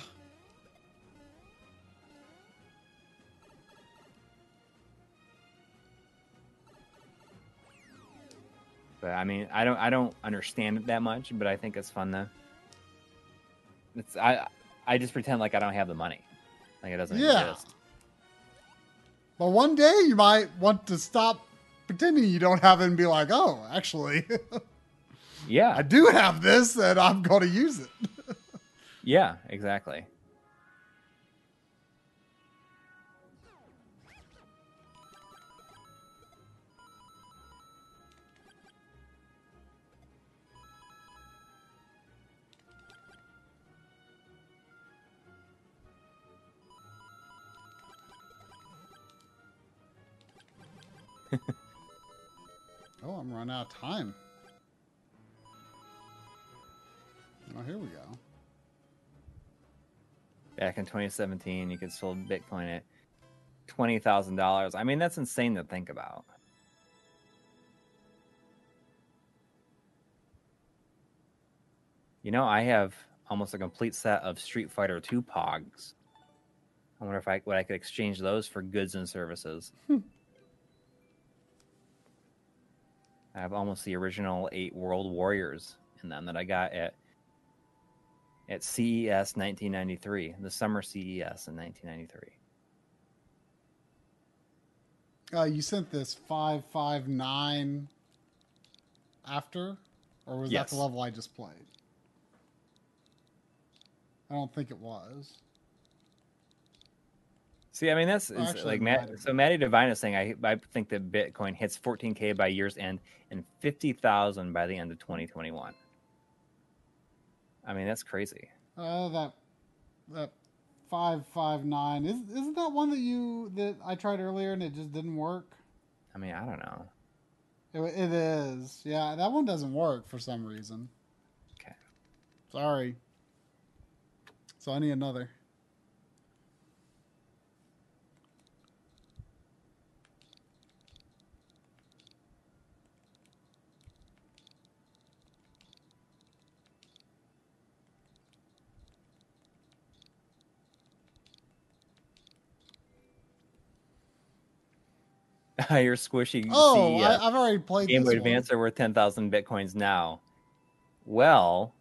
But I mean, I don't I don't understand it that much, but I think it's fun though. It's I I just pretend like I don't have the money, like it doesn't Yeah. exist. But one day you might want to stop pretending you don't have it and be like, oh, actually, [laughs] Yeah, I do have this and I'm going to use it. [laughs] yeah, exactly. [laughs] Oh, I'm running out of time. Oh, here we go. Back in 2017, you could sell Bitcoin at twenty thousand dollars. I mean, that's insane to think about. You know, I have almost a complete set of Street Fighter 2 Pogs. I wonder if I what I could exchange those for goods and services. Hmm. I have almost the original eight World Warriors in them that I got at at CES 1993, the summer CES in 1993. Uh, you sent this 559 after? Or was Yes. that the level I just played? I don't think it was. See, I mean, that's Oh, actually, like Matt. So Maddie Divine is saying I I think that Bitcoin hits 14k by year's end and 50,000 by the end of 2021. I mean, that's crazy. Uh, that that 559 is isn't that one that you that I tried earlier and it just didn't work? I mean, I don't know. It, it is. Yeah, that one doesn't work for some reason. Okay. Sorry. So I need another. [laughs] Your squishy Oh, CES I, uh, I've already played Game Boy. Advance are worth 10,000 Bitcoins now. Well,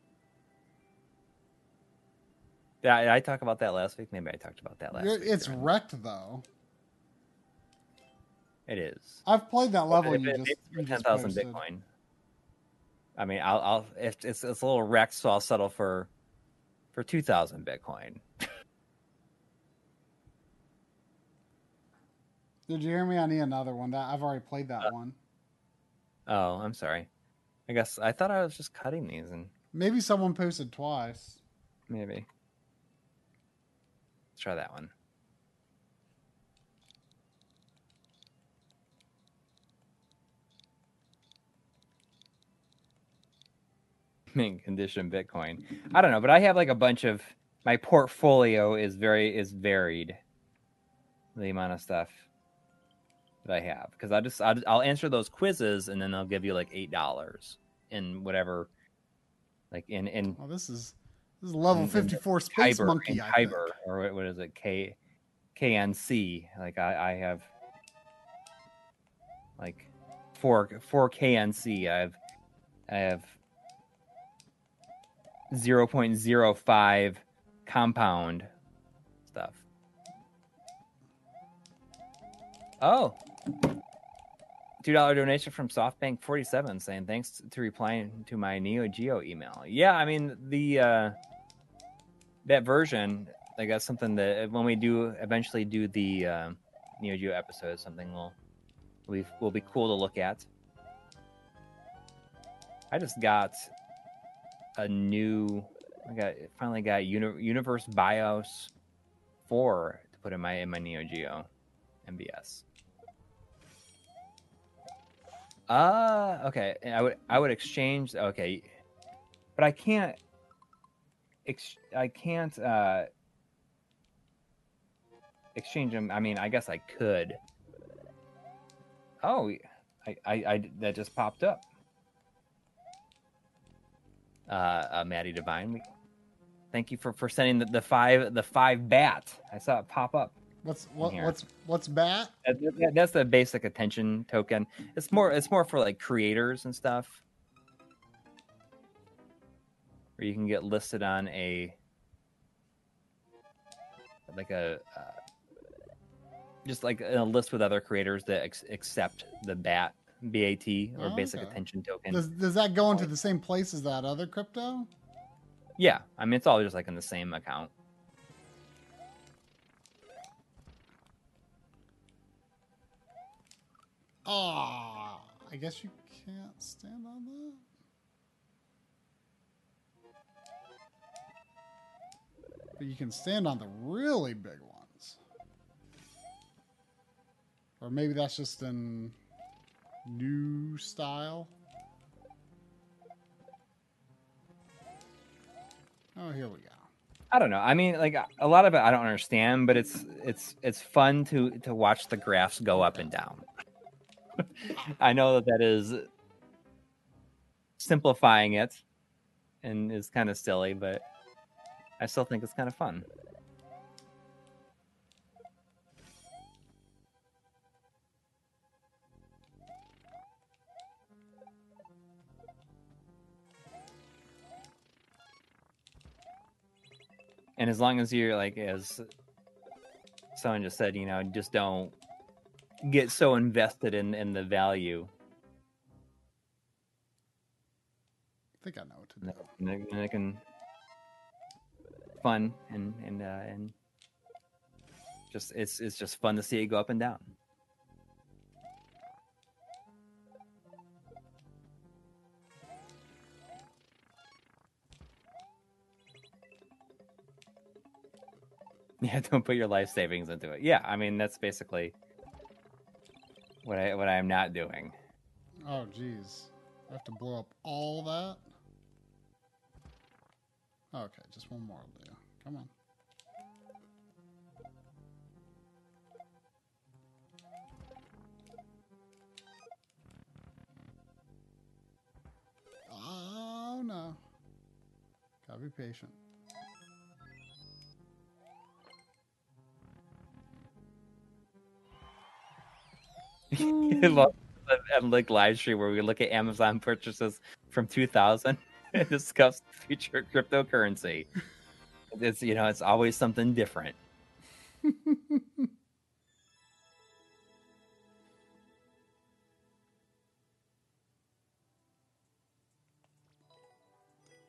did I, did I talk about that last week? Maybe I talked about that last You're- week. It's wrecked though. It is. I've played that level If you it- just, it's you for just 10,000. Bitcoin. I mean, I'll, I'll it's it's a little wrecked, so I'll settle for for 2,000 Bitcoin. [laughs] Did you hear me? I need another one. That I've already played Uh, that one. Oh, I'm sorry. I guess I thought I was just cutting these, and Maybe someone posted twice. maybe let's try that one. [laughs] Mint condition Bitcoin. I don't know, but I have like a bunch of my portfolio is very is varied. The amount of stuff that I have because I just I'll, I'll answer those quizzes and then they'll give you like eight dollars in whatever, like in in Oh, this is this is level fifty four space Kyber, monkey. Kyber, or what, what is it? K KNC. Like I, I have like four four KNC. I have I have zero point zero five compound stuff. Oh. Two dollar donation from SoftBank forty seven saying thanks to replying to my Neo Geo email. Yeah, I mean the uh, that version, like that's something that when we do eventually do the uh, Neo Geo episode, something will be will be cool to look at. I just got a new. I got finally got Uni- Universe BIOS four to put in my in my Neo Geo MVS. Uh okay. I would I would exchange okay. But I can't ex- I can't uh exchange them. I mean, I guess I could. Oh, I I, I that just popped up. Uh, uh Maddie Divine, thank you for for sending the, the five the five bat. I saw it pop up. What's what, what's what's bat? That- that- That's the basic attention token. It's more it's more for like creators and stuff. Where you can get listed on a like a uh, just like a list with other creators that ex- accept the BAT BAT or Oh, basic okay. attention token. Does does that go into the same place as that other crypto? Yeah, I mean it's all just like in the same account. Ah, I guess you can't stand on that. But you can stand on the really big ones. Or maybe that's just in new style. Oh, here we go. I don't know. I mean, like a lot of it I don't understand, but it's it's it's fun to to watch the graphs go up and down. [laughs] I know that that is simplifying it and is kind of silly, but I still think it's kind of fun. And as long as you're like, as someone just said, you know, just don't get so invested in in the value. I think I know what to do. And they- and they can fun and and uh, and just it's it's just fun to see it go up and down. [laughs] Yeah, don't put your life savings into it. Yeah, I mean that's basically what I what I am not doing. Oh, jeez. I have to blow up all that? Okay, just one more will do. Come on. Oh, no. Gotta be patient. [laughs] and like live stream where we look at Amazon purchases from 2000 and [laughs] discuss future cryptocurrency. It's you know it's always something different. [laughs]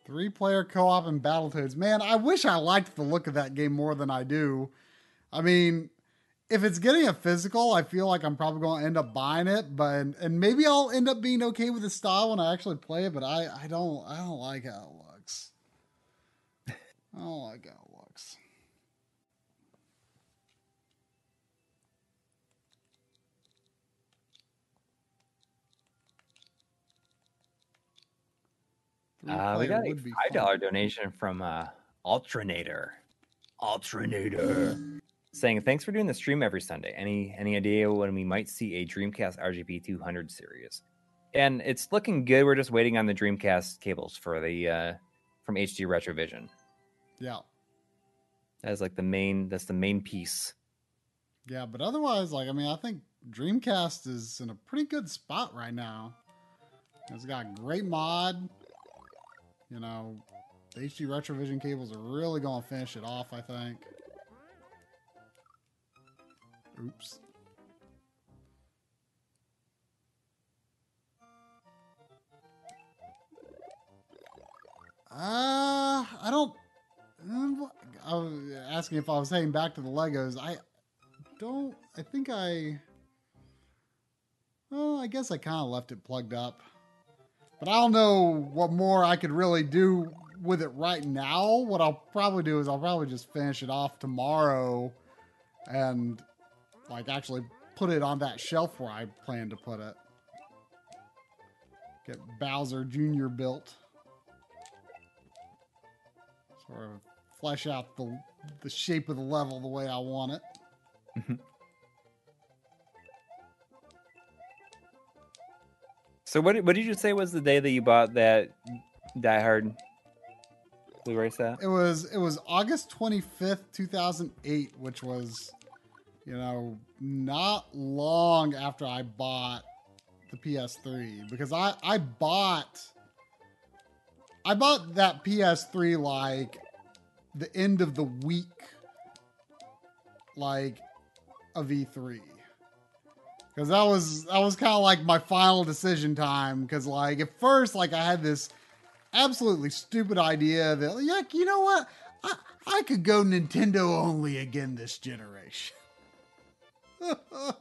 Three player co op and Battletoads. Man, I wish I liked the look of that game more than I do. I mean, if it's getting a physical, I feel like I'm probably going to end up buying it, but and maybe I'll end up being okay with the style when I actually play it. But I, I don't, I don't like how it looks. I don't like how it looks. Uh, we got a Three-player would be five dollar donation from uh, Ultranator. Ultranator saying thanks for doing the stream every Sunday. Any any idea when we might see a Dreamcast RGB 200 series? And it's looking good. We're just waiting on the Dreamcast cables for the uh, from HD Retrovision. Yeah, That's like the main. That's the main piece. yeah, but otherwise, like, I mean, I think Dreamcast is in a pretty good spot right now. It's got great mod. You know, the HD Retrovision cables are really going to finish it off, I think. Oops. Uh, I don't. Mm, I was asking if I was heading back to the Legos. I don't. I think I. Well, I guess I kind of left it plugged up. But I don't know what more I could really do with it right now. What I'll probably do is I'll probably just finish it off tomorrow and like actually put it on that shelf where I plan to put it. Get Bowser Jr. built. Sort of flesh out the the shape of the level the way I want it. [laughs] So what what did you say was the day that you bought that Die Hard Blu-ray set? It was it was August 25th, 2008, which was you know, not long after I bought the PS3 because I I bought I bought that PS3 like the end of the week like of E3 because that was that was kind of like my final decision time because like at first like i had this absolutely stupid idea that like you know what? I, I could go nintendo only again this generation [laughs] [laughs]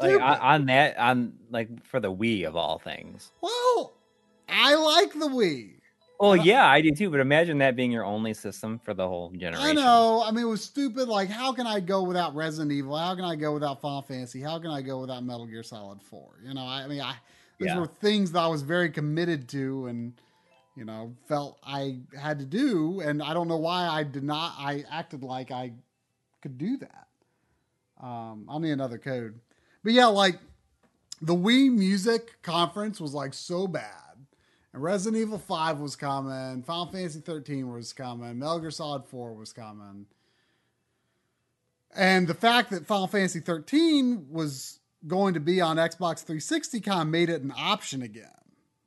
like on on that on like for the Wii of all things. well i like the wii Well, yeah, I do too. But imagine that being your only system for the whole generation. I know. I mean, it was stupid. Like, how can I go without Resident Evil? How can I go without Final Fantasy? How can I go without Metal Gear Solid Four? You know, I, I mean, I these Yeah. were things that I was very committed to, and you know, felt I had to do. And I don't know why I did not. I acted like I could do that. Um, I'll need another code. But yeah, like the Wii Music Conference was like so bad. And Resident Evil 5 was coming, Final Fantasy 13 was coming, Metal Gear Solid 4 was coming. And the fact that Final Fantasy 13 was going to be on Xbox 360 kind of made it an option again.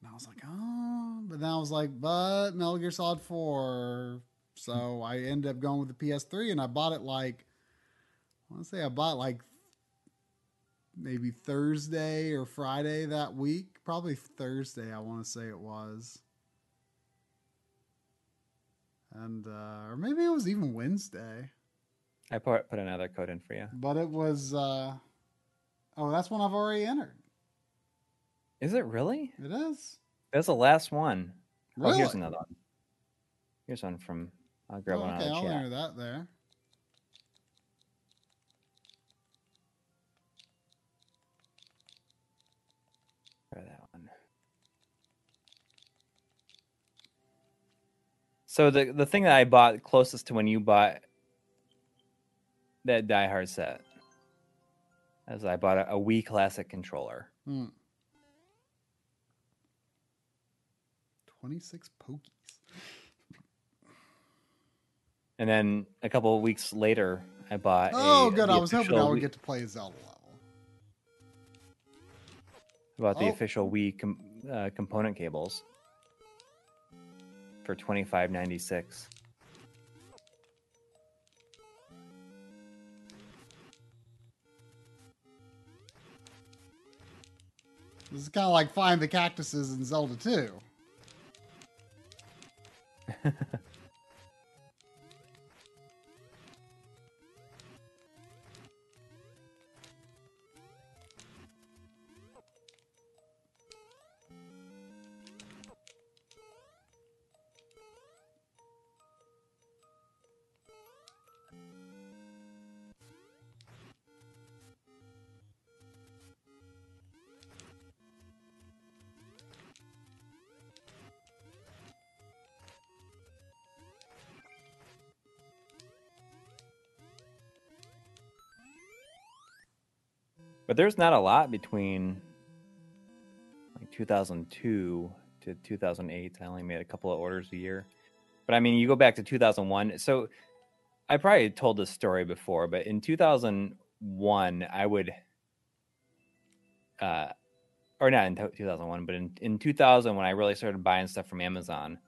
And I was like, oh, but then I was like, but Metal Gear Solid 4. So I ended up going with the PS3 and I bought it like, I want to say I bought like maybe Thursday or Friday that week. Probably Thursday, I want to say it was. And, uh, or maybe it was even Wednesday. I put put another code in for you. But it was, uh, oh, that's one I've already entered. Is it really? It is. That's the last one. Really? Oh, here's another one. Here's one from. I'll grab Oh, one okay, I'll chat. enter that there. So the the thing that I bought closest to when you bought that Die Hard set, as I bought a, a Wii Classic controller. Hmm. 26 pokies. And then a couple of weeks later, I bought. Oh, a, good. I was hoping I would Wii- get to play a Zelda level. About the Oh. official Wii com- uh, component cables for twenty five ninety six. This is kind of like find the cactuses in Zelda 2. [laughs] But there's not a lot between like 2002 to 2008. I only made a couple of orders a year. But I mean, you go back to 2001. So I probably told this story before, but in 2001, I would, uh, or not in 2001, but in, in 2000, when I really started buying stuff from Amazon,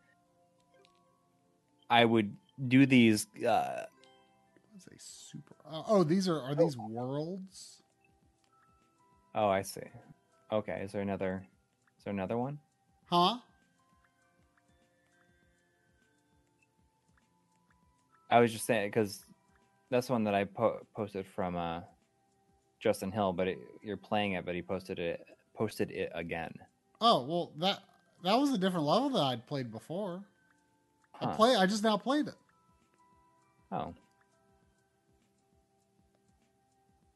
I would do these. Uh, a super? Oh, these are are these worlds? Oh, I see. Okay, is there another? Is there another one? Huh? I was just saying because that's one that I po- posted from uh, Justin Hill, but it, you're playing it, but he posted it posted it again. Oh well, that that was a different level that I'd played before. I play. I just now played it. Oh.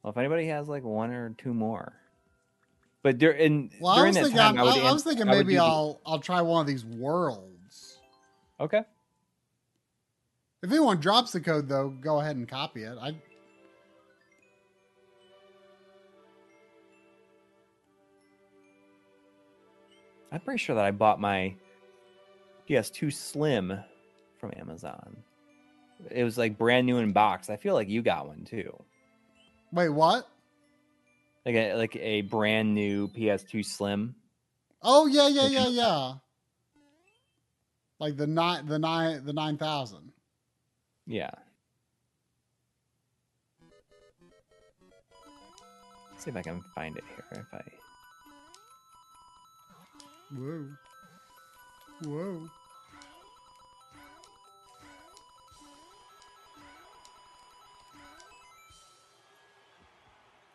Well, if anybody has like one or two more, but there in Well, I during was that thinking. time, I, I would. I was thinking maybe I'll I'll try one of these worlds. Okay. If anyone drops the code, though, go ahead and copy it. I I'm pretty sure that I bought my PS2 Slim from Amazon. It was like brand new in box. I feel like you got one too. wait. What? Like a like a brand new PS2 Slim. Oh yeah, yeah, yeah, yeah. Like the nine, the nine, the nine thousand. Yeah. see if I can find it here. If I Whoa. Whoa.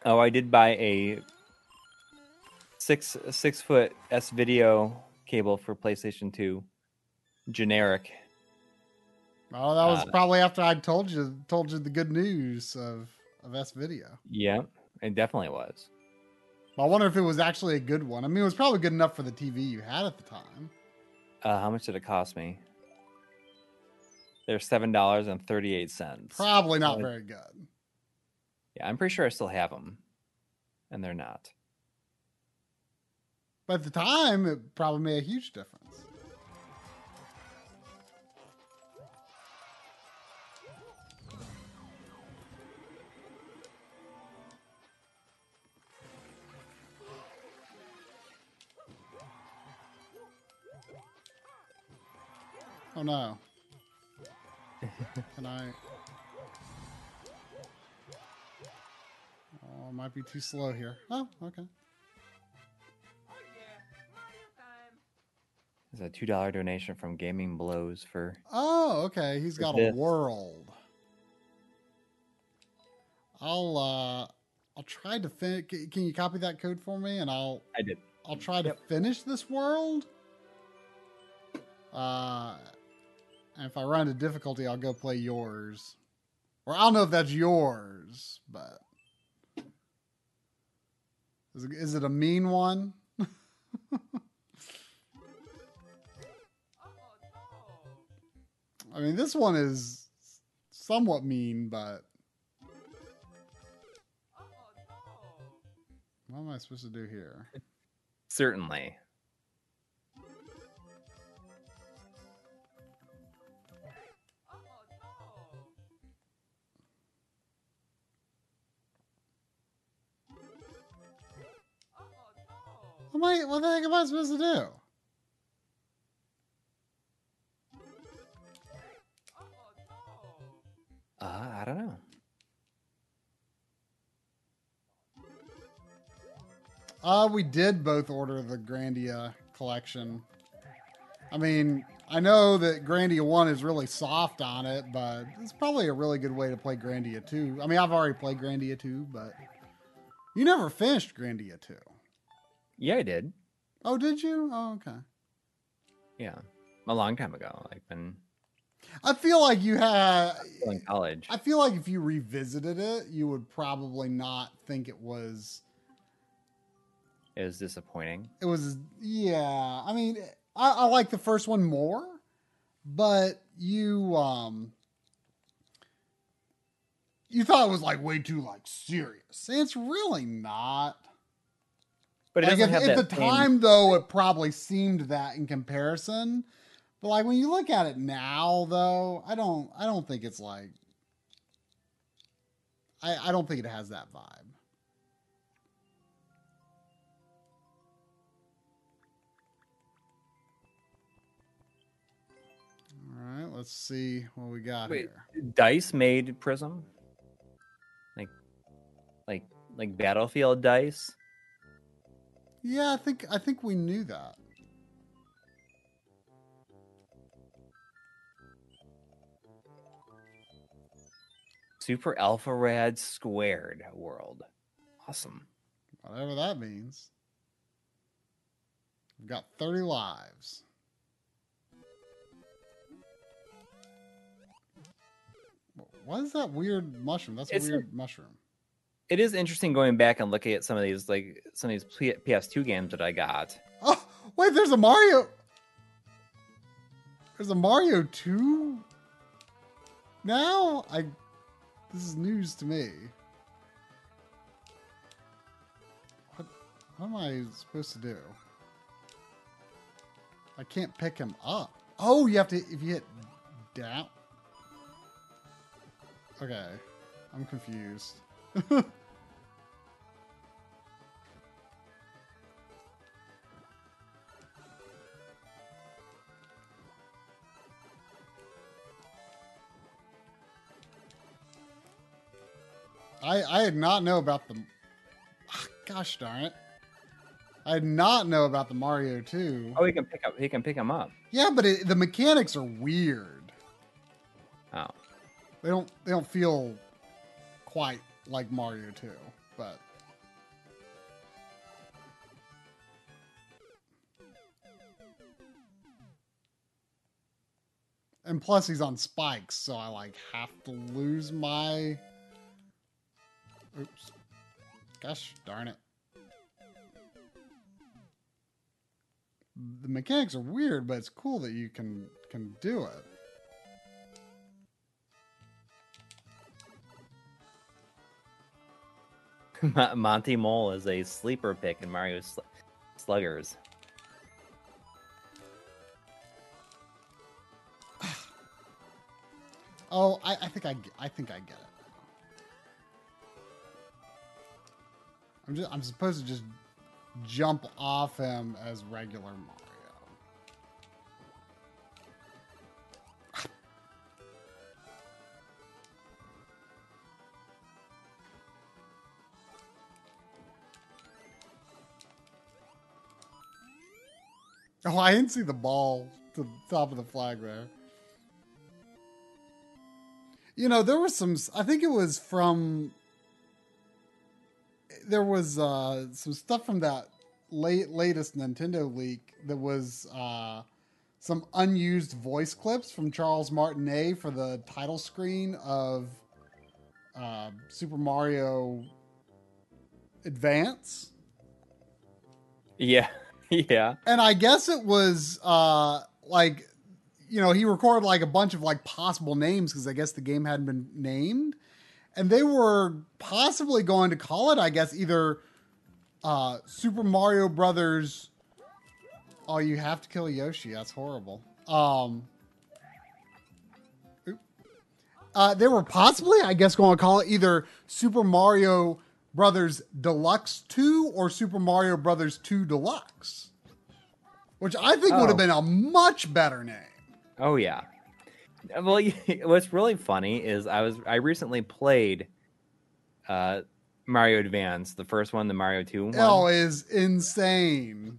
Oh, I did buy a six six foot S video cable for PlayStation 2, generic. Oh, that was Uh, probably after I told you told you the good news of of S video. Yeah, it definitely was. I wonder if it was actually a good one. I mean, it was probably good enough for the TV you had at the time. Uh, how much did it cost me? They're seven dollars and thirty eight cents. Probably not Uh, very good. Yeah, I'm pretty sure I still have them, and they're not. But at the time, it probably made a huge difference. Oh no. [laughs] Can I? Oh, it might be too slow here. Oh, okay. There's a two dollar donation from Gaming Blows for. Oh, okay. He's got a world. I'll uh I'll try to fin- c- Can you copy that code for me and I'll I did. I'll try to finish this world. Uh and if I run into difficulty, I'll go play yours. Or I don't know if that's yours, but is it, is it a mean one? [laughs] I mean, this one is somewhat mean, but what am I supposed to do here? Certainly. What, am I, what the heck am I supposed to do? Uh, I don't know. Uh, we did both order the Grandia collection. I mean, I know that Grandia 1 is really soft on it, but it's probably a really good way to play Grandia 2. I mean, I've already played Grandia 2, but you never finished Grandia 2. Yeah, I did. Oh, did you? Oh, okay. Yeah, a long time ago. Like when I feel like you had. in college. I feel like if you revisited it, you would probably not think it was. It was disappointing. It was. Yeah. I mean, I, I like the first one more, but you. um You thought it was like way too like serious. And it's really not. But it like doesn't if, have at the same- time though it probably seemed that in comparison but like when you look at it now though i don't i don't think it's like i i don't think it has that vibe all right let's see what we got Wait, here Dice made Prism. Like, like, like Battlefield Dice. Yeah i think i think we knew that Super Alpha Rad Squared World. Awesome. Whatever that means. We've got 30 lives. What is that weird mushroom? That's a It's a- weird mushroom. It is interesting going back and looking at some of these like some of these P- PS2 games that I got. Oh, wait, there's a Mario. There's a Mario 2 now? I this is news to me. What what am I supposed to do? I can't pick him up. Oh, you have to if you hit down. Okay. I'm confused. [laughs] I I did not know about the. Ah, Gosh darn it! I did not know about the Mario 2. Oh, he can pick up. He can pick him up. Yeah, but it, the mechanics are weird. Oh, They don't they don't feel quite like Mario 2, but And plus he's on spikes, so I like have to lose my Oops. Gosh darn it. The mechanics are weird, but it's cool that you can can do it. [laughs] Monty Mole is a sleeper pick in Mario Sl- Sluggers. [sighs] Oh, I, I think I, I think I get it. I'm just I'm supposed to just jump off him as regular Mario. [laughs] Oh, I didn't see the ball to the top of the flag there. You know, there was some. I think it was from. There was uh, some stuff from that late latest Nintendo leak that was uh, some unused voice clips from Charles Martinet for the title screen of uh, Super Mario Advance. Yeah, [laughs] yeah. and I guess it was uh like you know he recorded like a bunch of like possible names because I guess the game hadn't been named, and they were possibly going to call it I guess either uh Super Mario Brothers. Oh, you have to kill Yoshi. That's horrible. Um. Uh, they were possibly, I guess, going to call it either Super Mario Brothers Deluxe 2 or Super Mario Brothers 2 Deluxe. Which I think would Oh. have been a much better name. Oh yeah. Well, [laughs] what's really funny is I was I recently played uh Mario Advance, the first one, the Mario 2 one. L is insane.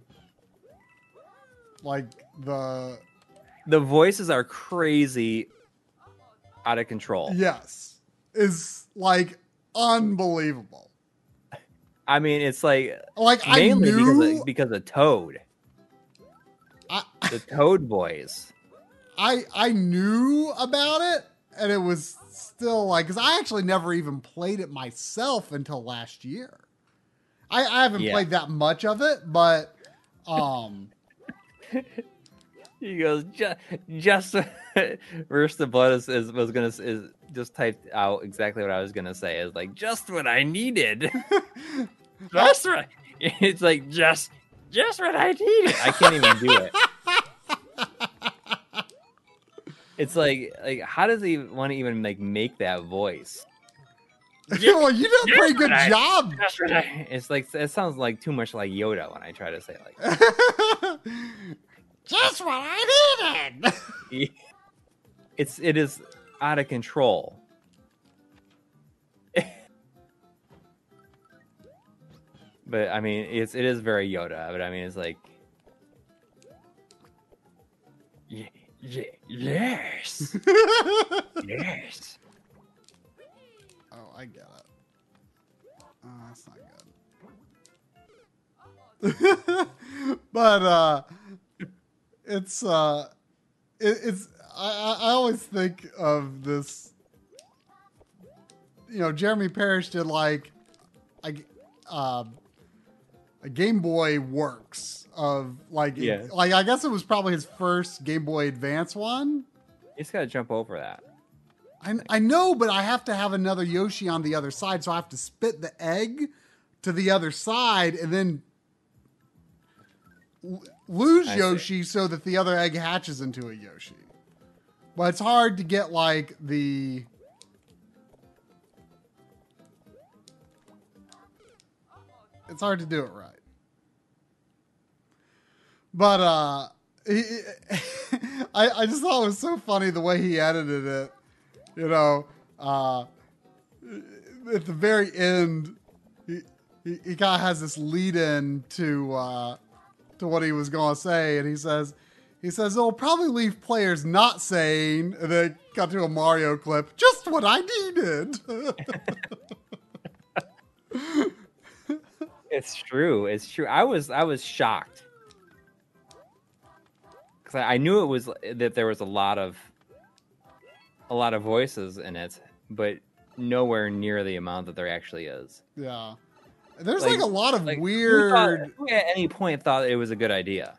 Like the The voices are crazy out of control. yes is like unbelievable. I mean, it's like Like I mainly because of, because of Toad. I, The Toad voice. I I knew about it, and it was still like because I actually never even played it myself until last year. I, I haven't Yeah. played that much of it, but um, [laughs] He goes just [laughs] just Verse the Blood is, is was gonna is just typed out exactly what I was gonna say. Is like just what I needed. [laughs] just right. it's like just just what I needed. I can't even do it. It's like like how does he want to even like make that voice? well, you did a pretty good I- job. Just I, it's like it sounds like too much like Yoda when I try to say like [laughs] Just what I needed. [laughs] it's it is out of control. [laughs] but I mean, it's it is very Yoda. But I mean, it's like, "Ye- ye- [laughs] yes, Oh, I get it. Uh, that's not good. [laughs] but uh, it's uh, it, it's I, I always think of this. You know, Jeremy Parrish did like, I, um, a Game Boy Works of like, Yeah. like I guess it was probably his first Game Boy Advance one. You just gotta jump over that. I, I know, but I have to have another Yoshi on the other side, so I have to spit the egg to the other side and then l- lose I see. Yoshi so that the other egg hatches into a Yoshi. But it's hard to get like the. It's hard to do it right. But uh he, [laughs] I I just thought it was so funny the way he edited it you know, uh, at the very end, he he, he kind of has this lead in to uh, to what he was to say, and he says he says it'll probably leave players not saying, then got to a Mario clip, just what I needed. [laughs] It's true. It's true. I was I was shocked because I, I knew it was that there was a lot of a lot of voices in it, but nowhere near the amount that there actually is. yeah, there's like, Like- a lot of Like, who weird. thought- Who, at any point thought it was a good idea?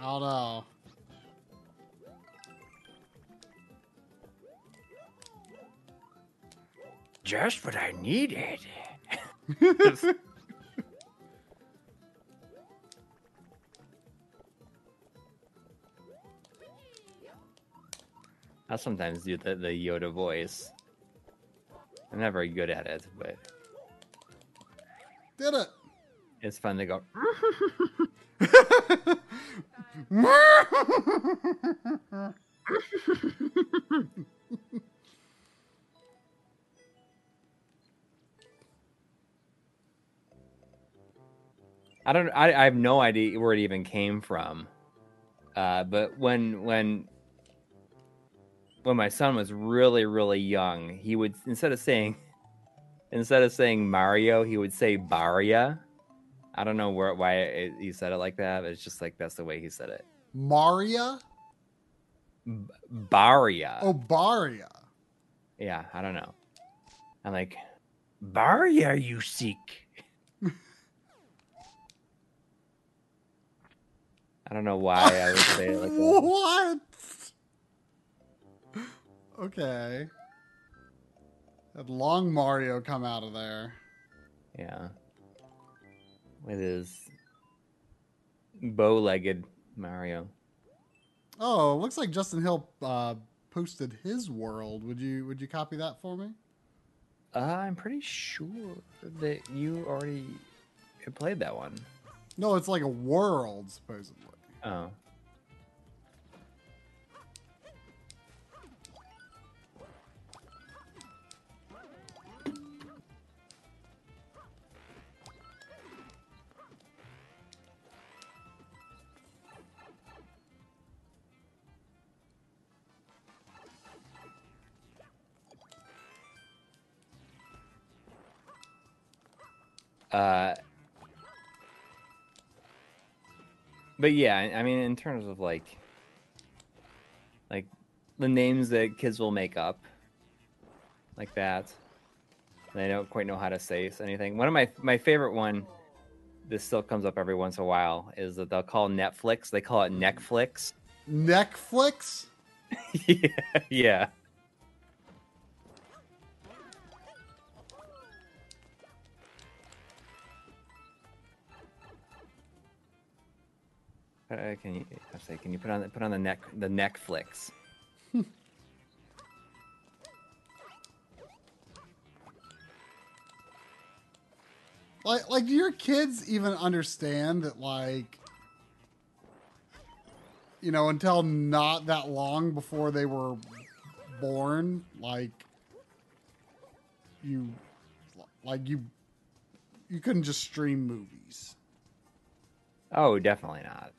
I don't know. Just what I needed. [laughs] [laughs] I sometimes do the, the Yoda voice. I'm not very good at it, but Did it. it's fun to go. [laughs] I don't. I, I have no idea where it even came from. Uh, but when when when my son was really really young, he would instead of saying [laughs] instead of saying Mario, he would say Baria. I don't know where why it, he said it like that. But it's just like that's the way he said it. Maria? B- Baria. Oh, Baria. Yeah, I don't know. I'm like, Baria, you seek. [laughs] I don't know why I would say it like that. [laughs] what? Okay. Had long Mario come out of there. Yeah. With his bow-legged Mario. Oh, looks like Justin Hill uh, posted his world. Would you would you copy that for me? Uh, I'm pretty sure that you already played that one. No, it's like a world supposedly. Oh. Uh, but yeah, I I mean, in terms of like, like the names that kids will make up, like that, they don't quite know how to say anything. One of my my favorite one, this still comes up every once in a while, is that they'll call Netflix. They call it Netflix. Netflix? [laughs] yeah, yeah. Uh, can you? I say, can you put on the put on the neck the Netflix? [laughs] Like like do your kids even understand that like you know, until not that long before they were born, like you like you you couldn't just stream movies. Oh, definitely not.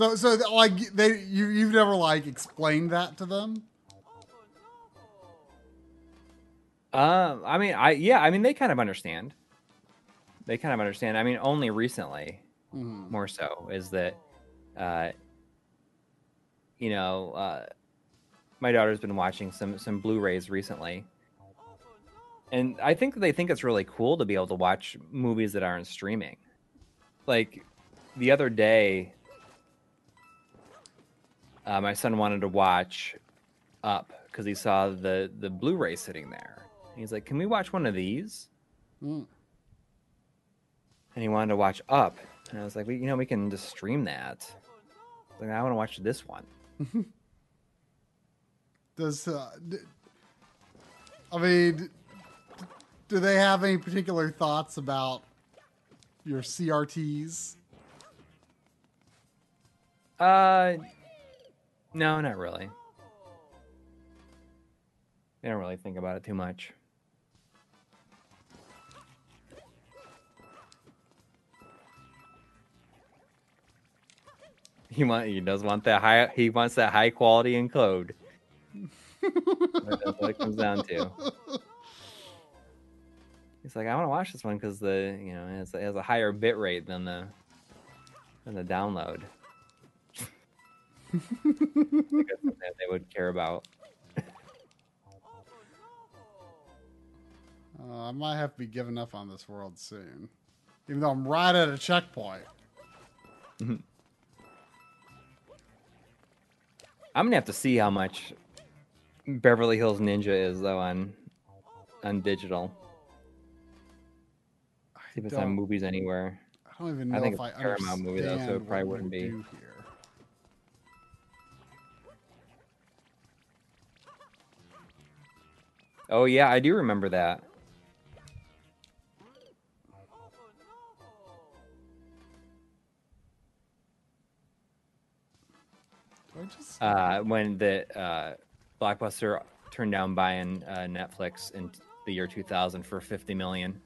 So so like they you you've never like explained that to them? Um, I mean, I yeah, I mean, they kind of understand. They kind of understand. I mean, only recently, Mhm. more so, is that, uh, you know, uh, my daughter's been watching some some Blu-rays recently, and I think that they think it's really cool to be able to watch movies that aren't streaming. Like the other day, uh, my son wanted to watch Up because he saw the the Blu-ray sitting there. He's like, "Can we watch one of these?" Mm. And he wanted to watch Up, and I was like, "We, you know, we can just stream that." Like, I want to watch this one. [laughs] Does uh, d- I mean, do they have any particular thoughts about your CRTs? Uh, no, not really. They don't really think about it too much. [laughs] He want he does want that high he wants that high quality encode. That's what it comes down to. He's like, I want to watch this one because the you know it has, it has a higher bit rate than the than the download. That they would care about. [laughs] Uh, I might have to be giving up on this world soon, even though I'm right at a checkpoint. [laughs] I'm gonna have to see how much Beverly Hills Ninja is though on on digital. See if it's on movies anywhere. I don't even know I think if it's a Paramount movie, though, so it probably wouldn't be. Oh yeah, I do remember that. Do I just Uh, when the uh, Blockbuster turned down buying uh, Netflix in the year 2000 for 50 million.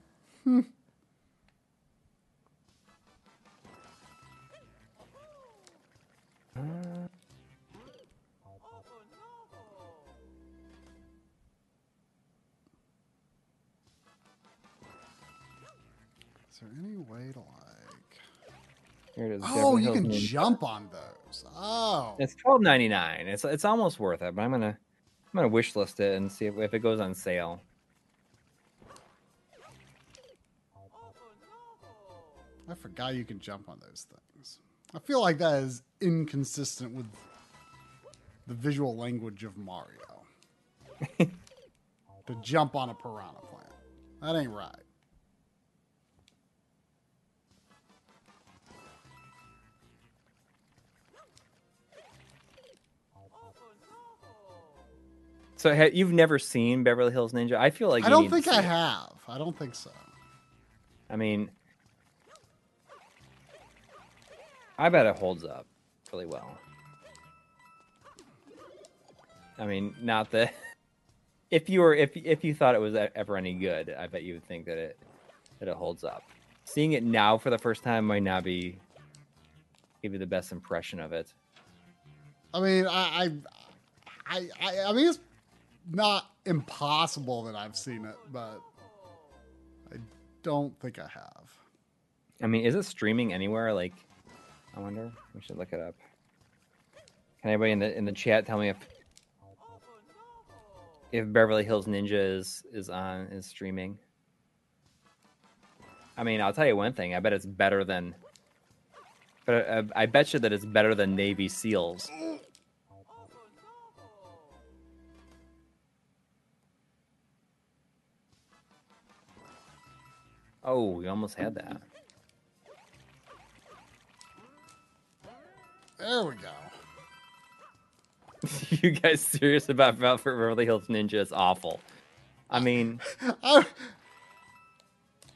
Is there any way to like? Here it is. Oh, you can jump on those. Oh, It's twelve ninety nine. It's it's almost worth it, but I'm gonna I'm gonna wish list it and see if, if it goes on sale. I forgot you can jump on those things. I feel like that is inconsistent with the visual language of Mario. [laughs] to jump on a piranha plant. That ain't right. So ha- you've never seen Beverly Hills Ninja? I feel like I you don't think I it. have. I don't think so. I mean, I bet it holds up really well. I mean, not that [laughs] if you were if if you thought it was ever any good, I bet you would think that it that it holds up. Seeing it now for the first time might not be give you the best impression of it. I mean, I, I, I, I, I mean, it's not impossible that I've seen it, but I don't think I have. I mean, is it streaming anywhere? Like, I wonder. We should look it up. Can anybody in the in the chat tell me if if Beverly Hills Ninja is is on is streaming? I mean, I'll tell you one thing. I bet it's better than. But uh, I bet you that it's better than Navy SEALs. Oh, we almost had that. There we go. [laughs] you guys serious about Beverly Hills Ninja? It's awful. I mean, [laughs] I,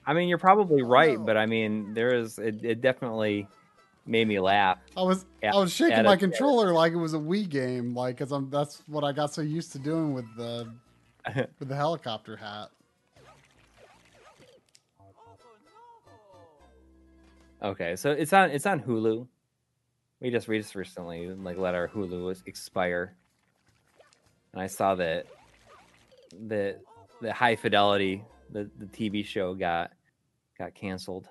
I mean, you're probably right, but I mean, there is it, it definitely made me laugh. I was Yeah, I was shaking my it. controller like it was a Wii game, like because I'm that's what I got so used to doing with the [laughs] with the helicopter hat. Okay, so it's on it's on Hulu. We just we just recently like let our Hulu expire, and I saw that that the High Fidelity the the TV show got got canceled.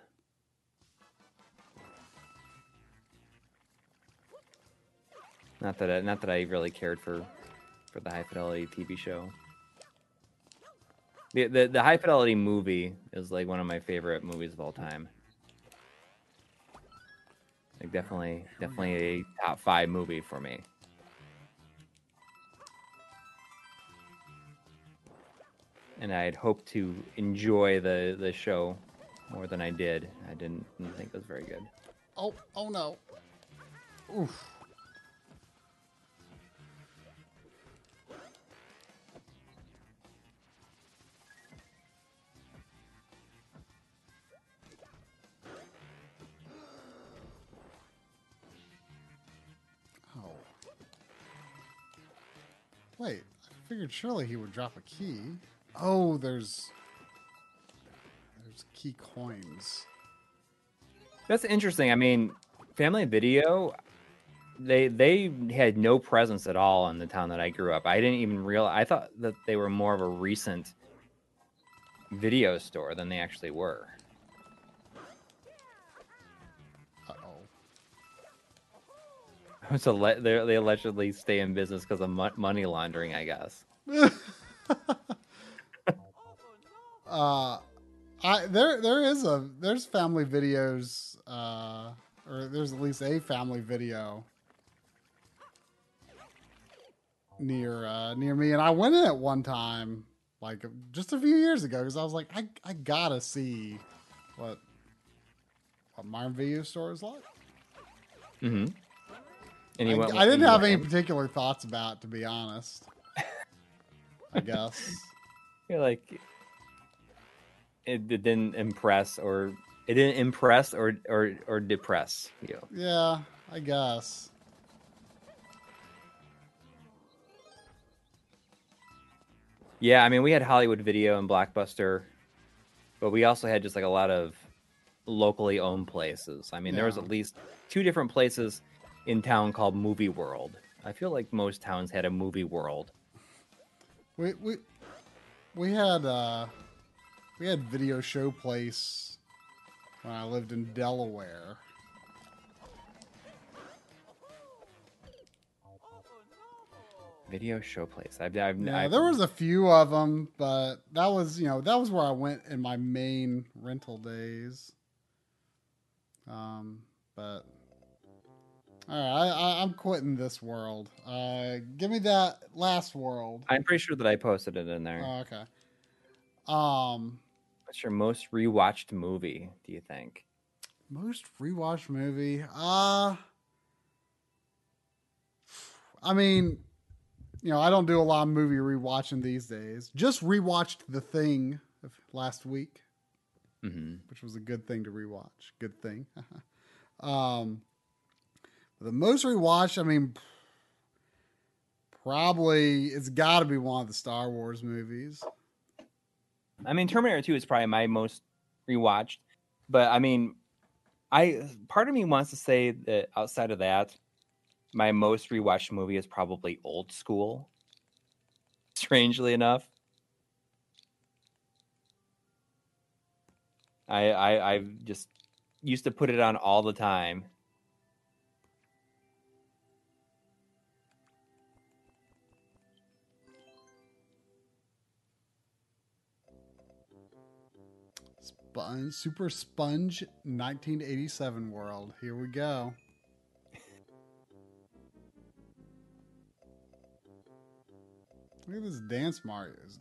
Not that I, not that I really cared for for the High Fidelity TV show. The, the the High Fidelity movie is like one of my favorite movies of all time. Like definitely definitely a top five movie for me. And I had hoped to enjoy the the show more than I did. I didn't, didn't think it was very good. Oh, oh no. Oof. Wait, I figured surely he would drop a key. Oh, there's there's key coins. That's interesting. I mean, Family Video, they they had no presence at all in the town that I grew up. I didn't even realize. I thought that they were more of a recent video store than they actually were. [laughs] So le- they they allegedly stay in business because of mo- money laundering, I guess. [laughs] uh I there there is a there's family videos uh or there's at least a family video near uh near me and I went in it one time like just a few years ago because I was like I I gotta see what what my video store is like. Mm-hmm. And I, went I didn't have any in- particular thoughts about it, to be honest. I guess. [laughs] You're like, it, it didn't impress, or it didn't impress, or or or depress you. Yeah, I guess. Yeah, I mean, we had Hollywood Video and Blockbuster, but we also had just like a lot of locally owned places. I mean, there was at least two different places in town called Movie World. I feel like most towns had a movie world. We we we had uh we had video show place when I lived in Delaware. Video show place. I've, I've, Yeah, I've there was a few of them, but that was you know that was where I went in my main rental days. Um, but all right, I, I, I'm quitting this world. Uh, give me that last world. I'm pretty sure that I posted it in there. Oh, okay. Um, What's your most rewatched movie? Do you think? Most rewatched movie. Uh I mean, you know, I don't do a lot of movie rewatching these days. Just rewatched The Thing of last week, hmm which was a good thing to rewatch. Good thing. [laughs] um the most rewatched, I mean probably it's got to be one of the Star Wars movies. I mean, Terminator 2 is probably my most rewatched, but I mean, I part of me wants to say that outside of that, my most rewatched movie is probably Old School. Strangely enough, I I I just used to put it on all the time. Super Sponge 1987 world. Here we go. Look at this dance Mario's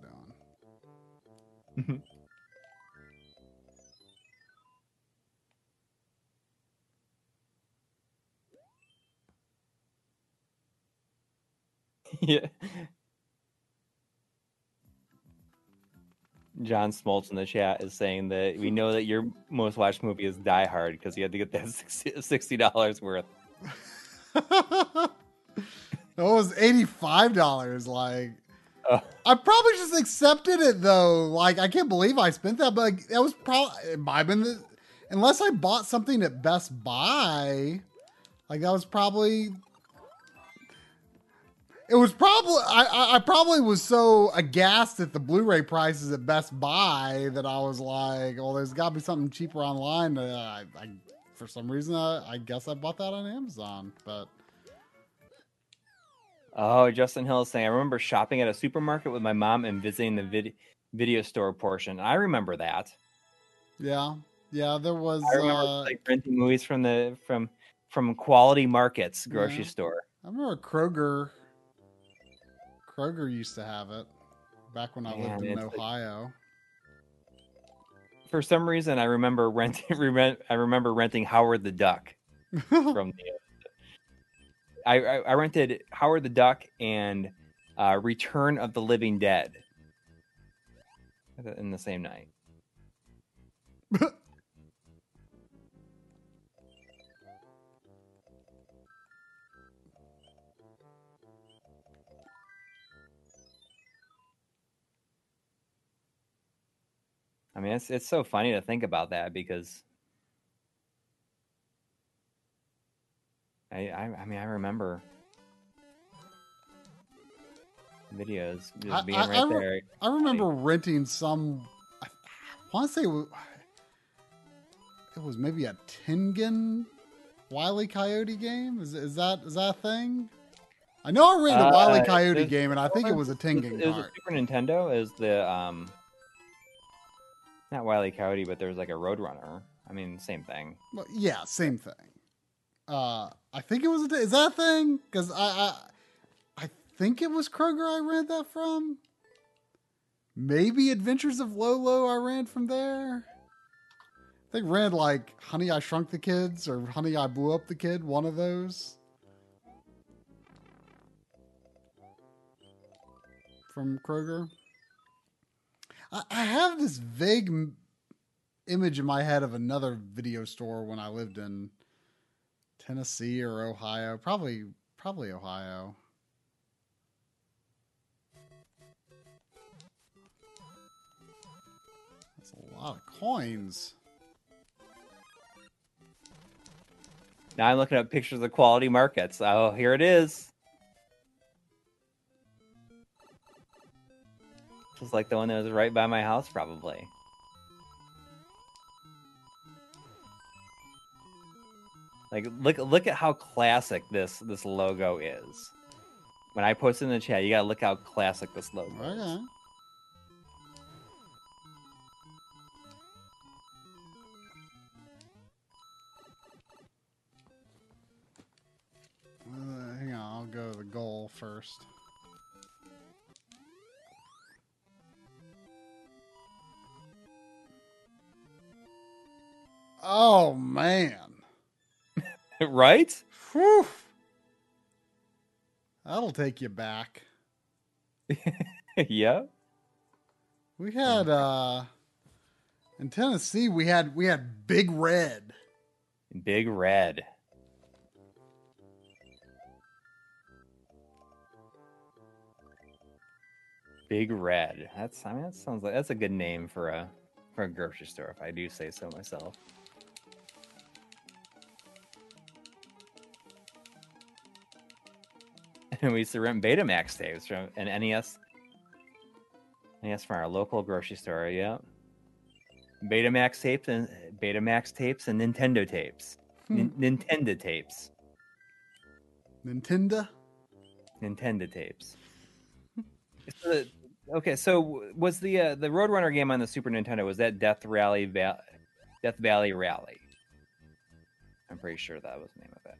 doing. [laughs] yeah. John Smoltz in the chat is saying that we know that your most watched movie is Die Hard because you had to get that [laughs] 60 dollars worth. [laughs] that was $85. Like, Oh. I probably just accepted it though. Like, I can't believe I spent that, but like, that was probably, it might have been the, unless I bought something at Best Buy, like, that was probably It was probably I, I- probably was so aghast at the Blu-ray prices at Best Buy that I was like, "Well, there's got to be something cheaper online." Uh, I, I, for some reason, I, I guess I bought that on Amazon. But Oh, Justin Hill is saying, I remember shopping at a supermarket with my mom and visiting the vid- video store portion. I remember that. yeah, yeah, there was. I remember uh, like renting movies from the from from Quality Markets grocery Yeah. store. I remember Kroger. Kroger used to have it back when I Man, lived in it's like- Ohio. For some reason, I remember [laughs] renting. rent- I remember renting Howard the Duck [laughs] from the. I, I I rented Howard the Duck and uh, Return of the Living Dead in the same night. [laughs] I mean, it's it's so funny to think about that because I I, I mean I remember videos just I- being I- right I re- there. I remember renting some. I want to say it was, maybe a Tengen Wile E. Coyote game. Is, is that is that a thing? I know I rented a Wile E. Uh, Coyote game, and I think it was a It was, Tengen it was a. Super Nintendo. Is the um not Wile E. Coyote, but there was like a Roadrunner. I mean, same thing. Well, yeah, same thing. Uh, I think it was a. Is that a thing? Because I, I I think it was Kroger I rented that from. Maybe Adventures of Lolo I ran from there. I think ran like Honey I Shrunk the Kids or Honey I Blew Up the Kid, one of those. From Kroger. I, have this vague image in my head of another video store when I lived in Tennessee or Ohio. Probably probably Ohio. That's a lot of coins. Now I'm looking at pictures of Quality Markets. Oh, here it is. Just like the one that was right by my house, probably. Like look look at how classic this this logo is. When I post it in the chat, you gotta look how classic this logo is. Uh, hang on, I'll go to the goal first. Oh man. [laughs] right? Whew. That'll take you back. [laughs] yeah. We had uh in Tennessee we had we had Big Red. Big red. Big red. That's I mean that sounds like that's a good name for a for a grocery store if I do say so myself. And [laughs] we used to rent Betamax tapes from an NES NES from our local grocery store, yeah. Betamax tapes and Betamax tapes and Nintendo tapes. Nin- Nintendo tapes. Nintendo. Nintendo tapes. So the- okay, so was the uh, the Roadrunner game on the Super Nintendo was that Death Rally Va- Death Valley Rally? I'm pretty sure that was the name of it.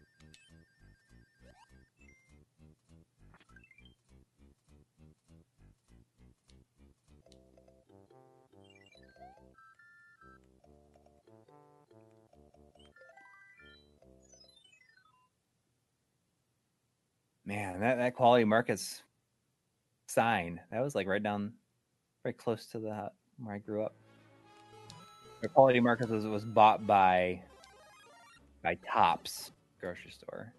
Man, that, that quality markets sign that was like right down, very close to the uh, where I grew up. The quality markets was, was bought by by Tops grocery store.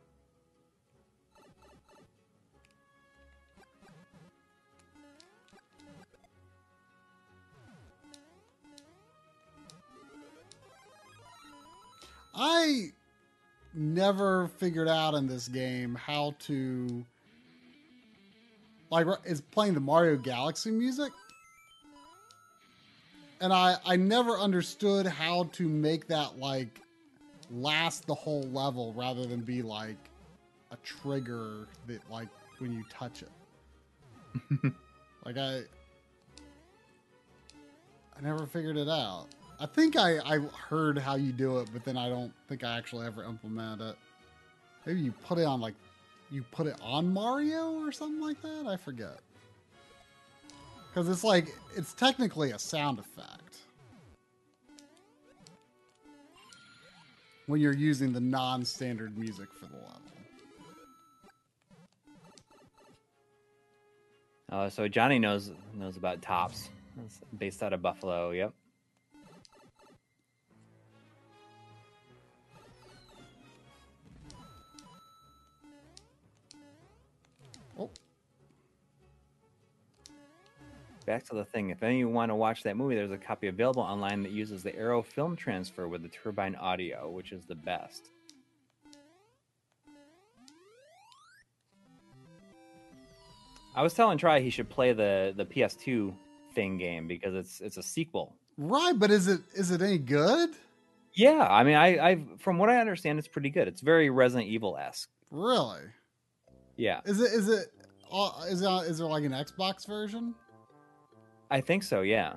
I never figured out in this game how to like is playing the Mario Galaxy music. And I I never understood how to make that like last the whole level rather than be like a trigger that like when you touch it. [laughs] like I I never figured it out. I think I, I heard how you do it, but then I don't think I actually ever implemented it. Maybe you put it on like you put it on Mario or something like that. I forget. Because it's like it's technically a sound effect when you're using the non-standard music for the level. Oh, so Johnny knows knows about tops. Based out of Buffalo. Yep. Back to the thing. If any of you want to watch that movie, there's a copy available online that uses the Arrow film transfer with the turbine audio, which is the best. I was telling Try he should play the the PS2 thing game because it's it's a sequel. Right, but is it is it any good? Yeah, I mean, I I from what I understand, it's pretty good. It's very Resident Evil esque. Really? Yeah, Is it is it uh, is is there like an Xbox version? I think so. Yeah,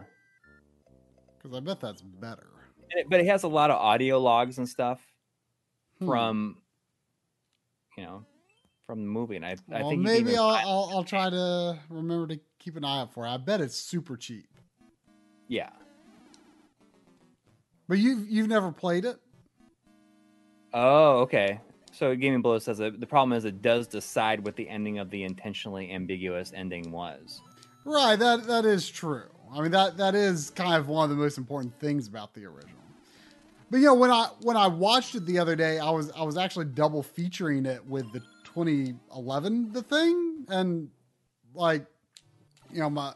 Because I bet that's better. It- but it has a lot of audio logs and stuff Hmm. from you know from the movie, and I I think maybe I'll, I'll I'll try to remember to keep an eye out for it. I bet it's super cheap. yeah. But you've you've never played it? Oh, okay. So Gaming Blow says that the problem is it does decide what the ending of the intentionally ambiguous ending was. Right, that that is true. I mean that that is kind of one of the most important things about the original. But you know, when I when I watched it the other day, I was I was actually double featuring it with the 2011 the thing and like you know my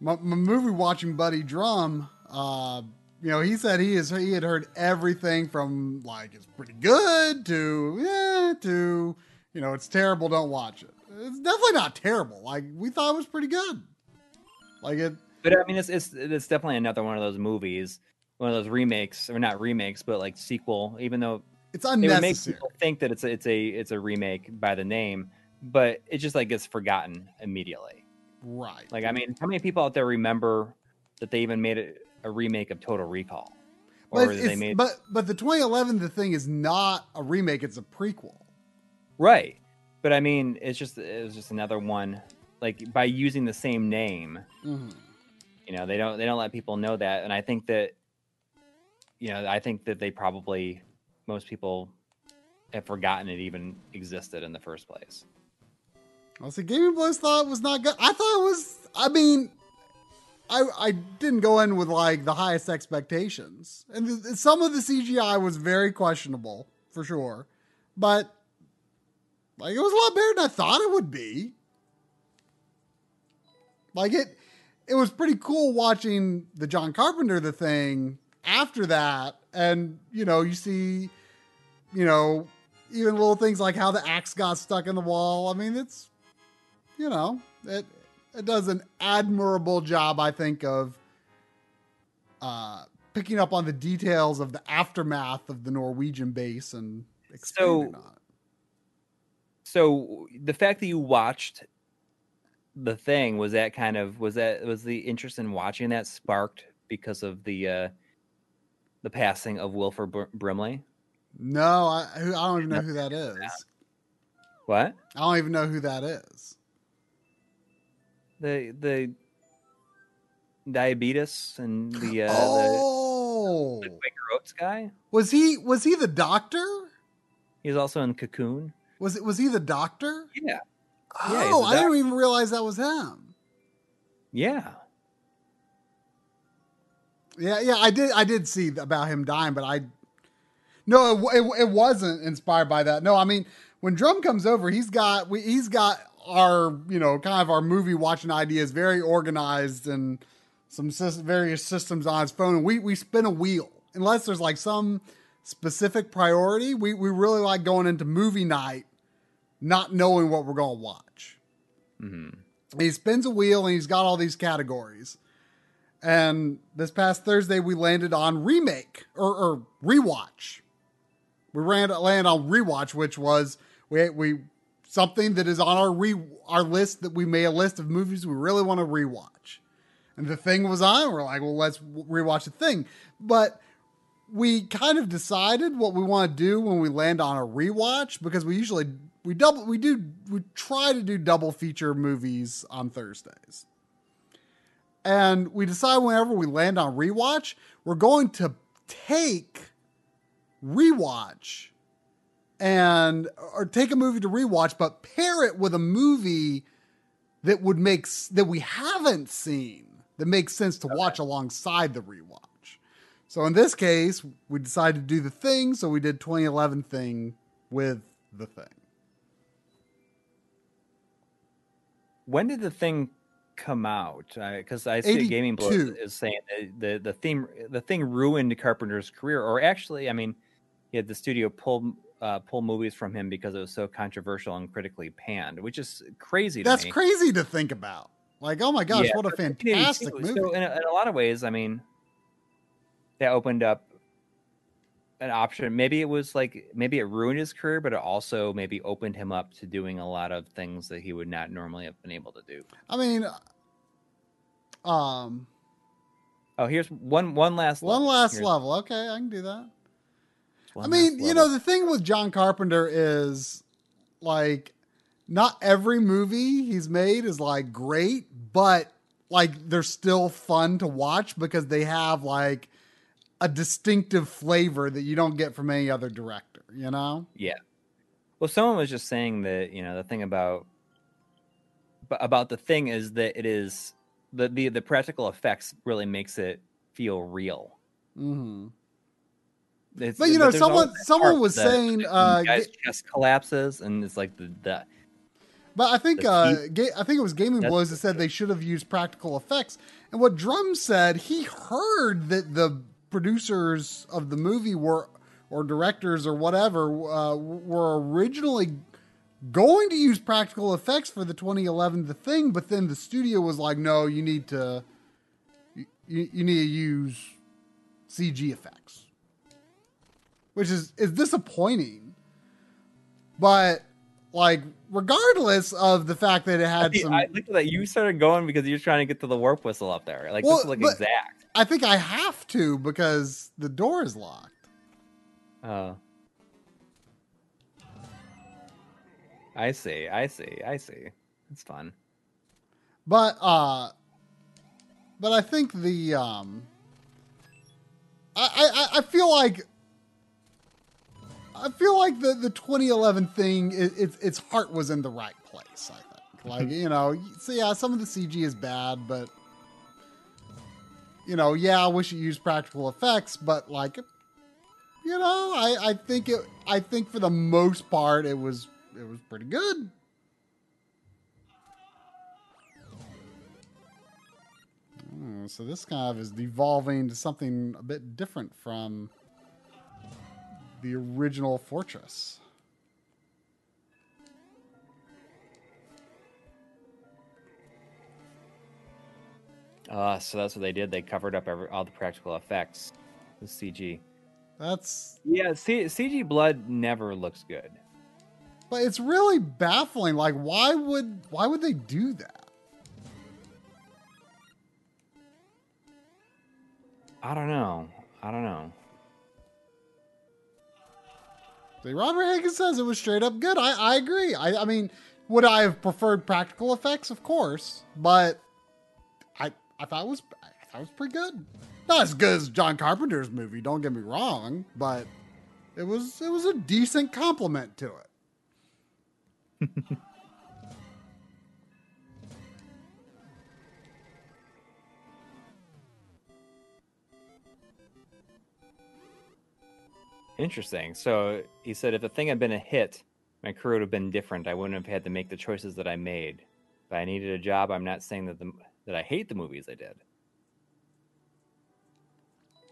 my, my movie watching buddy Drum uh you know, he said he is he had heard everything from like it's pretty good to yeah to you know it's terrible. Don't watch it. It's definitely not terrible. Like we thought it was pretty good. Like it. But I mean, it's it's it's definitely another one of those movies, one of those remakes, or not remakes, but like sequel. Even though It's it would make unnecessary. people think that it's a, it's a it's a remake by the name, but it just like gets forgotten immediately. Right. Like, I mean, how many people out there remember that they even made it a remake of Total Recall, or but, they made but but the 2011 the thing is not a remake. It's a prequel. right? But I mean, it's just it was just another one. Like by using the same name, Mhm. you know, they don't they don't let people know that, and I think that, you know, I think that they probably most people have forgotten it even existed in the first place. Well, see, Gaming Blows thought it was not good. I thought it was. I mean, I I didn't go in with like the highest expectations, and th- some of the CGI was very questionable for sure, but like it was a lot better than I thought it would be. Like it, it was pretty cool watching the John Carpenter the thing after that, and you know you see, you know, even little things like how the axe got stuck in the wall. I mean, it's you know, it it does an admirable job, I think, of uh, picking up on the details of the aftermath of the Norwegian base and expanding So- on it. So the fact that you watched the thing was that kind of was that was the interest in watching that sparked because of the uh the passing of Wilford Br- Brimley. No, I, I don't even know who that is. What I don't even know who that is. the the diabetes and the uh, oh, the, the Quaker Oats guy? was he was he the doctor? He's also in Cocoon. Was it was he the doctor? Yeah, Yeah, Oh, the I didn't even realize that was him. yeah. Yeah, yeah, I did. I did see about him dying, but I no, it, it, it wasn't inspired by that. No, I mean when Drum comes over, he's got we, he's got our you know kind of our movie watching ideas very organized and some various systems on his phone. And we we spin a wheel unless there's like some specific priority. We we really like going into movie night, not knowing what we're going to watch. hmm he spins a wheel and he's got all these categories. And this past Thursday, we landed on remake or, or rewatch. We ran land on rewatch, which was we we something that is on our re our list that we made a list of movies we really want to rewatch. And the thing was on. We're like, well, let's rewatch the thing. But we kind of decided what we want to do when we land on a rewatch because we usually we double we do we try to do double feature movies on Thursdays. And we decide whenever we land on rewatch, we're going to take rewatch and or take a movie to rewatch but pair it with a movie that would make that we haven't seen that makes sense to watch alongside the rewatch. So in this case, we decided to do the thing, so we did 2011 thing with the thing. When did the thing come out? Because I see a Gaming Blow is saying the the theme the thing ruined Carpenter's career, or actually, I mean, he had the studio pull uh, pull movies from him because it was so controversial and critically panned, which is crazy. To That's me. crazy to think about. Like, oh my gosh, Yeah, what a fantastic 1982, movie. So in a, in a lot of ways, I mean, that opened up an option. Maybe it was like maybe it ruined his career, but it also maybe opened him up to doing a lot of things that he would not normally have been able to do. I mean, um, Oh, here's one one last one level. last Here's level. Okay, I can do that. I mean, you know, the thing with John Carpenter is like not every movie he's made is like great, but like they're still fun to watch because they have like a distinctive flavor that you don't get from any other director, you know? Yeah. Well, someone was just saying that you know the thing about about the thing is that it is the the the practical effects really makes it feel real. Mhm. It's, But, you know, someone- someone was saying, uh, guy's chest collapses and it's like the, the But I think uh, ga- I think it was Gaming That's Blows that said they should have used practical effects. And what Drum said, he heard that the producers of the movie were or directors or whatever uh, were originally going to use practical effects for the 2011 The Thing, but then the studio was like, "No, you need to you, you need to use CG effects." Which is is disappointing. But like regardless of the fact that it had I, some I looked at that. You started going because you're trying to get to the warp whistle up there. Like Well, this is like but- exact. I think I have to because the door is locked. Oh. I see. I see. I see. It's fun. But uh but I think the um I I, I feel like I feel like the, the 2011 thing, it, its its heart was in the right place. I think, like [laughs] you know, so yeah, some of the CG is bad, but you know, yeah, I wish it used practical effects, but like, you know, I I think it, I think for the most part, it was it was pretty good. Hmm, so this kind of is devolving to something a bit different from the original fortress. Uh, so that's what they did. They covered up every, all the practical effects with CG. That's Yeah, C- CG blood never looks good. but it's really baffling. Like, why would why would they do that? I don't know. I don't know. See, Robert Higgins says it was straight up good. I, I agree. I, I mean, would I have preferred practical effects? Of course, but I thought it was I thought it was pretty good. Not as good as John Carpenter's movie. Don't get me wrong, but it was it was a decent complement to it. [laughs] Interesting. So he said if the thing had been a hit, my career would have been different. I wouldn't have had to make the choices that I made. If I needed a job, I'm not saying that the that I hate the movies I did.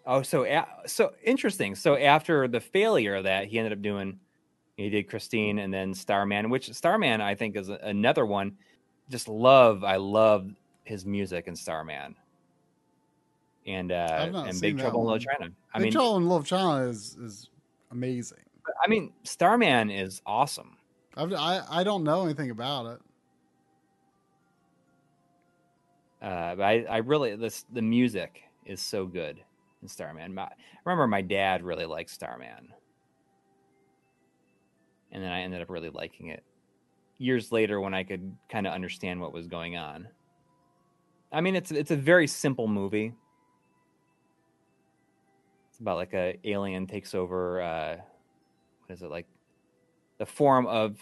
Oh, so a- so interesting. So after the failure of that, he ended up doing he did Christine and then Starman, which Starman I think is another one. just love. I love his music in Starman. And uh, and Big Trouble in. Little China. I Big mean, Trouble in Little China is is amazing. I mean, Starman is awesome. I've, I I don't know anything about it. Uh, but I, I really this the music is so good in Starman. My, I remember my dad really liked Starman, and then I ended up really liking it years later when I could kind of understand what was going on. I mean, it's it's a very simple movie. It's about like a alien takes over. Uh, what is it like? The form of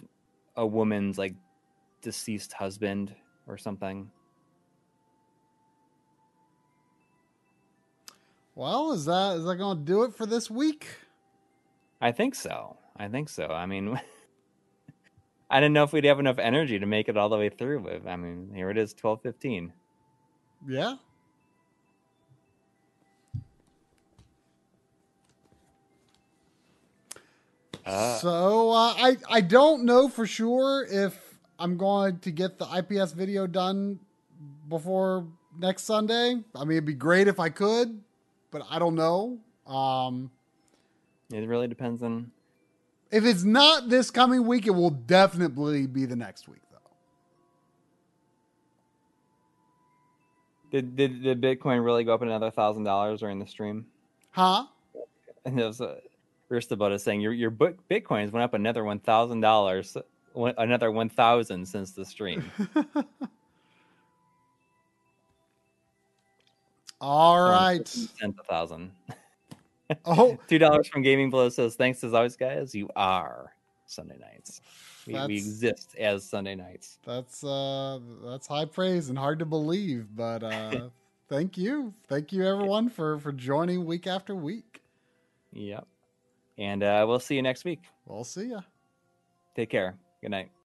a woman's like deceased husband or something. Well, is that is that going to do it for this week? I think so. I think so. I mean, [laughs] I didn't know if we'd have enough energy to make it all the way through. But I mean, here it is, twelve fifteen. Yeah. Uh, so uh, I I don't know for sure if I'm going to get the IPS video done before next Sunday. I mean, it'd be great if I could, but I don't know. Um, it really depends on. if it's not this coming week, it will definitely be the next week, though. Did did, did Bitcoin really go up another thousand dollars during the stream? Huh? And it was uh, Ristabutt is saying your your Bitcoins went up another one thousand dollars, another one thousand since the stream. [laughs] All right. ten thousand. Oh, [laughs] Two dollars from Gaming Blow says thanks as always, guys. You are Sunday nights. We, we exist as Sunday nights. that's uh that's high praise and hard to believe, but uh [laughs] thank you. Thank you everyone for for joining week after week. Yep. And uh, we'll see you next week. We'll see ya. Take care. Good night.